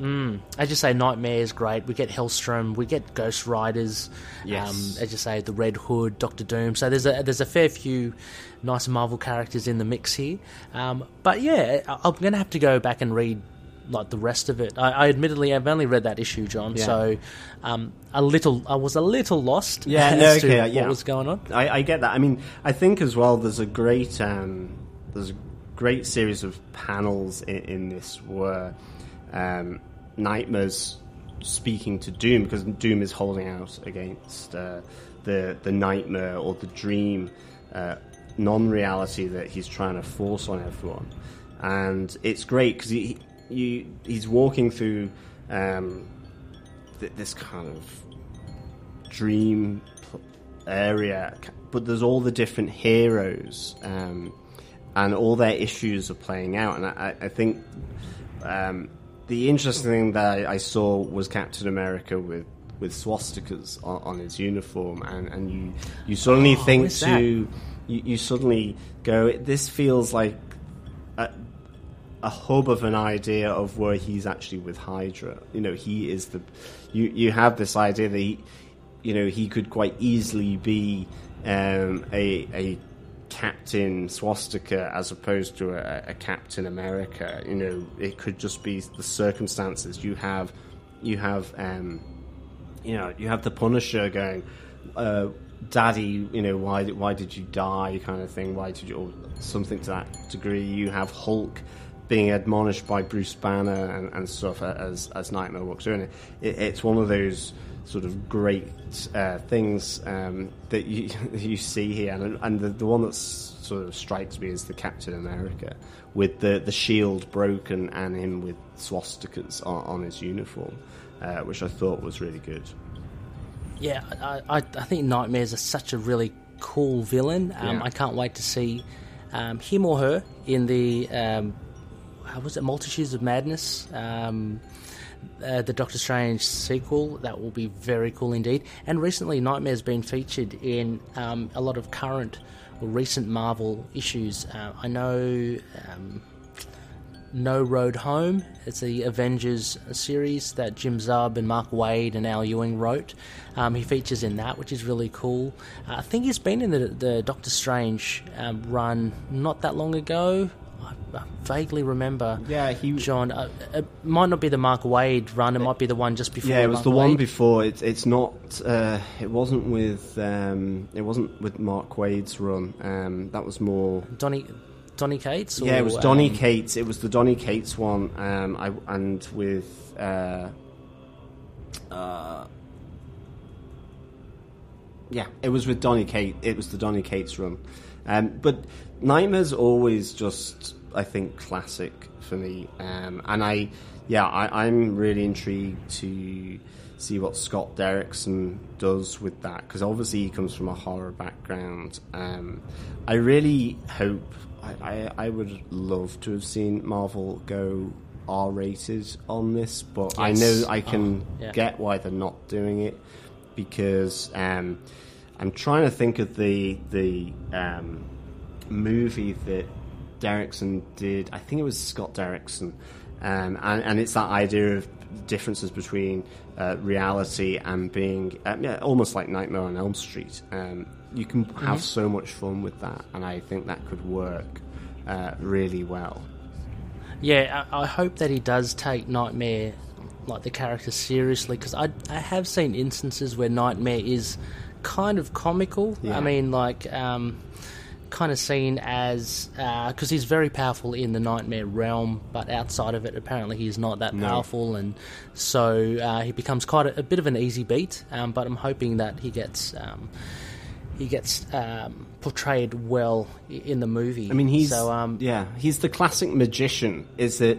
mm, as you say, Nightmare is great. We get Hellstrom, we get Ghost Riders. Yes. Um, as you say, the Red Hood, Doctor Doom. So there's a there's a fair few nice Marvel characters in the mix here. Um, but yeah, I'm going to have to go back and read like the rest of it. I, I admittedly I've only read that issue, John. Yeah. So um, a little, I was a little lost. Yeah, no, okay, what yeah. was going on. I, I get that. I mean, I think as well. There's a great um, there's a great series of panels in, in this where um, Nightmare's speaking to Doom because Doom is holding out against uh, the the nightmare or the dream uh, non-reality that he's trying to force on everyone, and it's great because he you, he's walking through um, th- this kind of dream pl- area, but there's all the different heroes, um, and all their issues are playing out. And I, I think um, the interesting thing that I, I saw was Captain America with with swastikas on, on his uniform, and, and you you suddenly Oh, think to you, you suddenly go, this feels like. A, a hub of an idea of where he's actually with Hydra. You know, he is the. You you have this idea that he, you know, he could quite easily be um, a a Captain Swastika as opposed to a, a Captain America. You know, it could just be the circumstances. You have, you have, um, you know, you have the Punisher going. Uh, daddy, you know, why why did you die, kind of thing. Why did you, or something to that degree. You have Hulk being admonished by Bruce Banner and, and stuff as as Nightmare walks through. And it, it's one of those sort of great uh, things um, that you you see here, and, and the, the one that sort of strikes me is the Captain America with the the shield broken and him with swastikas on, on his uniform, uh, which I thought was really good. Yeah, I, I, I think Nightmares are such a really cool villain. Um, Yeah. I can't wait to see um, him or her in the um, was it Multitudes of Madness, um, uh, the Doctor Strange sequel. That will be very cool indeed. And recently, Nightmare's been featured in um, a lot of current or recent Marvel issues. Uh, I know. Um, no Road Home. It's the Avengers series that Jim Zub and Mark Waid and Al Ewing wrote. Um, he features in that, which is really cool. Uh, I think he's been in the, the Doctor Strange um, run not that long ago. I, I vaguely remember. Yeah, he John. Uh, it might not be the Mark Waid run. It might be the one just before. Yeah, it was Mark the one before. It's it's not. Uh, it wasn't with. Um, it wasn't with Mark Waid's run. Um, that was more. Donny, Donny Cates. yeah, it was Donny um, Cates. It was the Donny Cates one. Um, I and with. Uh, uh, yeah, it was with Donny Kate. It was the Donny Cates run. Um, but Nightmare's always just, I think, classic for me. Um, and I, yeah, I, I'm really intrigued to see what Scott Derrickson does with that because obviously he comes from a horror background. Um, I really hope. I, I, I would love to have seen Marvel go R rated on this, but I know I can Oh, yeah. get why they're not doing it because um, I'm trying to think of the the um, movie that Derrickson did. I think it was Scott Derrickson, um, and, and it's that idea of differences between uh, reality and being uh, yeah, almost like Nightmare on Elm Street. Um, you can have Mhm. so much fun with that, and I think that could work uh, really well. Yeah, I, I hope that he does take Nightmare, like the character, seriously because I, I have seen instances where Nightmare is kind of comical. Yeah. I mean, like, um, kind of seen as because he's very powerful in the Nightmare realm, but outside of it, apparently he's not that No. powerful, and so uh, he becomes quite a, a bit of an easy beat. Um, but I'm hoping that he gets. Um, he gets um, portrayed well in the movie. I mean, he's so um, yeah, he's the classic magician. Is that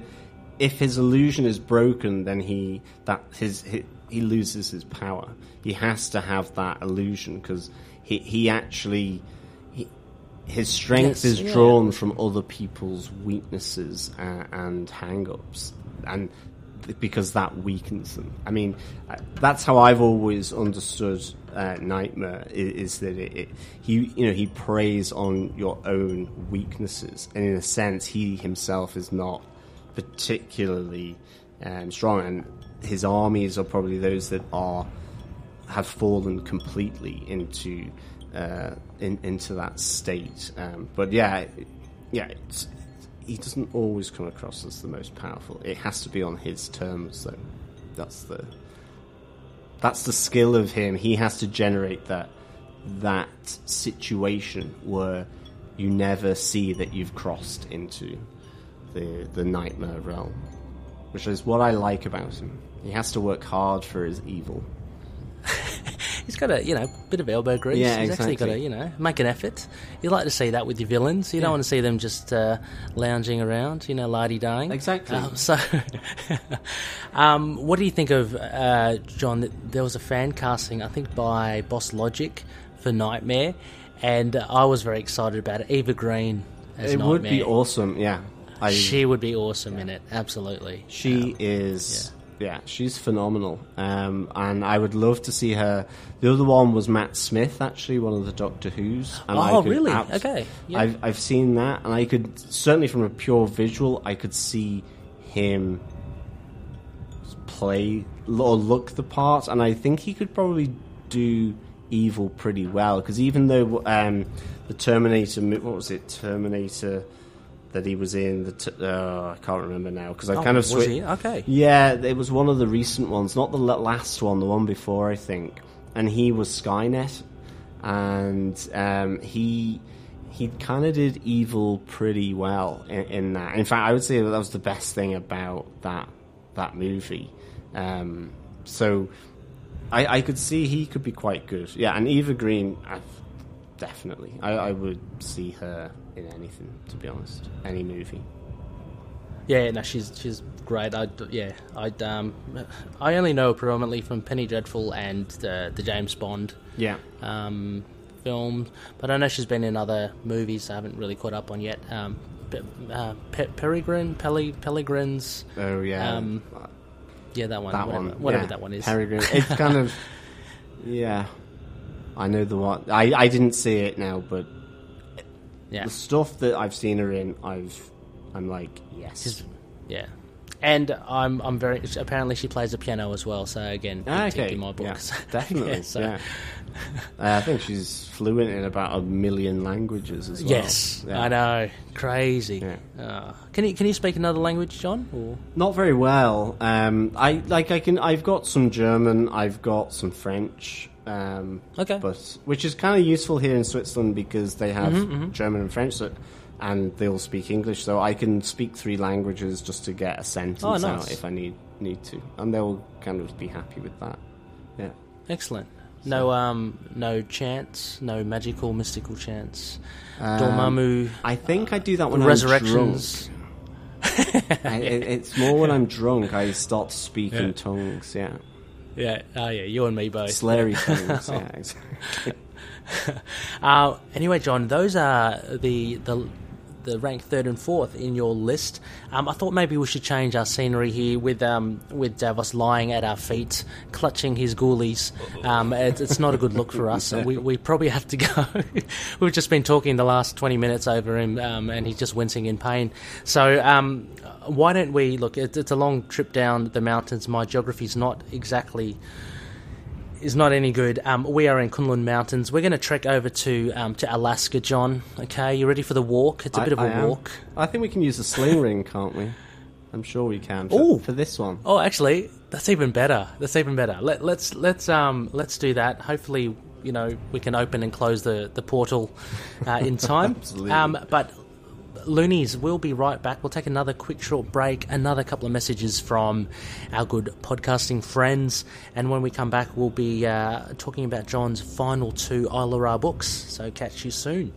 if his illusion is broken, then he that his, he he loses his power. He has to have that illusion because he he actually his strength Yes, is yeah. drawn from other people's weaknesses uh, and hang-ups and th- because that weakens them. I mean, uh, that's how I've always understood uh, Nightmare is, is that it, it, he, you know, he preys on your own weaknesses, and in a sense, he himself is not particularly um, strong, and his armies are probably those that are have fallen completely into uh, in, into that state. Um, but yeah, yeah, he doesn't always come across as the most powerful. It has to be on his terms, though. That's the that's the skill of him. He has to generate that that situation where you never see that you've crossed into the the nightmare realm, which is what I like about him. He has to work hard for his evil. He's got a you know bit of elbow grease. Yeah, He's actually got to you know make an effort. You like to see that with your villains. You Yeah. don't want to see them just uh, lounging around, you know, lardy dying. Exactly. Um, so, um, what do you think of uh, John? There was a fan casting, I think, by Boss Logic for Nightmare, and I was very excited about it. Eva Green as it Nightmare. would be awesome. Yeah, I, she would be awesome in it. Absolutely. She is. Yeah. She's phenomenal. Um, and I would love to see her. The other one was Matt Smith, actually, one of the Doctor Who's. And I Oh, really? abs- Okay, yeah. I've, I've seen that, and I could, certainly from a pure visual, I could see him play or look the part, and I think he could probably do evil pretty well. Because even though um, the Terminator, what was it, Terminator that he was in, the t- uh, I can't remember now because I Oh, kind of was switched. he? Okay. Yeah, it was one of the recent ones, not the last one, the one before, I think. And he was Skynet, and um, he he kind of did evil pretty well in, in that. In fact, I would say that, that was the best thing about that that movie. Um, so I, I could see he could be quite good. Yeah, and Eva Green, i definitely, I, I would see her in anything. To be honest, any movie. Yeah, no, she's she's great. I yeah, I um, I only know her predominantly from Penny Dreadful and the the James Bond Yeah. um, films, but I know she's been in other movies. I haven't really caught up on yet. Um, uh, Pe- Peregrine, Pele, Pellegrin's. Oh yeah. Um, yeah, that one. that whatever, one, whatever yeah. that one is. Peregrine. It's kind of, yeah. I know the one. I I didn't see it now, but yeah, the stuff that I've seen her in, I've, I'm like, yes. Yeah. And I'm I'm very apparently she plays the piano as well. So again, Ah, okay, in my yeah, books. definitely. Yeah, so- yeah. Uh, I think she's fluent in about a million languages as well. Yes, Yeah. I know, crazy. Yeah. Uh, can you can you speak another language, John? Or? Not very well. Um, I like I can. I've got some German. I've got some French. Um, Okay. but which is kind of useful here in Switzerland because they have Mhm, mhm. German and French, so, and they all speak English. So I can speak three languages just to get a sentence Oh, nice. out if I need need to, and they'll kind of be happy with that. Yeah. Excellent. No, um, no chants, no magical, mystical chance. Um, Dormammu. I think I do that when resurrections. I'm drunk. I, it, it's more when I'm drunk. I start speaking Yeah. tongues. Yeah. Yeah, oh yeah, you and me both. Slurry tongues. yeah. Exactly. Uh, anyway, John, those are the the the rank third and fourth in your list. Um, I thought maybe we should change our scenery here with um, with Davos lying at our feet, clutching his ghoulies. Um, it, it's not a good look for us. We, we probably have to go. We've just been talking the last twenty minutes over him, um, and he's just wincing in pain. So um, why don't we look? It, it's a long trip down the mountains. My geography's not exactly is not any good. Um, we are in Kunlun Mountains. We're going to trek over to um, to Alaska, John. Okay, you ready for the walk? It's a I- bit of a I am. walk. I think we can use a sling ring, can't we? I'm sure we can. For, Ooh. for this one. Oh, actually, that's even better. That's even better. Let, let's let's um let's do that. Hopefully, you know, we can open and close the the portal uh, in time. Absolutely. Um, but Loonies, we'll be right back. We'll take another quick short break, another couple of messages from our good podcasting friends, and when we come back, we'll be uh, talking about John's final two Isla Ilara books. So catch you soon.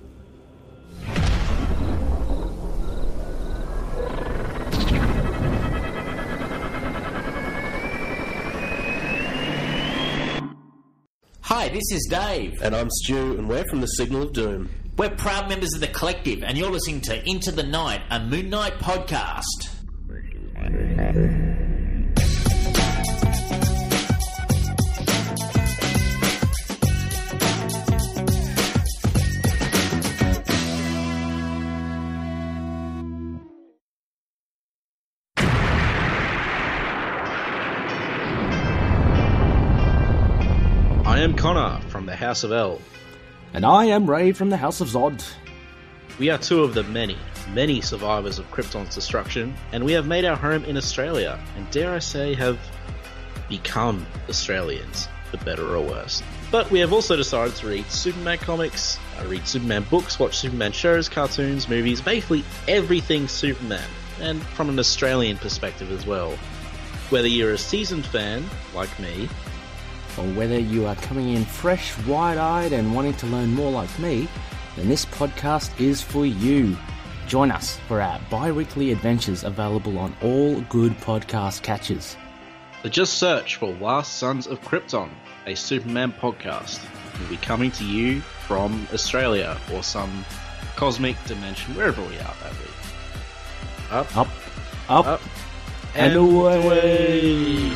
Hi, this is Dave. And I'm Stu, and we're from the Signal of Doom. We're proud members of the collective, and you're listening to Into the Night, a Moon Knight podcast. I am Connor from the House of El. And I am Ray from the House of Zod. We are two of the many, many survivors of Krypton's destruction, and we have made our home in Australia, and dare I say, have become Australians, for better or worse. But we have also decided to read Superman comics, uh, read Superman books, watch Superman shows, cartoons, movies, basically everything Superman, and from an Australian perspective as well. Whether you're a seasoned fan, like me, Or whether you are coming in fresh, wide eyed, and wanting to learn more like me, then this podcast is for you. Join us for our bi weekly adventures available on all good podcast catches. So just search for Last Sons of Krypton, a Superman podcast. We'll be coming to you from Australia or some cosmic dimension, wherever we are, that week. Up, up, up, up and away.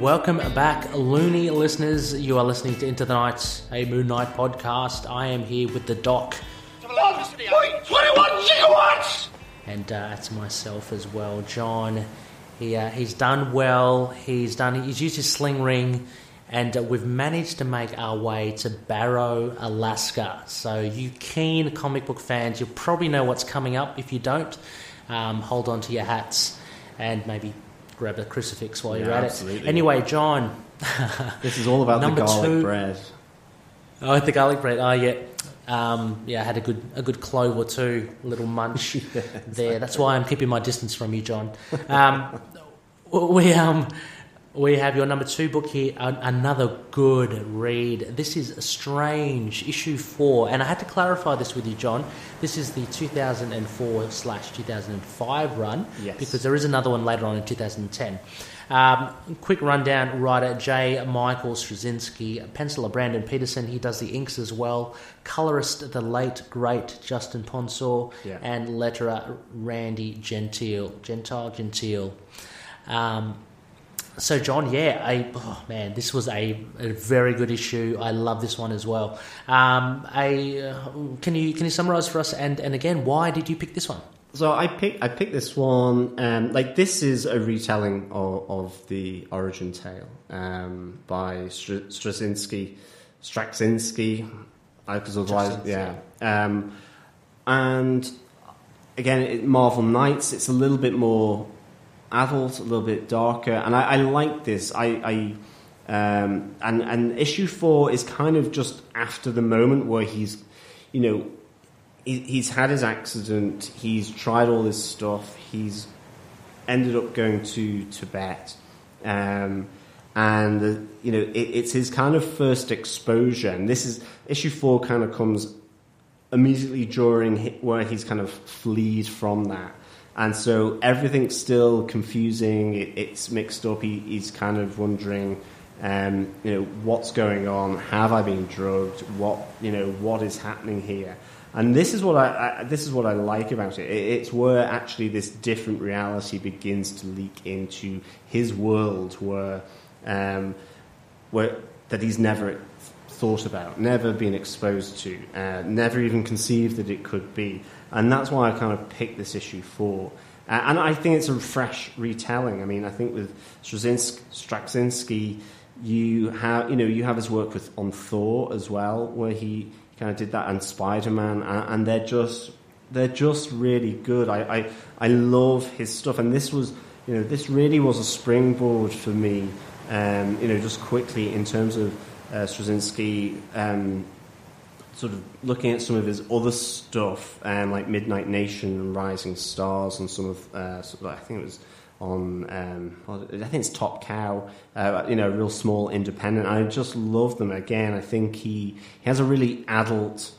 Welcome back, loony listeners. You are listening to Into the Night, a Moon Knight podcast. I am here with the Doc, 1.21 gigawatts! and uh, it's myself as well, John. He uh, he's done well. He's done. He's used his sling ring, and uh, we've managed to make our way to Barrow, Alaska. So, you keen comic book fans, you'll probably know what's coming up. If you don't, um, hold on to your hats and maybe grab a crucifix while you're at absolutely. it. Anyway, John. This is all about the Number garlic two- bread. Oh, the garlic bread. Oh, yeah. Um, yeah, I had a good a good clove or two, a little munch there. That's why I'm keeping my distance from you, John. Um, we um we have your number two book here, an- another good read. This is Strange, issue four, and I had to clarify this with you, John. This is the 2004 slash 2005 run Yes. because there is another one later on in 2010. Um, quick rundown writer J. Michael Straczynski, penciler Brandon Peterson, he does the inks as well. Colorist, the late, great Justin Ponsor, Yeah. and letterer Randy Gentile. Gentile, Gentile. Um, so, John, yeah, I, oh man, this was a, a very good issue. I love this one as well. Um, uh, can you can you summarize for us? And, and again, why did you pick this one? So I picked I picked this one. Um, like this is a retelling of, of the origin tale um, by Str- Straczynski, Straczynski, because otherwise, yeah. Um, and again, it, Marvel Knights. It's a little bit more adult, a little bit darker, and I, I like this. I, I um, and and issue four is kind of just after the moment where he's, you know, he, he's had his accident. He's tried all this stuff. He's ended up going to Tibet, um, and uh, you know it, it's his kind of first exposure. And this is issue four. Kind of comes immediately during where he's kind of fleed from that. And so everything's still confusing. It, it's mixed up. He, he's kind of wondering, um, you know, what's going on? Have I been drugged? What, you know, what is happening here? And this is what I, I this is what I like about it. it. It's where actually this different reality begins to leak into his world, where, um, where that he's never thought about, never been exposed to, uh, never even conceived that it could be. And that's why I kind of picked this issue for. And I think it's a fresh retelling. I mean, I think with Straczynski, Straczynski you have, you know, you have his work with on Thor as well, where he kind of did that, and Spider Man, and, and they're just they're just really good. I, I I love his stuff, and this was, you know, this really was a springboard for me. Um, you know, just quickly in terms of uh, Straczynski, um, sort of looking at some of his other stuff, um, like Midnight Nation and Rising Stars, and some of, uh, sort of- I think it was on, um, I think it's Top Cow, uh, you know, real small independent. I just love them. Again, I think he, he has a really adult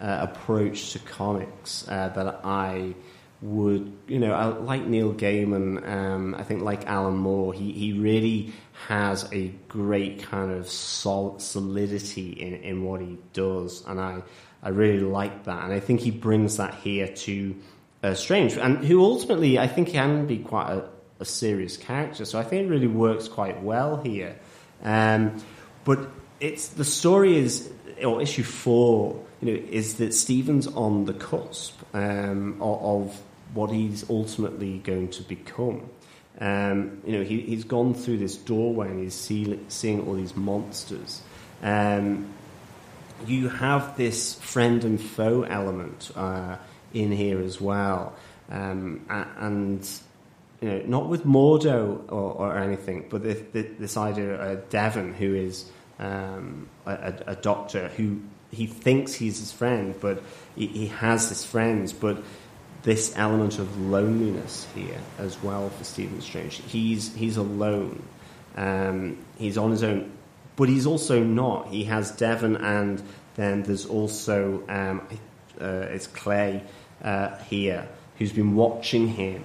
uh, approach to comics uh, that I would, you know, I like Neil Gaiman. Um, I think like Alan Moore, he he really has a great kind of sol- solidity in in what he does, and I I really like that, and I think he brings that here to uh, Strange, and who ultimately I think can be quite a, a serious character. So I think it really works quite well here. Um, but it's the story is or issue four, you know, is that Stephen's on the cusp um, of, of what he's ultimately going to become. Um, you know, he, he's gone through this doorway and he's see, seeing all these monsters. Um, you have this friend and foe element uh, in here as well, um, and you know, not with Mordo or, or anything, but this, this idea of uh, Devon, who is um, a, a, a doctor who he thinks he's his friend, but he, he has his friends, but this element of loneliness here as well for Stephen Strange. He's he's alone. Um, he's on his own, but he's also not. He has Devon, and then there's also um, uh, it's Clay uh, here who's been watching him,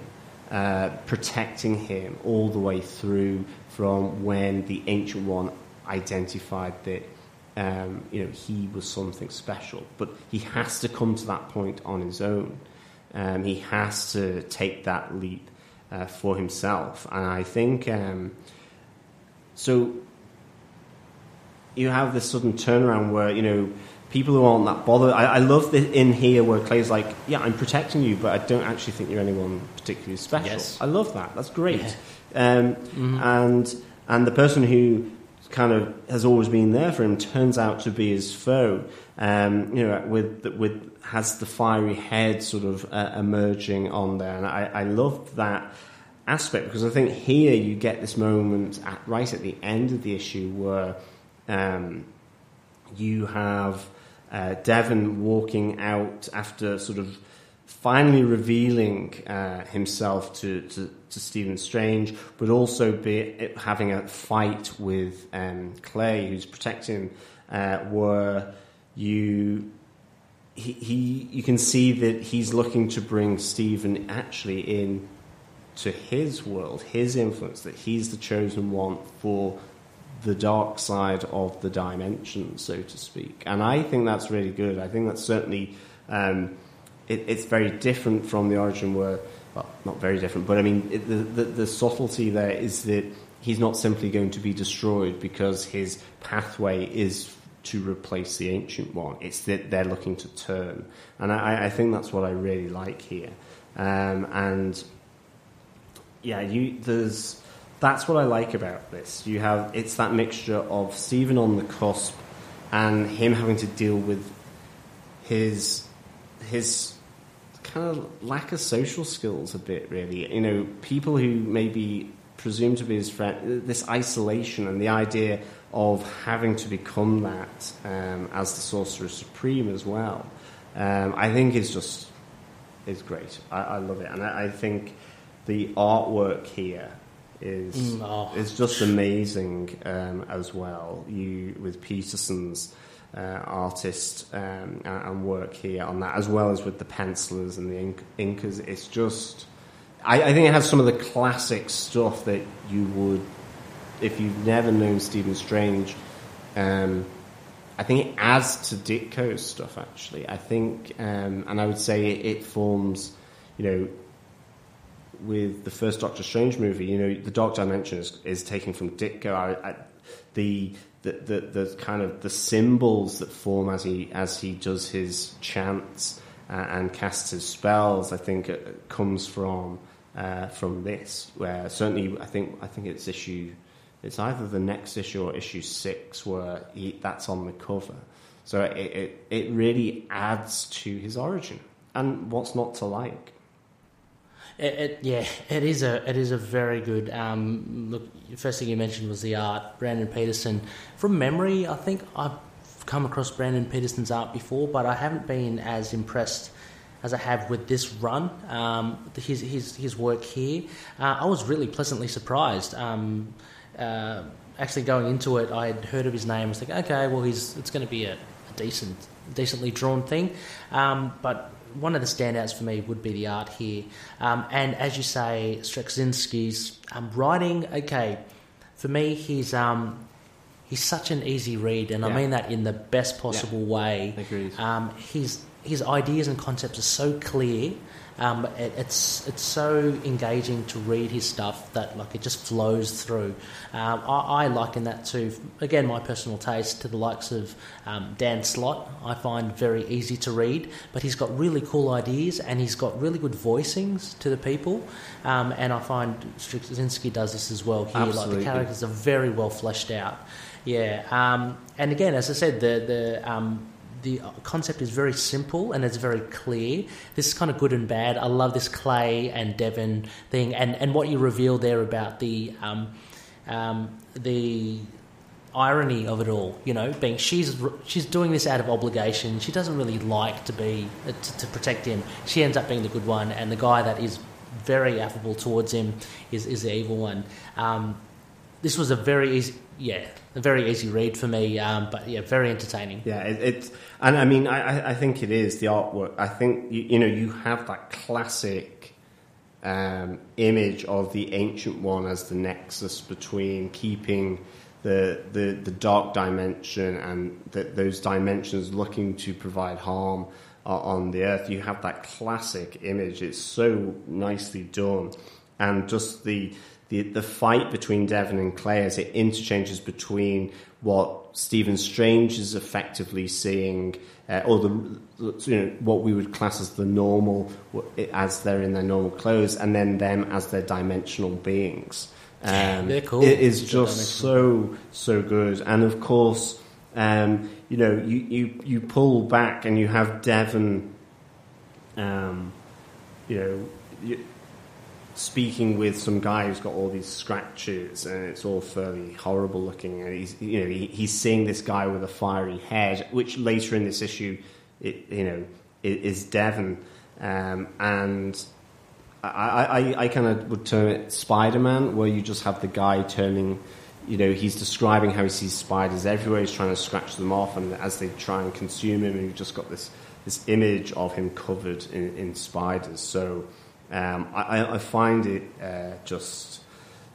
uh, protecting him all the way through from when the Ancient One identified that um, you know he was something special. But he has to come to that point on his own. Um, he has to take that leap uh, for himself, and I think um, so. You have this sudden turnaround where you know people who aren't that bothered. I, I love the in here where Clay's like, "Yeah, I'm protecting you, but I don't actually think you're anyone particularly special." Yes. I love that. That's great. Um, Mm-hmm. And and the person who kind of has always been there for him turns out to be his foe. Um, you know, with with has the fiery head sort of uh, emerging on there, and I, I love that aspect because I think here you get this moment at, right at the end of the issue where um, you have uh, Devon walking out after sort of finally revealing uh, himself to, to, to, Stephen Strange, but also be, having a fight with um, Clay, who's protecting, uh, where you he, he you can see that he's looking to bring Stephen actually in to his world, his influence, that he's the chosen one for the dark side of the dimension, so to speak. And I think that's really good. I think that's certainly um, it, it's very different from the origin where, well, not very different, but I mean it, the, the, the subtlety there is that he's not simply going to be destroyed because his pathway is to replace the ancient one. It's that they're looking to turn, and I, I think that's what I really like here. Um, and yeah, you there's that's what I like about this. You have it's that mixture of Stephen on the cusp and him having to deal with his his kind of lack of social skills a bit really. You know, people who maybe presume to be his friend, this isolation and the idea of having to become that um, as the sorcerer supreme as well. Um, I think is just is great. I, I love it, and I, I think the artwork here is mm, oh. is just amazing um, as well. You with Peterson's uh, artist um, and work here on that, as well as with the pencilers and the ink- inkers. It's just, I, I, think it has some of the classic stuff that you would, if you've never known Stephen Strange. Um, I think it adds to Ditko's stuff actually. I think, um, and I would say it, forms, you know, with the first Doctor Strange movie, you know, the Dark Dimension is, is taken from Ditko. I, I, the, the, the, the, kind of the symbols that form as he as he does his chants uh, and casts his spells, I think, it uh, comes from uh, from this. Where certainly, I think I think it's issue. It's either the next issue or issue six where he, that's on the cover. So it, it, it really adds to his origin. And what's not to like? It, it, yeah, it is a it is a very good. Um, look, first thing you mentioned was the art. Brandon Peterson, from memory, I think I've come across Brandon Peterson's art before, but I haven't been as impressed as I have with this run. Um, his his his work here, uh, I was really pleasantly surprised. Um, uh, actually, going into it, I had heard of his name. I was like, okay, well, he's it's going to be a, a decent, decently drawn thing, um, but one of the standouts for me would be the art here. Um, and as you say, Straczynski's um, writing, okay, for me, he's um, he's such an easy read, and yeah. I mean that in the best possible yeah. way. Agreed. Um, his his ideas and concepts are so clear um, it, it's it's so engaging to read his stuff that like it just flows through. Um, I, I, liken that to again my personal taste to the likes of um, Dan Slott. I find very easy to read, but he's got really cool ideas and he's got really good voicings to the people. Um, and I find Straczynski does this as well here. Absolutely. Like the characters are very well fleshed out. Yeah, um, and again, as I said, the the um, the concept is very simple and it's very clear. This is kind of good and bad. I love this Clay and Devon thing, and, and what you reveal there about the um, um, the irony of it all. You know, being she's she's doing this out of obligation. She doesn't really like to be uh, to, to protect him. She ends up being the good one, and the guy that is very affable towards him is is the evil one. Um, this was a very easy, yeah, a very easy read for me, um, but yeah, very entertaining. Yeah, it, it's and I mean, I, I think it is the artwork. I think you, you know you have that classic um, image of the ancient one as the nexus between keeping the the, the dark dimension and the, those dimensions looking to provide harm uh, on the earth. You have that classic image. It's so nicely done, and just the the, the fight between Devon and Clay as it interchanges between what Stephen Strange is effectively seeing, uh, or the you know what we would class as the normal, as they're in their normal clothes, and then them as their dimensional beings. Um, They're cool. It is just so so good, and of course, um, you know, you, you you pull back and you have Devon, um, you know, you, speaking with some guy who's got all these scratches and it's all fairly horrible looking, and he's you know he, he's seeing this guy with a fiery head, which later in this issue, it you know, is Devon, um, and. I, I, I kind of would term it Spider Man, where you just have the guy turning, you know, he's describing how he sees spiders everywhere, he's trying to scratch them off, and as they try and consume him, and you've just got this, this image of him covered in, in spiders. So um, I, I- find it uh, just,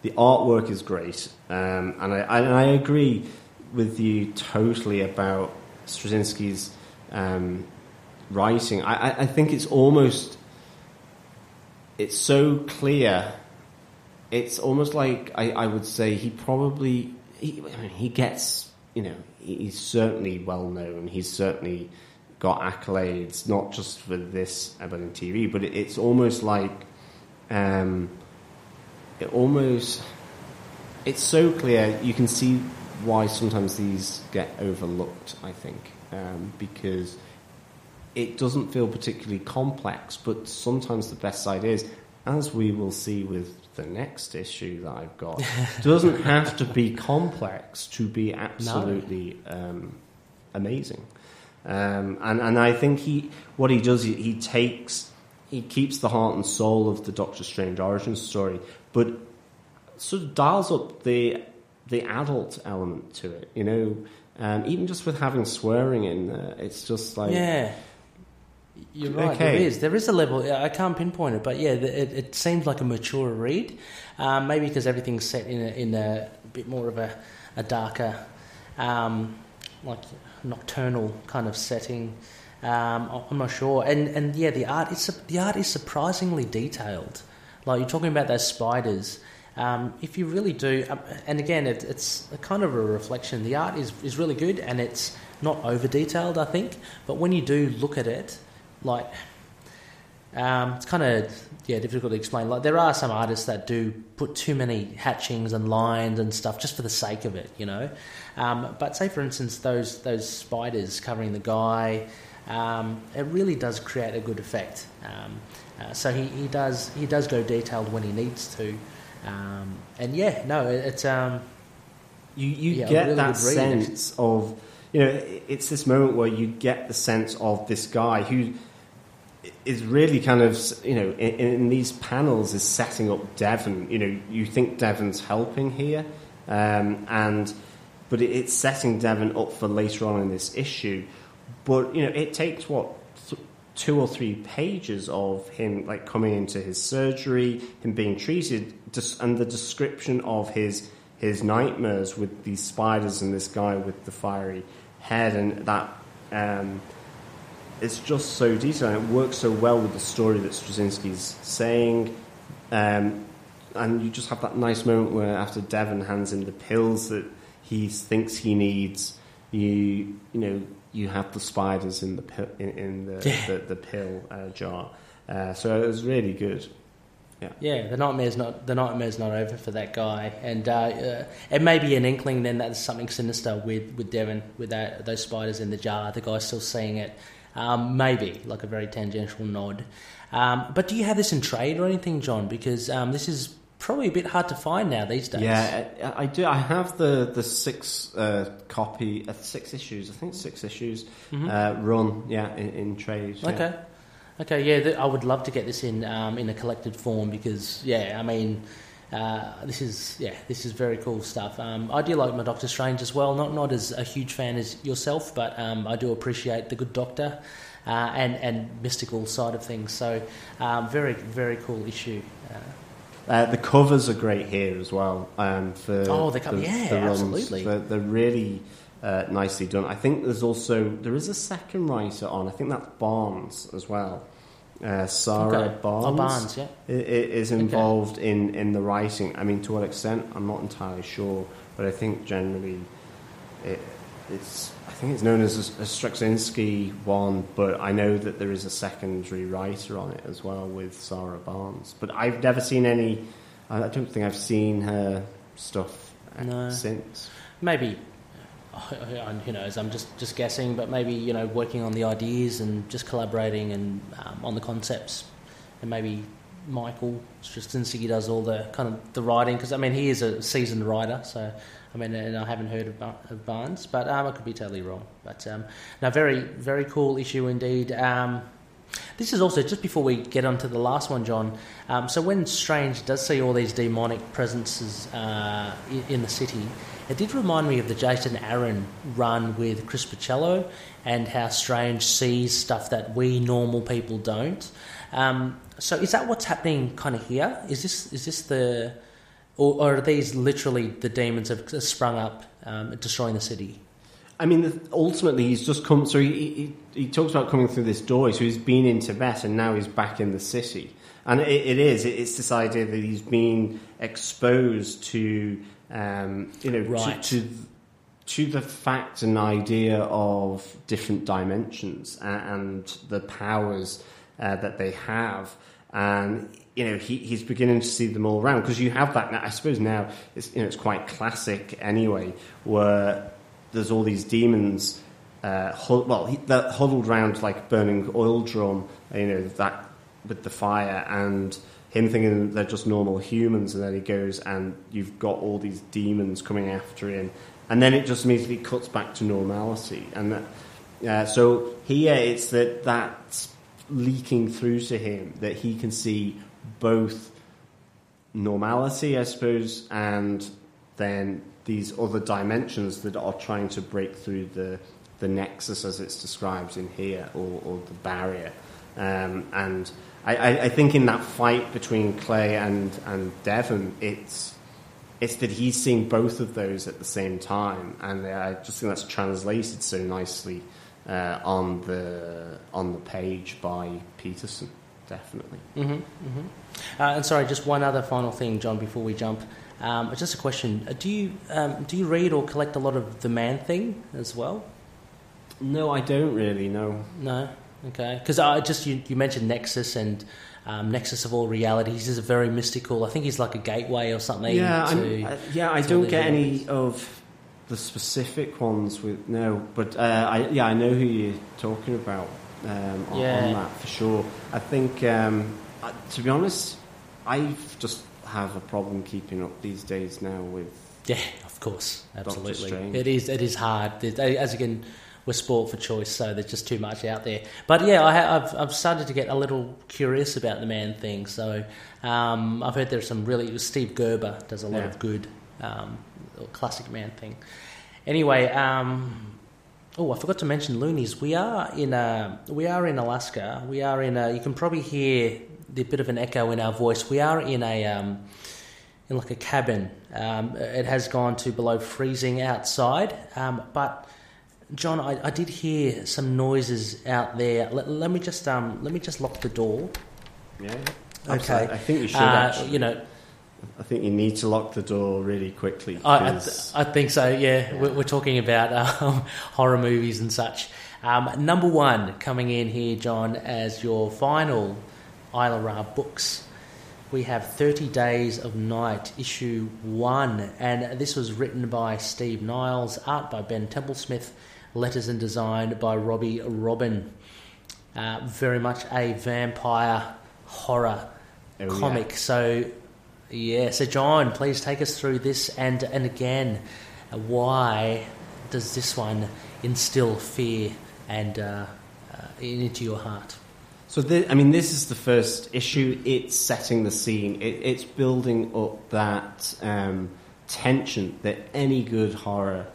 the artwork is great, um, and, I, I, I agree with you totally about Straczynski's um, writing. I, I, I think it's almost it's so clear. It's almost like I, I would say he probably he, I mean, he gets you know he's certainly well known. He's certainly got accolades not just for this but in TV, but it, it's almost like um, it almost it's so clear you can see why sometimes these get overlooked. I think um, because it doesn't feel particularly complex, but sometimes the best ideas, as we will see with the next issue that I've got, doesn't have to be complex to be absolutely um, amazing. Um, and and I think he what he does he, he takes he keeps the heart and soul of the Doctor Strange origin story, but sort of dials up the the adult element to it. You know, um, even just with having swearing in there, it's just like yeah. You're right. Okay. There is. There is a level. I can't pinpoint it, but yeah, it, it seems like a mature read. Um, maybe because everything's set in a, in a bit more of a, a darker, um, like nocturnal kind of setting. Um, I'm not sure. And and yeah, the art is the art is surprisingly detailed. Like you're talking about those spiders. Um, if you really do, um, and again, it, it's kind of a reflection. The art is, is really good, and it's not over detailed, I think. But when you do look at it, like um, it's kind of yeah difficult to explain. Like there are some artists that do put too many hatchings and lines and stuff just for the sake of it, you know. Um, but say for instance those those spiders covering the guy, um, it really does create a good effect. Um, uh, so he, he does he does go detailed when he needs to, um, and yeah, no, it, it's um, you you yeah, get really that sense of you know it's this moment where you get the sense of this guy who is really kind of you know in, in these panels is setting up Devon. You know, you think Devon's helping here, um, and but it, it's setting Devon up for later on in this issue. But you know, it takes what th- two or three pages of him like coming into his surgery, him being treated, just, and the description of his his nightmares with these spiders and this guy with the fiery head, and that. Um, it's just so detailed and it works so well with the story that Straczynski's saying. Um, and you just have that nice moment where after Devon hands him the pills that he thinks he needs, you you know you have the spiders in the pill, in, in the, Yeah. the the pill uh, jar. Uh, so it was really good. Yeah. Yeah, the nightmare's not the nightmare's not over for that guy, and uh, uh, it may be an inkling then that there's something sinister with with Devon with that those spiders in the jar. The guy's still seeing it, um, maybe like a very tangential nod. Um, but do you have this in trade or anything, John? Because um, this is probably a bit hard to find now these days. Yeah, I, I do. I have the the six uh, copy, uh, six issues. I think six issues Mhm. uh, run. Yeah, in, in trade. yeah. Okay. Okay, yeah, th- I would love to get this in um, in a collected form because, yeah, I mean, uh, this is yeah, this is very cool stuff. Um, I do like my Doctor Strange as well. Not not as a huge fan as yourself, but um, I do appreciate the good Doctor uh, and and mystical side of things. So, um, very very cool issue. Uh, Uh, the covers are great here as well. Um, for Oh, they come- the, yeah, the runs. absolutely. They're, they're really uh, nicely done. I think there's also there is a second writer on. I think that's Barnes as well. Uh, Sarah Okay. Barnes, Oh, Barnes, yeah. is Okay. involved in, in the writing. I mean, to what extent, I'm not entirely sure, but I think generally it, it's. I think it's known as a, a Straczynski one, but I know that there is a secondary writer on it as well with Sarah Barnes. But I've never seen any I, I don't think I've seen her stuff uh, No. since. maybe who knows? I'm just just guessing but maybe you know working on the ideas and just collaborating and um, on the concepts. And maybe michael straczynski does all the kind of the writing because i mean he is a seasoned writer so i mean and i haven't heard of, barnes but um, i could be totally wrong. But um, no very very cool issue indeed. Um, this is also just before we get on to the last one, John. Um, so when Strange does see all these demonic presences uh, in the city, it did remind me of the Jason Aaron run with Chris Bachalo and how Strange sees stuff that we normal people don't. Um, so is that what's happening kind of here? Is this is this the or, or are these literally the demons have sprung up um, destroying the city? I mean, ultimately, he's just come. So he, he, he talks about coming through this door. So he's been in Tibet and now he's back in the city. And it, it is. It's this idea that he's been exposed to, um, you know, Right. to, to to the fact and idea of different dimensions and the powers uh, that they have. And you know, he, he's beginning to see them all around because you have that. Now, I suppose now it's you know it's quite classic anyway, where there's all these demons. Uh, well, he, they're huddled around like a burning oil drum, you know that with the fire, and him thinking they're just normal humans, and then he goes and you've got all these demons coming after him, and then it just immediately cuts back to normality, and that, uh, so here it's that that's leaking through to him that he can see both normality, I suppose, and then these other dimensions that are trying to break through the the nexus as it's described in here, or, or the barrier. Um, and I, I, I think in that fight between Clay and and Devon, it's it's that he's seeing both of those at the same time, and I just think that's translated so nicely uh, on the on the page by Peterson. Definitely. hmm hmm Uh, and sorry, just one other final thing, John, before we jump. Um, just a question: uh, Do you um, do you read or collect a lot of the Man Thing as well? No, I don't really. No. No. Okay. Because I just you, you mentioned Nexus and um, Nexus of all realities is a very mystical. I think he's like a gateway or something. Yeah, to, I'm, uh, yeah. I don't get any of the specific ones with no, but uh, I yeah, I know who you're talking about um, on, Yeah. on that for sure. I think um, uh, to be honest, I just have a problem keeping up these days now with Yeah, of course, absolutely. It is. It is hard. As again, we're sport for choice, so there's just too much out there. But yeah, I, ha- I've I've started to get a little curious about the man thing. So um, I've heard there's some really. Steve Gerber does a lot Yeah. of good um, classic man thing. Anyway, um, oh, I forgot to mention loonies. We are in uh, we are in Alaska. We are in. A, you can probably hear the bit of an echo in our voice. We are in a. Um, in like a cabin. Um, it has gone to below freezing outside, um, but John, I, I did hear some noises out there. Let, let me just um, let me just lock the door. yeah. Okay, I think we should Uh, actually. You know, I think you need to lock the door really quickly. I, I, 'cause- I think so. Yeah, We're, we're talking about um, horror movies and such. Um, number one coming in here, John, as your final Isla Ra books. We have 30 Days of Night, issue one, and this was written by Steve Niles, art by Ben Templesmith, letters and design by Robbie Robin. Uh, very much a vampire horror Oh, yeah. comic. So, yeah. So, John, please take us through this, and and again, uh, why does this one instill fear and uh, uh, into your heart? So, thi- I mean, this is the first issue. It's setting the scene. It, it's building up that um, tension that any good horror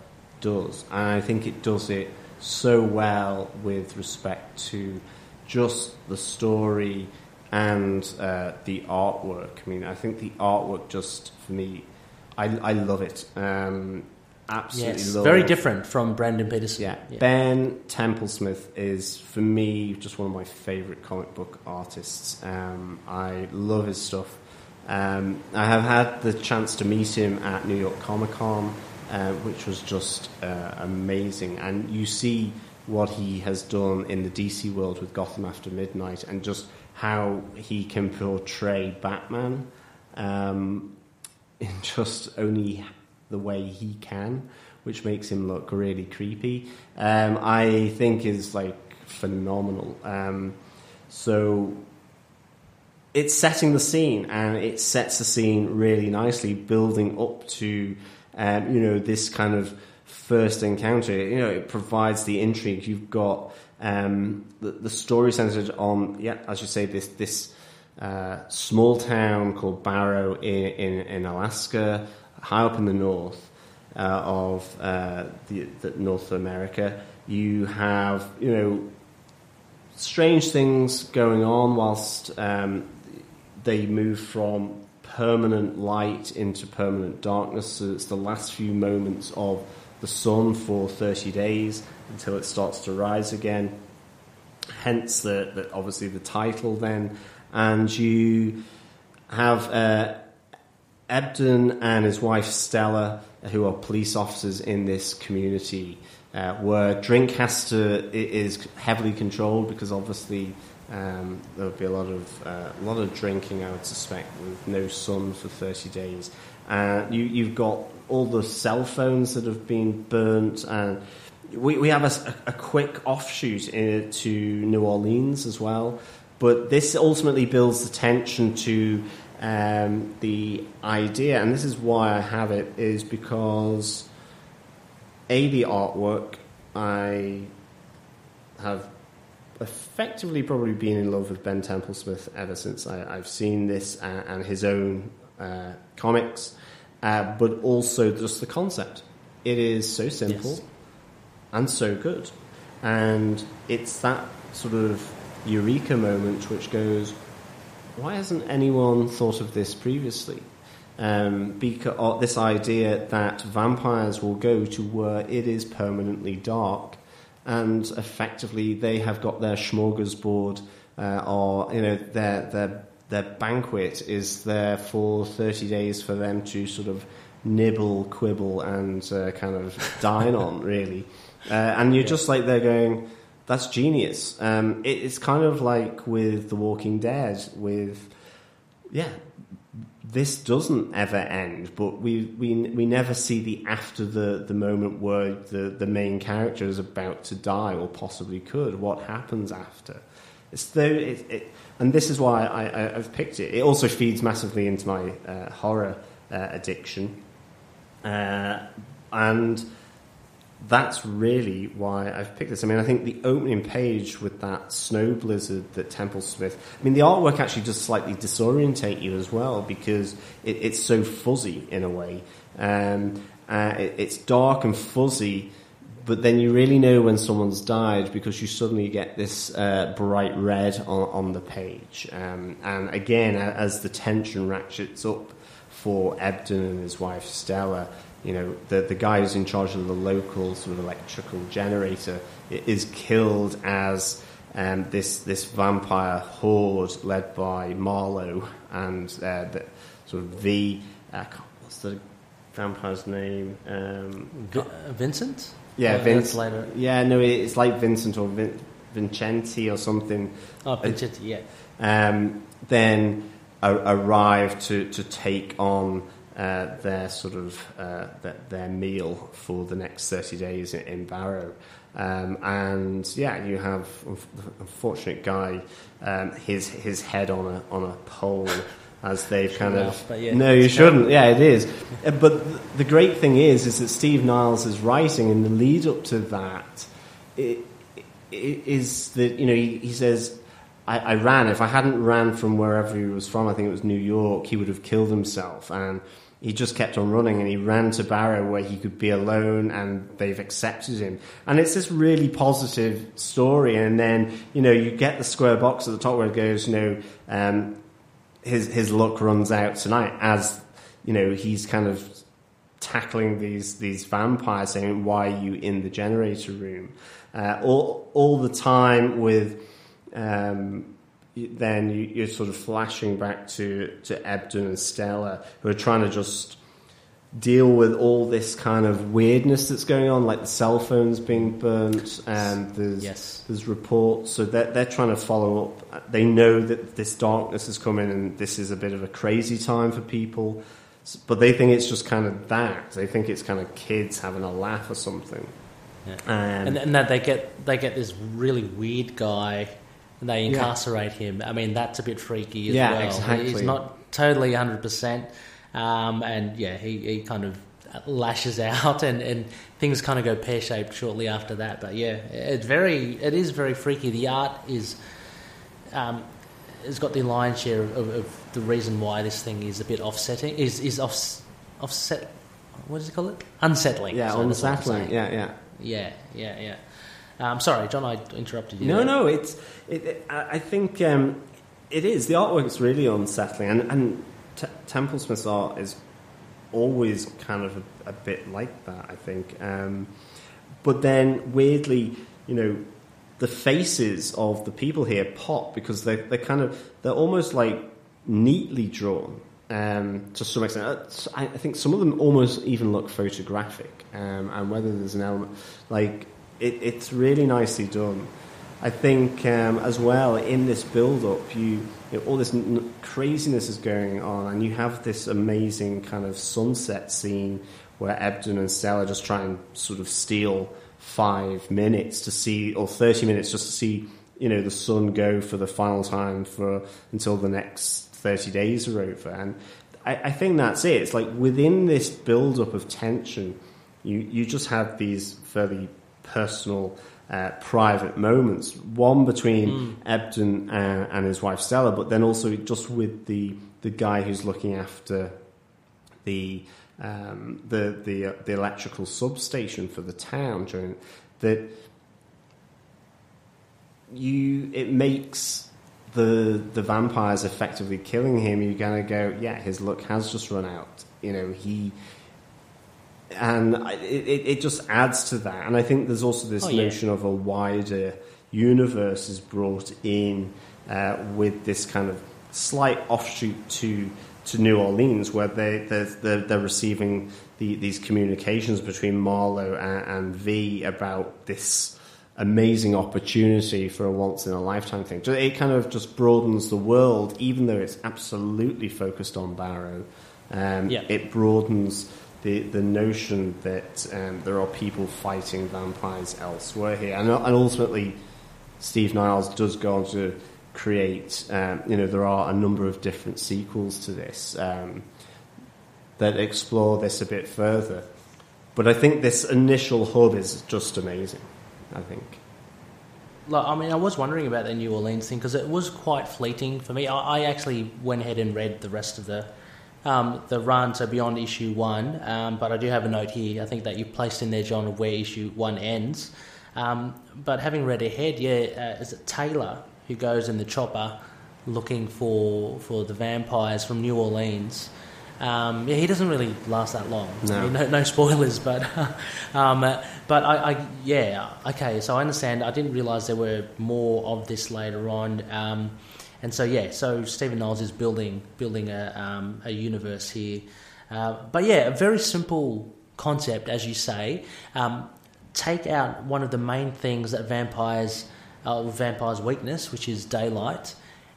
does, and I think it does it so well with respect to just the story and uh, the artwork. I mean, I think the artwork just for me, I, I love it. Um, absolutely Yes, love very different from Brandon Peterson. yeah. Ben Templesmith is, for me, just one of my favourite comic book artists. Um, I love his stuff. Um, I have had the chance to meet him at New York Comic Con, uh, which was just uh, amazing. And you see what he has done in the DC world with Gotham After Midnight and just how he can portray Batman um, in just only the way he can, which makes him look really creepy. Um, I think is like phenomenal. Um, so it's setting the scene, and it sets the scene really nicely, building up to um, you know this kind of first encounter. You know, it provides the intrigue. You've got um, the, the story centered on, yeah, as you say, this this uh, small town called Barrow in, in, in, Alaska, high up in the north uh, of uh, the, the North America. You have, you know, strange things going on whilst um, they move from permanent light into permanent darkness. So it's the last few moments of the sun for 30 days until it starts to rise again. Hence, the, the obviously the title then. And you have uh, Ebdon and his wife Stella, who are police officers in this community, uh, where drink has to is heavily controlled because obviously um, there would be a lot of uh, a lot of drinking, I would suspect, with no sun for 30 days. Uh, you, you've got all the cell phones that have been burnt, and we, we have a, a quick offshoot in, to New Orleans as well. But this ultimately builds the tension to um, the idea, and this is why I have it, is because a the artwork I have effectively probably been in love with Ben Templesmith ever since I, have seen this and, and his own uh, comics, uh, but also just the concept. It is so simple yes. and so good, and it's that sort of eureka moment which goes, why hasn't anyone thought of this previously? Um, because uh, this idea that vampires will go to where it is permanently dark and effectively they have got their smorgasbord uh, or you know their their their banquet is there for 30 days for them to sort of nibble, quibble, and uh, kind of dine on, really. Uh, and you're yeah. just like they're going, that's genius. Um, it, it's kind of like with The Walking Dead, with, yeah, this doesn't ever end, but we, we, we never see the after the, the moment where the, the main character is about to die or possibly could. What happens after? It's though it, it, and this is why I, I, have picked it. It also feeds massively into my uh, horror uh, addiction, uh, and that's really why I've picked this. I mean, I think the opening page with that snow blizzard that Templesmith. I mean, the artwork actually does slightly disorientate you as well because it, it's so fuzzy in a way. Um, uh, it, it's dark and fuzzy, but then you really know when someone's died because you suddenly get this uh, bright red on, on the page. Um, and again, as the tension ratchets up for Ebdon and his wife Stella you know, the, the guy who's in charge of the local sort of electrical generator is killed as um, this this vampire horde led by Marlowe and uh, the, sort of the uh, what's the vampire's name? Um, uh, Vincent. Yeah, Vincent. Yeah, no, it's like Vincent or Vin- Vincenti or something. Oh, Vincenti, yeah. Um, then arrive to to take on uh, their sort of uh, their, their, meal for the next 30 days in, in Barrow. Um, and yeah, you have unfortunate guy, um, his his head on a on a pole as they've kind of yeah, no, you shouldn't. Yeah, it is. Uh, but the great thing is, is that Steve Niles is writing in the lead up to that. It, it is that you know he, he says I, I, ran. If I hadn't ran from wherever he was from, I think it was New York, he would have killed himself. And he just kept on running and he ran to Barrow where he could be alone and they've accepted him. And it's this really positive story. And then, you know, you get the square box at the top where it goes, you know, um, his, his luck runs out tonight as, you know, he's kind of tackling these, these vampires saying, why are you in the generator room? Uh, all, all the time with, um, then you, are sort of flashing back to, to Ebdon and Stella, who are trying to just deal with all this kind of weirdness that's going on, like the cell phones being burnt, and there's Yes. there's reports. So they're they're trying to follow up. They know that this darkness is coming, and this is a bit of a crazy time for people. But they think it's just kind of that. They think it's kind of kids having a laugh or something. Yeah. Um, and, and that they get they get this really weird guy and they Yeah. incarcerate him. I mean, that's a bit freaky as Yeah, well. exactly. He's not totally hundred percent, um, and yeah, he, he kind of lashes out, and, and things kind of go pear shaped shortly after that. But yeah, it's very it is very freaky. The art is. Um, has got the lion's share of, of, of the reason why this thing is a bit offsetting is is off, offset. What does it call it? Unsettling. yeah, So unsettling. Yeah, yeah. Yeah, yeah, yeah. Um, sorry, John, I interrupted you. No, there. no, it's. It, it, I think um, it is. The artwork's really unsettling, and, and T- Templesmith's art is always kind of a, a bit like that. I think, um, but then weirdly, you know, the faces of the people here pop because they they're kind of they're almost like neatly drawn. Um, to some extent, Uh, I think some of them almost even look photographic, um, and whether there's an element like it, it's really nicely done. I think um, as well in this build-up, you, you know, all this n- craziness is going on, and you have this amazing kind of sunset scene where Ebden and Stella just try and sort of steal five minutes to see, or thirty minutes just to see, you know, the sun go for the final time for until the next thirty days are over, and I, I think that's it. It's like within this build-up of tension, you you just have these fairly personal, uh, private moments. One between Mm. Ebden uh, and his wife Stella, but then also just with the the guy who's looking after the um, the the uh, the electrical substation for the town during that. You it makes the the vampires effectively killing him. You're gonna go, yeah, his luck has just run out. You know he and it, it it just adds to that. And I think there's also this Oh, yeah. notion of a wider universe is brought in uh, with this kind of slight offshoot to to New Orleans, where they they're, they're, they're receiving the, these communications between Marlowe and, and V about this amazing opportunity for a once in a lifetime thing. So it kind of just broadens the world, even though it's absolutely focused on Barrow. Um, Yeah. It broadens the, the notion that um, there are people fighting vampires elsewhere here. And, and ultimately, Steve Niles does go on to create, um, you know, there are a number of different sequels to this um, that explore this a bit further. But I think this initial hub is just amazing, I think. Like, I mean, I was wondering about the New Orleans thing because it was quite fleeting for me. I, I actually went ahead and read the rest of the um, the run, so beyond issue one. Um, but I do have a note here. I think that you placed in there, John, of where issue one ends. Um, but having read ahead, yeah, uh, is it Taylor who goes in the chopper looking for for the vampires from New Orleans? Um, yeah, he doesn't really last that long. No. I mean, no, no spoilers, but um, uh, but I, I yeah okay. So I understand. I didn't realize there were more of this later on. Um, and so yeah, so Stephen Knowles is building building a um, a universe here. Uh, but yeah, a very simple concept, as you say. Um, take out one of the main things that vampires, uh, vampires' weakness, which is daylight,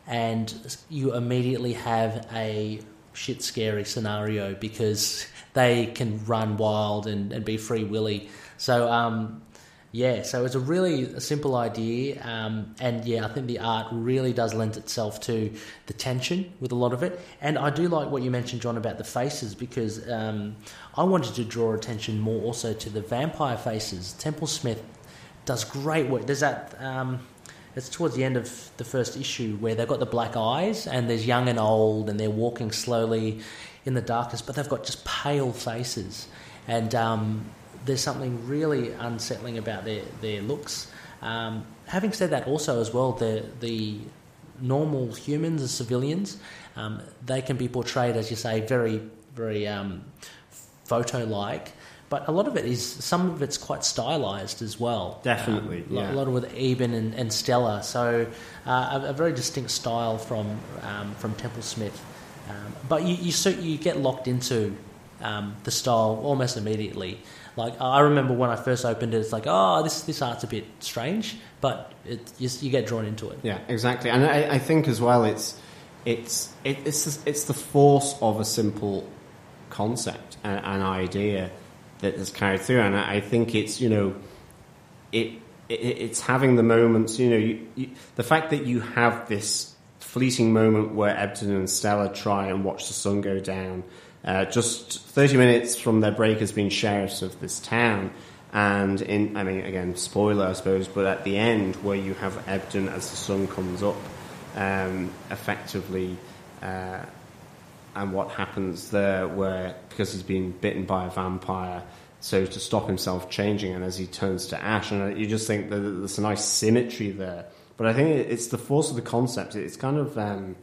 and you immediately have a shit scary scenario because they can run wild and, and be free willy. So um, yeah, so it's a really simple idea, um, and yeah, I think the art really does lend itself to the tension with a lot of it. And I do like what you mentioned, John, about the faces because um, I wanted to draw attention more also to the vampire faces. Templesmith does great work. There's that. Um, it's towards the end of the first issue where they've got the black eyes and there's young and old and they're walking slowly in the darkness, but they've got just pale faces. And um, there's something really unsettling about their, their looks. Um, having said that, also as well, the, the normal humans, the civilians, um, they can be portrayed, as you say, very, very um, photo like. But a lot of it is, some of it's quite stylized as well. Definitely, Um, a lot- yeah. A lot of with Eben and, and Stella. So uh, a, a very distinct style from um, from Templesmith. Um, but you you, so, you get locked into um, the style almost immediately. Like I remember when I first opened it, it's like, oh, this this art's a bit strange, but it, you, you get drawn into it. Yeah, exactly. And I, I think as well, it's it's it, it's it's the force of a simple concept, an, an idea that is carried through, and I, I think it's you know it, it it's having the moments. You know, you, you, the fact that you have this fleeting moment where Ebdon and Stella try and watch the sun go down. Uh, just 30 minutes from their break as being sheriffs of this town. And in, I mean, again, spoiler, I suppose, but at the end, where you have Ebdon as the sun comes up, um, effectively, uh, and what happens there, where because he's been bitten by a vampire, so to stop himself changing, and as he turns to ash, and you just think that there's a nice symmetry there. But I think it's the force of the concept. It's kind of um,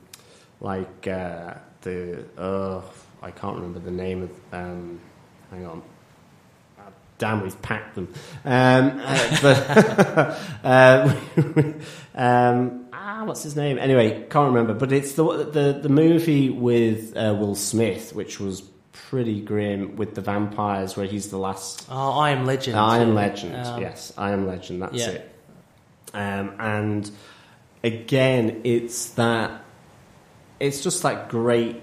like uh, the uh, I can't remember the name of. Um, hang on. Damn, we've packed them. Um, uh, but uh, um, ah, what's his name? Anyway, can't remember. But it's the the, the movie with uh, Will Smith, which was pretty grim with the vampires, where he's the last. Oh, I am Legend. I am Legend. Um, yes, I am Legend. That's yeah. it. Um, and again, it's that. It's just that great.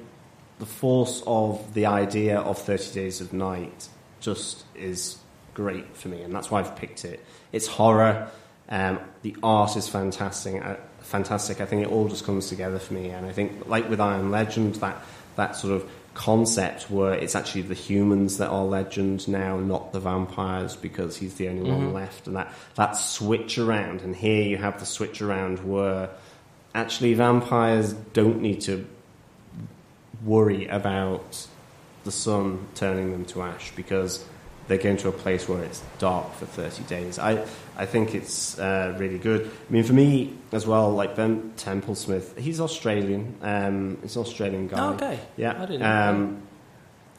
The force of the idea of Thirty Days of Night just is great for me, and that's why I've picked it. It's horror. Um, the art is fantastic. Uh, fantastic. I think it all just comes together for me, and I think, like with I am Legend, that that sort of concept where it's actually the humans that are legend now, not the vampires, because he's the only Mhm. one left, and that that switch around. And here you have the switch around where actually vampires don't need to worry about the sun turning them to ash because they're going to a place where it's dark for 30 days. I, I think it's uh, really good. I mean, for me as well, like Ben Templesmith, he's Australian. Um, he's an Australian guy. Oh, okay. Yeah. I didn't know um,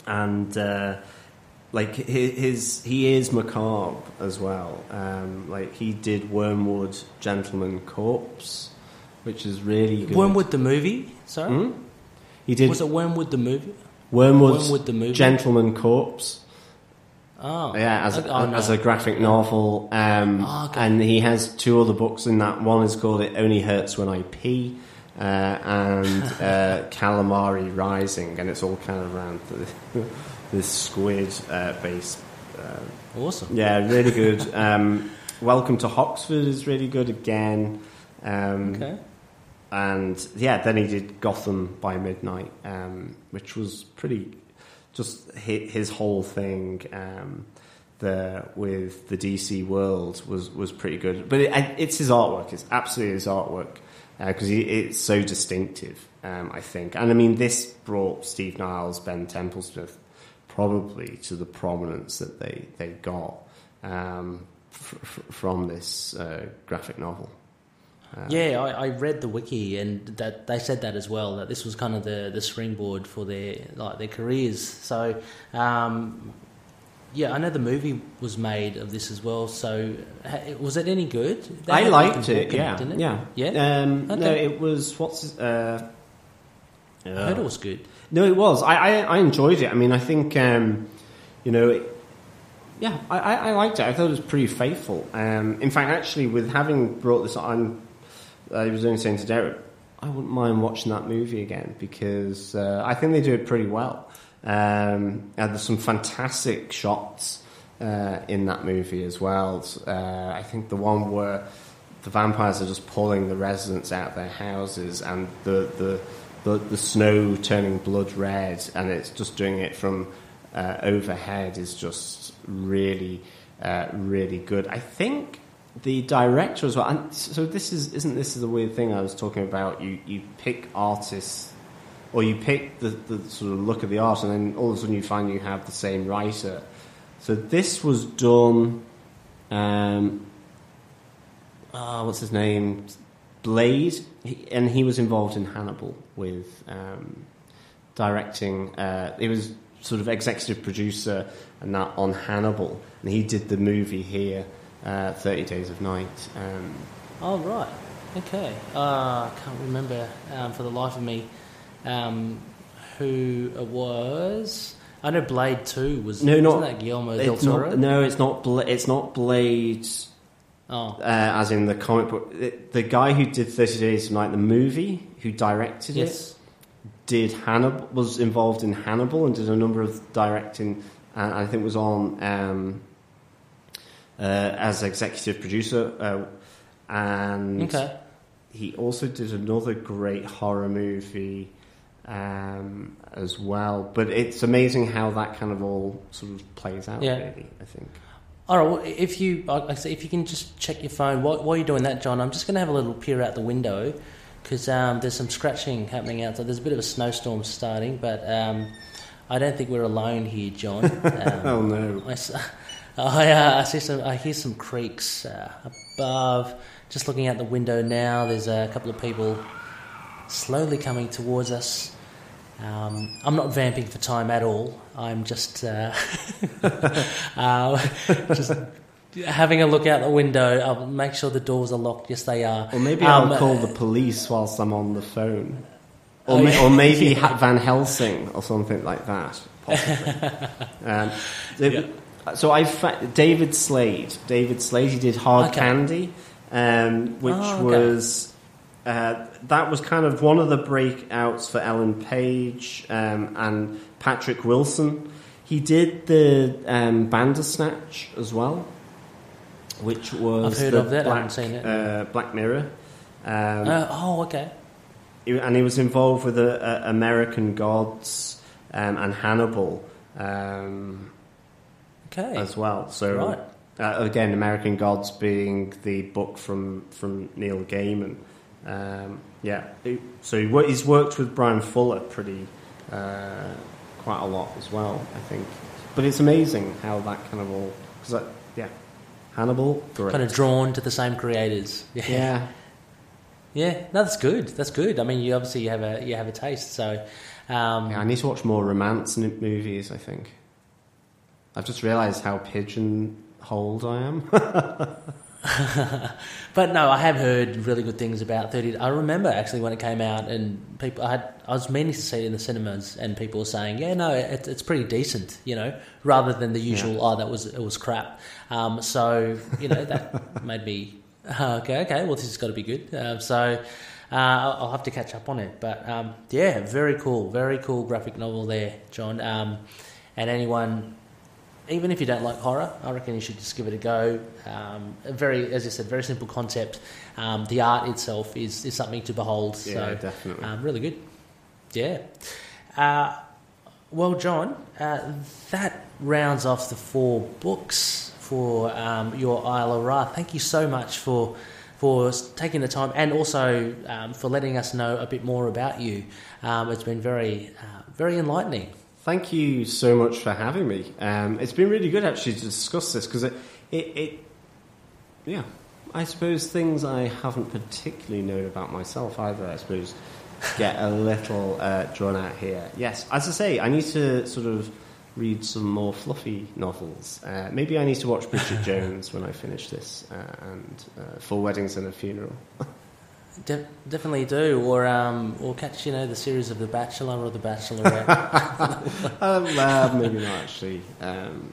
and uh, like hi- his, he is macabre as well. Um, like he did Wormwood Gentleman Corpse, which is really good. Wormwood the movie. Sorry, Hmm? He did Was it Wormwood the movie? Wormwood, Wormwood the movie. Gentleman Corpse. Oh, Yeah, as, Okay, oh, no. as a graphic novel. Um, Oh, okay. And he has two other books in that. One is called It Only Hurts When I Pee, uh, and uh, Calamari Rising, and it's all kind of around the, this squid uh, based. Uh, awesome. Yeah, really good. um, Welcome to Hoxford is really good again. Um, Okay. And yeah, then he did Gotham by Midnight, um, which was pretty. Just his whole thing um, there with the DC world was was pretty good. But it, it's his artwork. It's absolutely his artwork because it's so distinctive. Um, I think, and I mean, this brought Steve Niles, Ben Templesmith, probably to the prominence that they they got um, f- f- from this uh, graphic novel. Uh, Yeah, I, I read the wiki, and that they said that as well. That this was kind of the, the springboard for their like their careers. So, um, yeah, I know the movie was made of this as well. So, was it any good? They I liked it. Yeah, didn't it? yeah, yeah. Um, No, it was what's his, uh, I heard it was good. No, it was. I, I, I enjoyed it. I mean, I think um, you know, it, yeah, I, I, I liked it. I thought it was pretty faithful. Um, in fact, actually, with having brought this on, I was only saying to Derek, I wouldn't mind watching that movie again because uh, I think they do it pretty well. Um, and there's some fantastic shots uh, in that movie as well. Uh, I think the one where the vampires are just pulling the residents out of their houses and the, the, the, the snow turning blood red and it's just doing it from uh, overhead is just really, uh, really good. I think the director as well. And so this is isn't this is the weird thing I was talking about. You you pick artists, or you pick the, the sort of look of the art, and then all of a sudden you find you have the same writer. So this was done. Um, ah, what's his name? Blade, he, and he was involved in Hannibal with um, directing. Uh, he was sort of executive producer and that on Hannibal, and he did the movie here, uh, Thirty Days of Night. Um, Oh right, okay. Uh, I can't remember um, for the life of me um, who it was. I know Blade Two was no, wasn't that Guillermo del Toro. not, no, it's not. Bla- it's not Blade. Oh. Uh, as in the comic book, the, the guy who did Thirty Days of Night, the movie, who directed Yes. it, did Hannibal was involved in Hannibal and did a number of directing. And I think was on um, uh, as executive producer, uh, and Okay. he also did another great horror movie um, as well. But it's amazing how that kind of all sort of plays out. Yeah. Really, I think. All right. Well, if you, like I say, if you can just check your phone while, while you're doing that, John, I'm just going to have a little peer out the window because um, there's some scratching happening outside. There's a bit of a snowstorm starting, but um, I don't think we're alone here, John. Um, Oh, no. I, I, uh, I see some. I hear some creaks uh, above. Just looking out the window now, there's a couple of people slowly coming towards us. Um, I'm not vamping for time at all. I'm just uh, uh, just having a look out the window. I'll make sure the doors are locked. Yes, they are. Or maybe Um, I'll call the police whilst I'm on the phone. Or, Oh, ma- yeah. or maybe Yeah. Van Helsing or something like that. Possibly. um, the- So I fa- David Slade. David Slade. He did Hard Okay. Candy, um, which Oh, okay. was uh, that was kind of one of the breakouts for Ellen Page um, and Patrick Wilson. He did the um, Bandersnatch as well, which was I've heard of that, I Black, haven't seen it. Uh, Black Mirror. Um, Uh, oh, okay. and he was involved with the uh, American Gods um, and Hannibal um, Okay. as well. So Right. uh, again, American Gods being the book from from Neil Gaiman. Um, yeah, so he's worked with Bryan Fuller pretty uh, quite a lot as well, I think. But it's amazing how that kind of all because yeah, Hannibal, great. Kind of drawn to the same creators. yeah. Yeah, no, that's good. That's good. I mean, you obviously you have a you have a taste. So, um, Yeah, I need to watch more romance movies. I think. I've just realised how pigeonholed I am. but no, I have heard really good things about Thirty. I remember actually when it came out, and people I had I was meaning to see it in the cinemas, and people were saying, "Yeah, no, it, it's pretty decent," you know, rather than the usual, Yeah. "Oh, that was it was crap." Um, so you know that made me "Oh, okay, okay. Well, this has got to be good. Uh, so. Uh, I'll I'll have to catch up on it, but um, yeah, very cool, very cool graphic novel there, John. Um, and anyone even if you don't like horror, I reckon you should just give it a go. Um, a very, as I said, very simple concept. Um, the art itself is, is something to behold. Yeah, so, definitely. Um, really good. Yeah. Uh, well, John, uh, that rounds off the four books for um, your Isla Ra. Thank you so much for for taking the time and also um, for letting us know a bit more about you. Um, it's been very uh, very enlightening. Thank you so much for having me. Um, it's been really good actually to discuss this because it, it, it, yeah, I suppose things I haven't particularly known about myself either. I suppose get a little uh, drawn out here. Yes, as I say, I need to sort of read some more fluffy novels. Uh, maybe I need to watch Bridget Jones when I finish this uh, and uh, Four Weddings and a Funeral. De- definitely do, or um, or catch you know the series of The Bachelor or The Bachelorette. um, uh, maybe not actually. Um.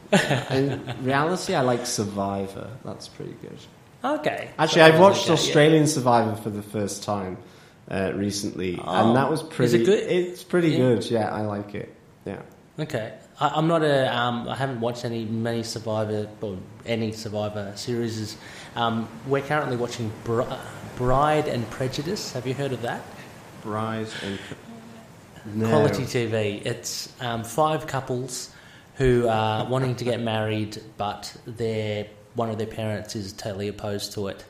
In reality, I like Survivor. That's pretty good. okay. Actually, I've watched Okay, yeah. Australian Survivor for the first time uh, recently, Oh, and that was is pretty. it good? It's pretty Yeah. good. Yeah, I like it. Yeah. Okay, I, I'm not a. Um, I haven't watched any many Survivor or any Survivor series. Um, we're currently watching Bride and Prejudice. Have you heard of that? Bride and no. Quality TV. It's um, five couples who are wanting to get married, but their one of their parents is totally opposed to it.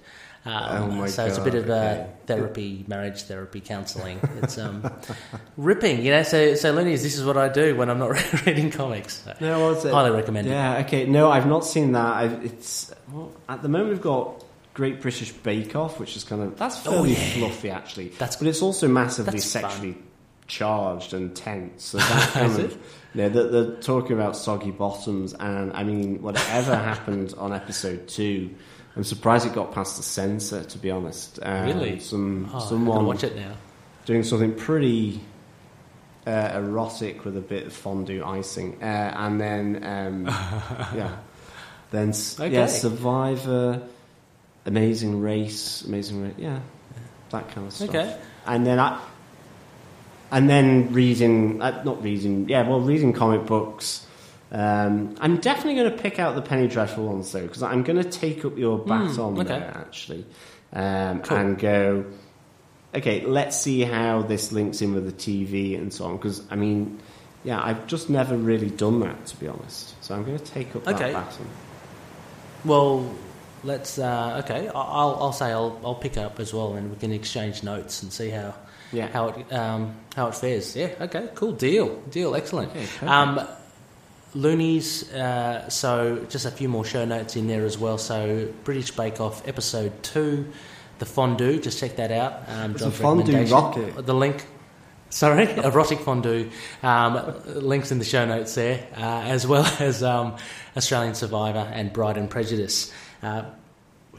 Um, Oh my so it's a bit of uh, okay. therapy, marriage therapy, counselling. It's um, ripping, you know. So, so Loonies, this is what I do when I'm not reading comics. So No, what's it? Highly recommend it. Yeah. Okay. No, I've not seen that. I've, it's well, at the moment we've got Great British Bake Off, which is kind of that's Oh, fairly yeah. fluffy actually. That's- but it's also massively that's fun. sexually charged and tense. So that kind Is of yeah, they're, they're talking about soggy bottoms, and I mean whatever happened on episode two. I'm surprised it got past the censor. To be honest, um, Really? some Oh, someone watch it now. doing something pretty uh, erotic with a bit of fondue icing, uh, and then um, yeah, then Okay. yeah, Survivor, Amazing Race, Amazing Race, yeah, that kind of stuff. Okay. and then I, and then reading, uh, not reading, yeah, well, reading comic books. Um, I'm definitely going to pick out the Penny Dreadful ones though, because I'm going to take up your baton okay. there actually, um, Cool. and go. Okay, let's see how this links in with the TV and so on. Because I mean, yeah, I've just never really done that to be honest. So I'm going to take up Okay. that baton. Well, let's. Uh, okay, I- I'll, I'll say I'll, I'll pick up as well, and we can exchange notes and see how Yeah. how it um, how it fares. Yeah. Okay. Cool. Deal. Deal. Excellent. Okay, um, Loonies. Uh, so just a few more show notes in there as well. So British Bake Off episode two, the fondue. Just check that out. Um, It's a fondue rocket. The link. Sorry, erotic fondue. Um, links in the show notes there, uh, as well as um, Australian Survivor and Bride and Prejudice. Uh,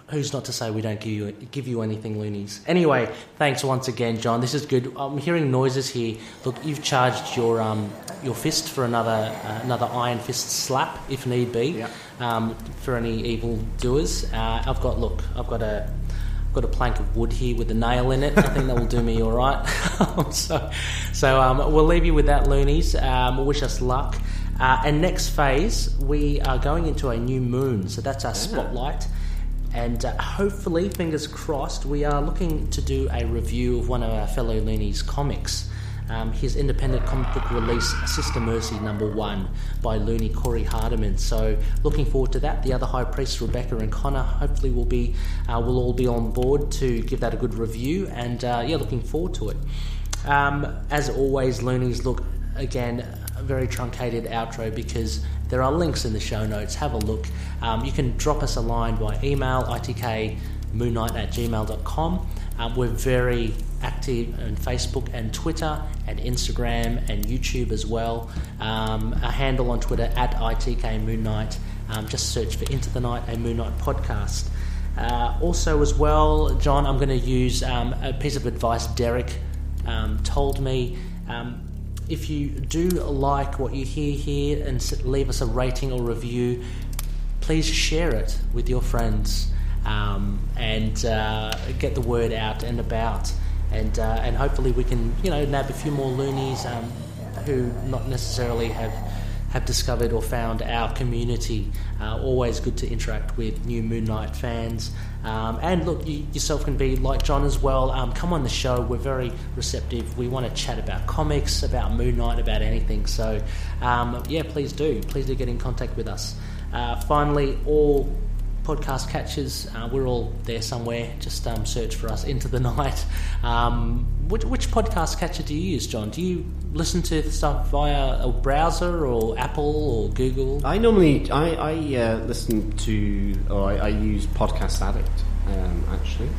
who's not to say we don't give you give you anything, loonies? Anyway, thanks once again, John. This is good. I'm hearing noises here. Look, you've charged your um, your fist for another uh, another iron fist slap if need be um, for any evil doers. Uh, I've got look, I've got a I've got a plank of wood here with a nail in it. I think that will do me all right. so, so um, we'll leave you with that, loonies. Um, wish us luck. Uh, and next phase, we are going into a new moon. So that's our spotlight. And uh, hopefully, fingers crossed, we are looking to do a review of one of our fellow loonies comics. Um, his independent comic book release, Sister Mercy number one, by Looney Corey Hardiman. So, looking forward to that. The other high priests, Rebecca and Connor, hopefully will be uh, will all be on board to give that a good review. And uh, yeah, looking forward to it. Um, as always, Loonies look again very truncated outro because there are links in the show notes. Have a look. Um, you can drop us a line by email itkmoonnight at gmail.com. Um, we're very active on Facebook and Twitter and Instagram and YouTube as well. Um, a handle on Twitter at ITK. Um, just search for Into the Night, a Moon Knight podcast. Uh, also, as well, John, I'm going to use um, a piece of advice Derek um, told me. If you do like what you hear here and leave us a rating or review, please share it with your friends um, and uh, get the word out and about. And, uh, and hopefully we can, you know, nab a few more loonies um, who not necessarily have have discovered or found our community. Uh, always good to interact with new Moon Knight fans. Um, and look, you yourself can be like John as well. Um, come on the show. We're very receptive. We want to chat about comics, about Moon Knight, about anything. So, um, yeah, please do. Please do get in contact with us. Uh, finally, all podcast catchers, uh, we're all there somewhere. Just um, search for us into the night. Um, which, which podcast catcher do you use, John? Do you listen to stuff via a browser or Apple or Google? I normally I, I uh, listen to or I, I use Podcast Addict um, actually.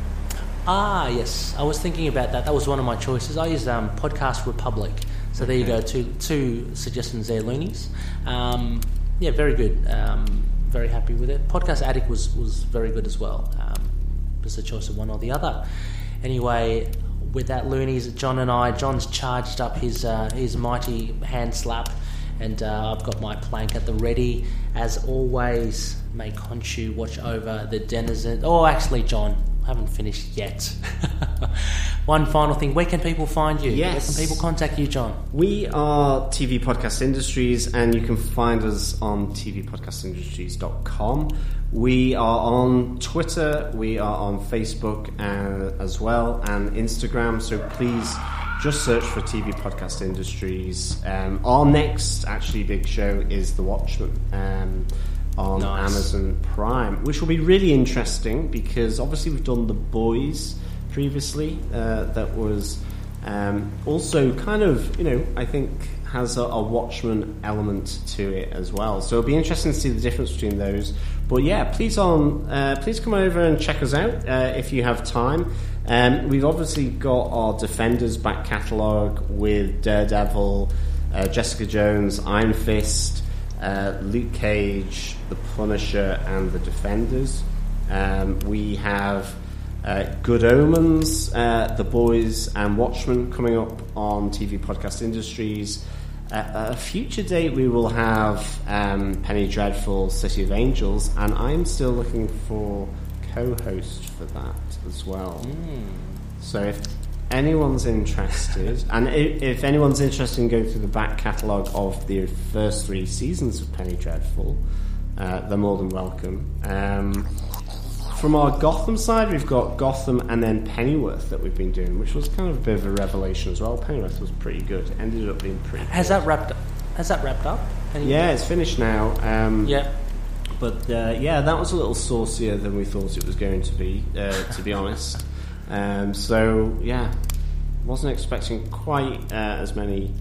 Ah, yes. I was thinking about that. That was one of my choices. I used um, Podcast Republic. So there you go. Two two suggestions there, loonies. Um, yeah, very good. Very happy with it. Podcast Addict was was very good as well. Um, a choice of one or the other. Anyway, with that, loonies, John and I. John's charged up his uh, his mighty hand slap. And uh, I've got my plank at the ready. As always, may Khonshu watch over the denizen. Oh, actually, John, I haven't finished yet. One final thing. Where can people find you? Yes. Where can people contact you, John? We are TV Podcast Industries, and you can find us on tvpodcastindustries.com. We are on Twitter, we are on Facebook uh, as well, and Instagram. So please just search for TV Podcast Industries. Um, our next actually big show is The Watchmen. Um, on Nice. Amazon Prime, which will be really interesting because obviously we've done The Boys previously. Uh, that was um, also kind of, you know, I think has a, a Watchman element to it as well. So it'll be interesting to see the difference between those. But yeah, please on, uh, please come over and check us out uh, if you have time. Um, we've obviously got our Defenders back catalogue with Daredevil, uh, Jessica Jones, Iron Fist, uh, Luke Cage, The Punisher, and The Defenders. Um, we have uh, Good Omens, uh, The Boys, and Watchmen coming up on TV Podcast Industries. At a future date, we will have um, Penny Dreadful, City of Angels, and I'm still looking for co-host for that as well. So if anyone's interested, and if, if anyone's interested in going through the back catalogue of the first three seasons of Penny Dreadful, uh, they're more than welcome. Um, from our Gotham side, we've got Gotham and then Pennyworth that we've been doing, which was kind of a bit of a revelation as well. Pennyworth was pretty good. Ended up being pretty. Has that wrapped? up? Has that wrapped up? Any- Yeah, it's finished now. Um, Yeah. But uh, yeah, that was a little saucier than we thought it was going to be, uh, to be honest. Um, so yeah, wasn't expecting quite uh, as many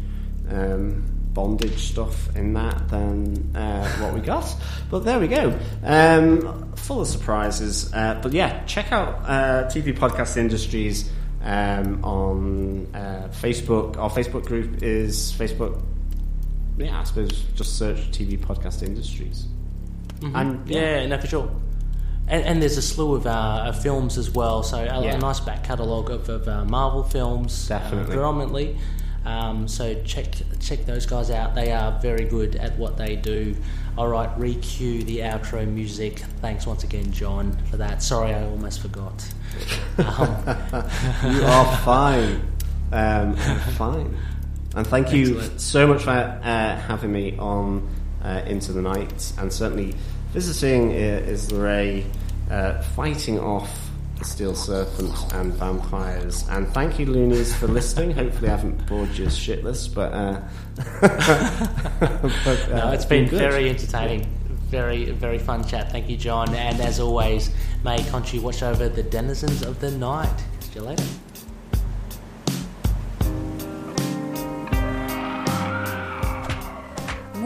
um, bondage stuff in that than uh, what we got. But there we go. Um, full of surprises. Uh, but yeah, check out uh, TV Podcast Industries um, on uh, Facebook. Our Facebook group is Facebook. Yeah, I suppose just search TV Podcast Industries. Mhm. And yeah. no, for sure. And, and there's a slew of, uh, of films as well, so a, Yeah. a nice back catalogue of, of uh, Marvel films, uh, Definitely. predominantly. Um, so check check those guys out. They are very good at what they do. All right, re-cue the outro music. Thanks once again, John, for that. Sorry, I almost forgot. Um, you are fine. Um, fine. And thank you so much for uh, having me on uh, Into the Night and certainly visiting uh, is Ray uh, fighting off the Steel Serpent and vampires. And thank you, Loonies, for listening. Hopefully, I haven't bored you shitless, but. Uh, but, uh, no, it's been good. very entertaining. Very, very fun chat. Thank you, John. And as always, may Khonshu watch over the denizens of the night. See you later.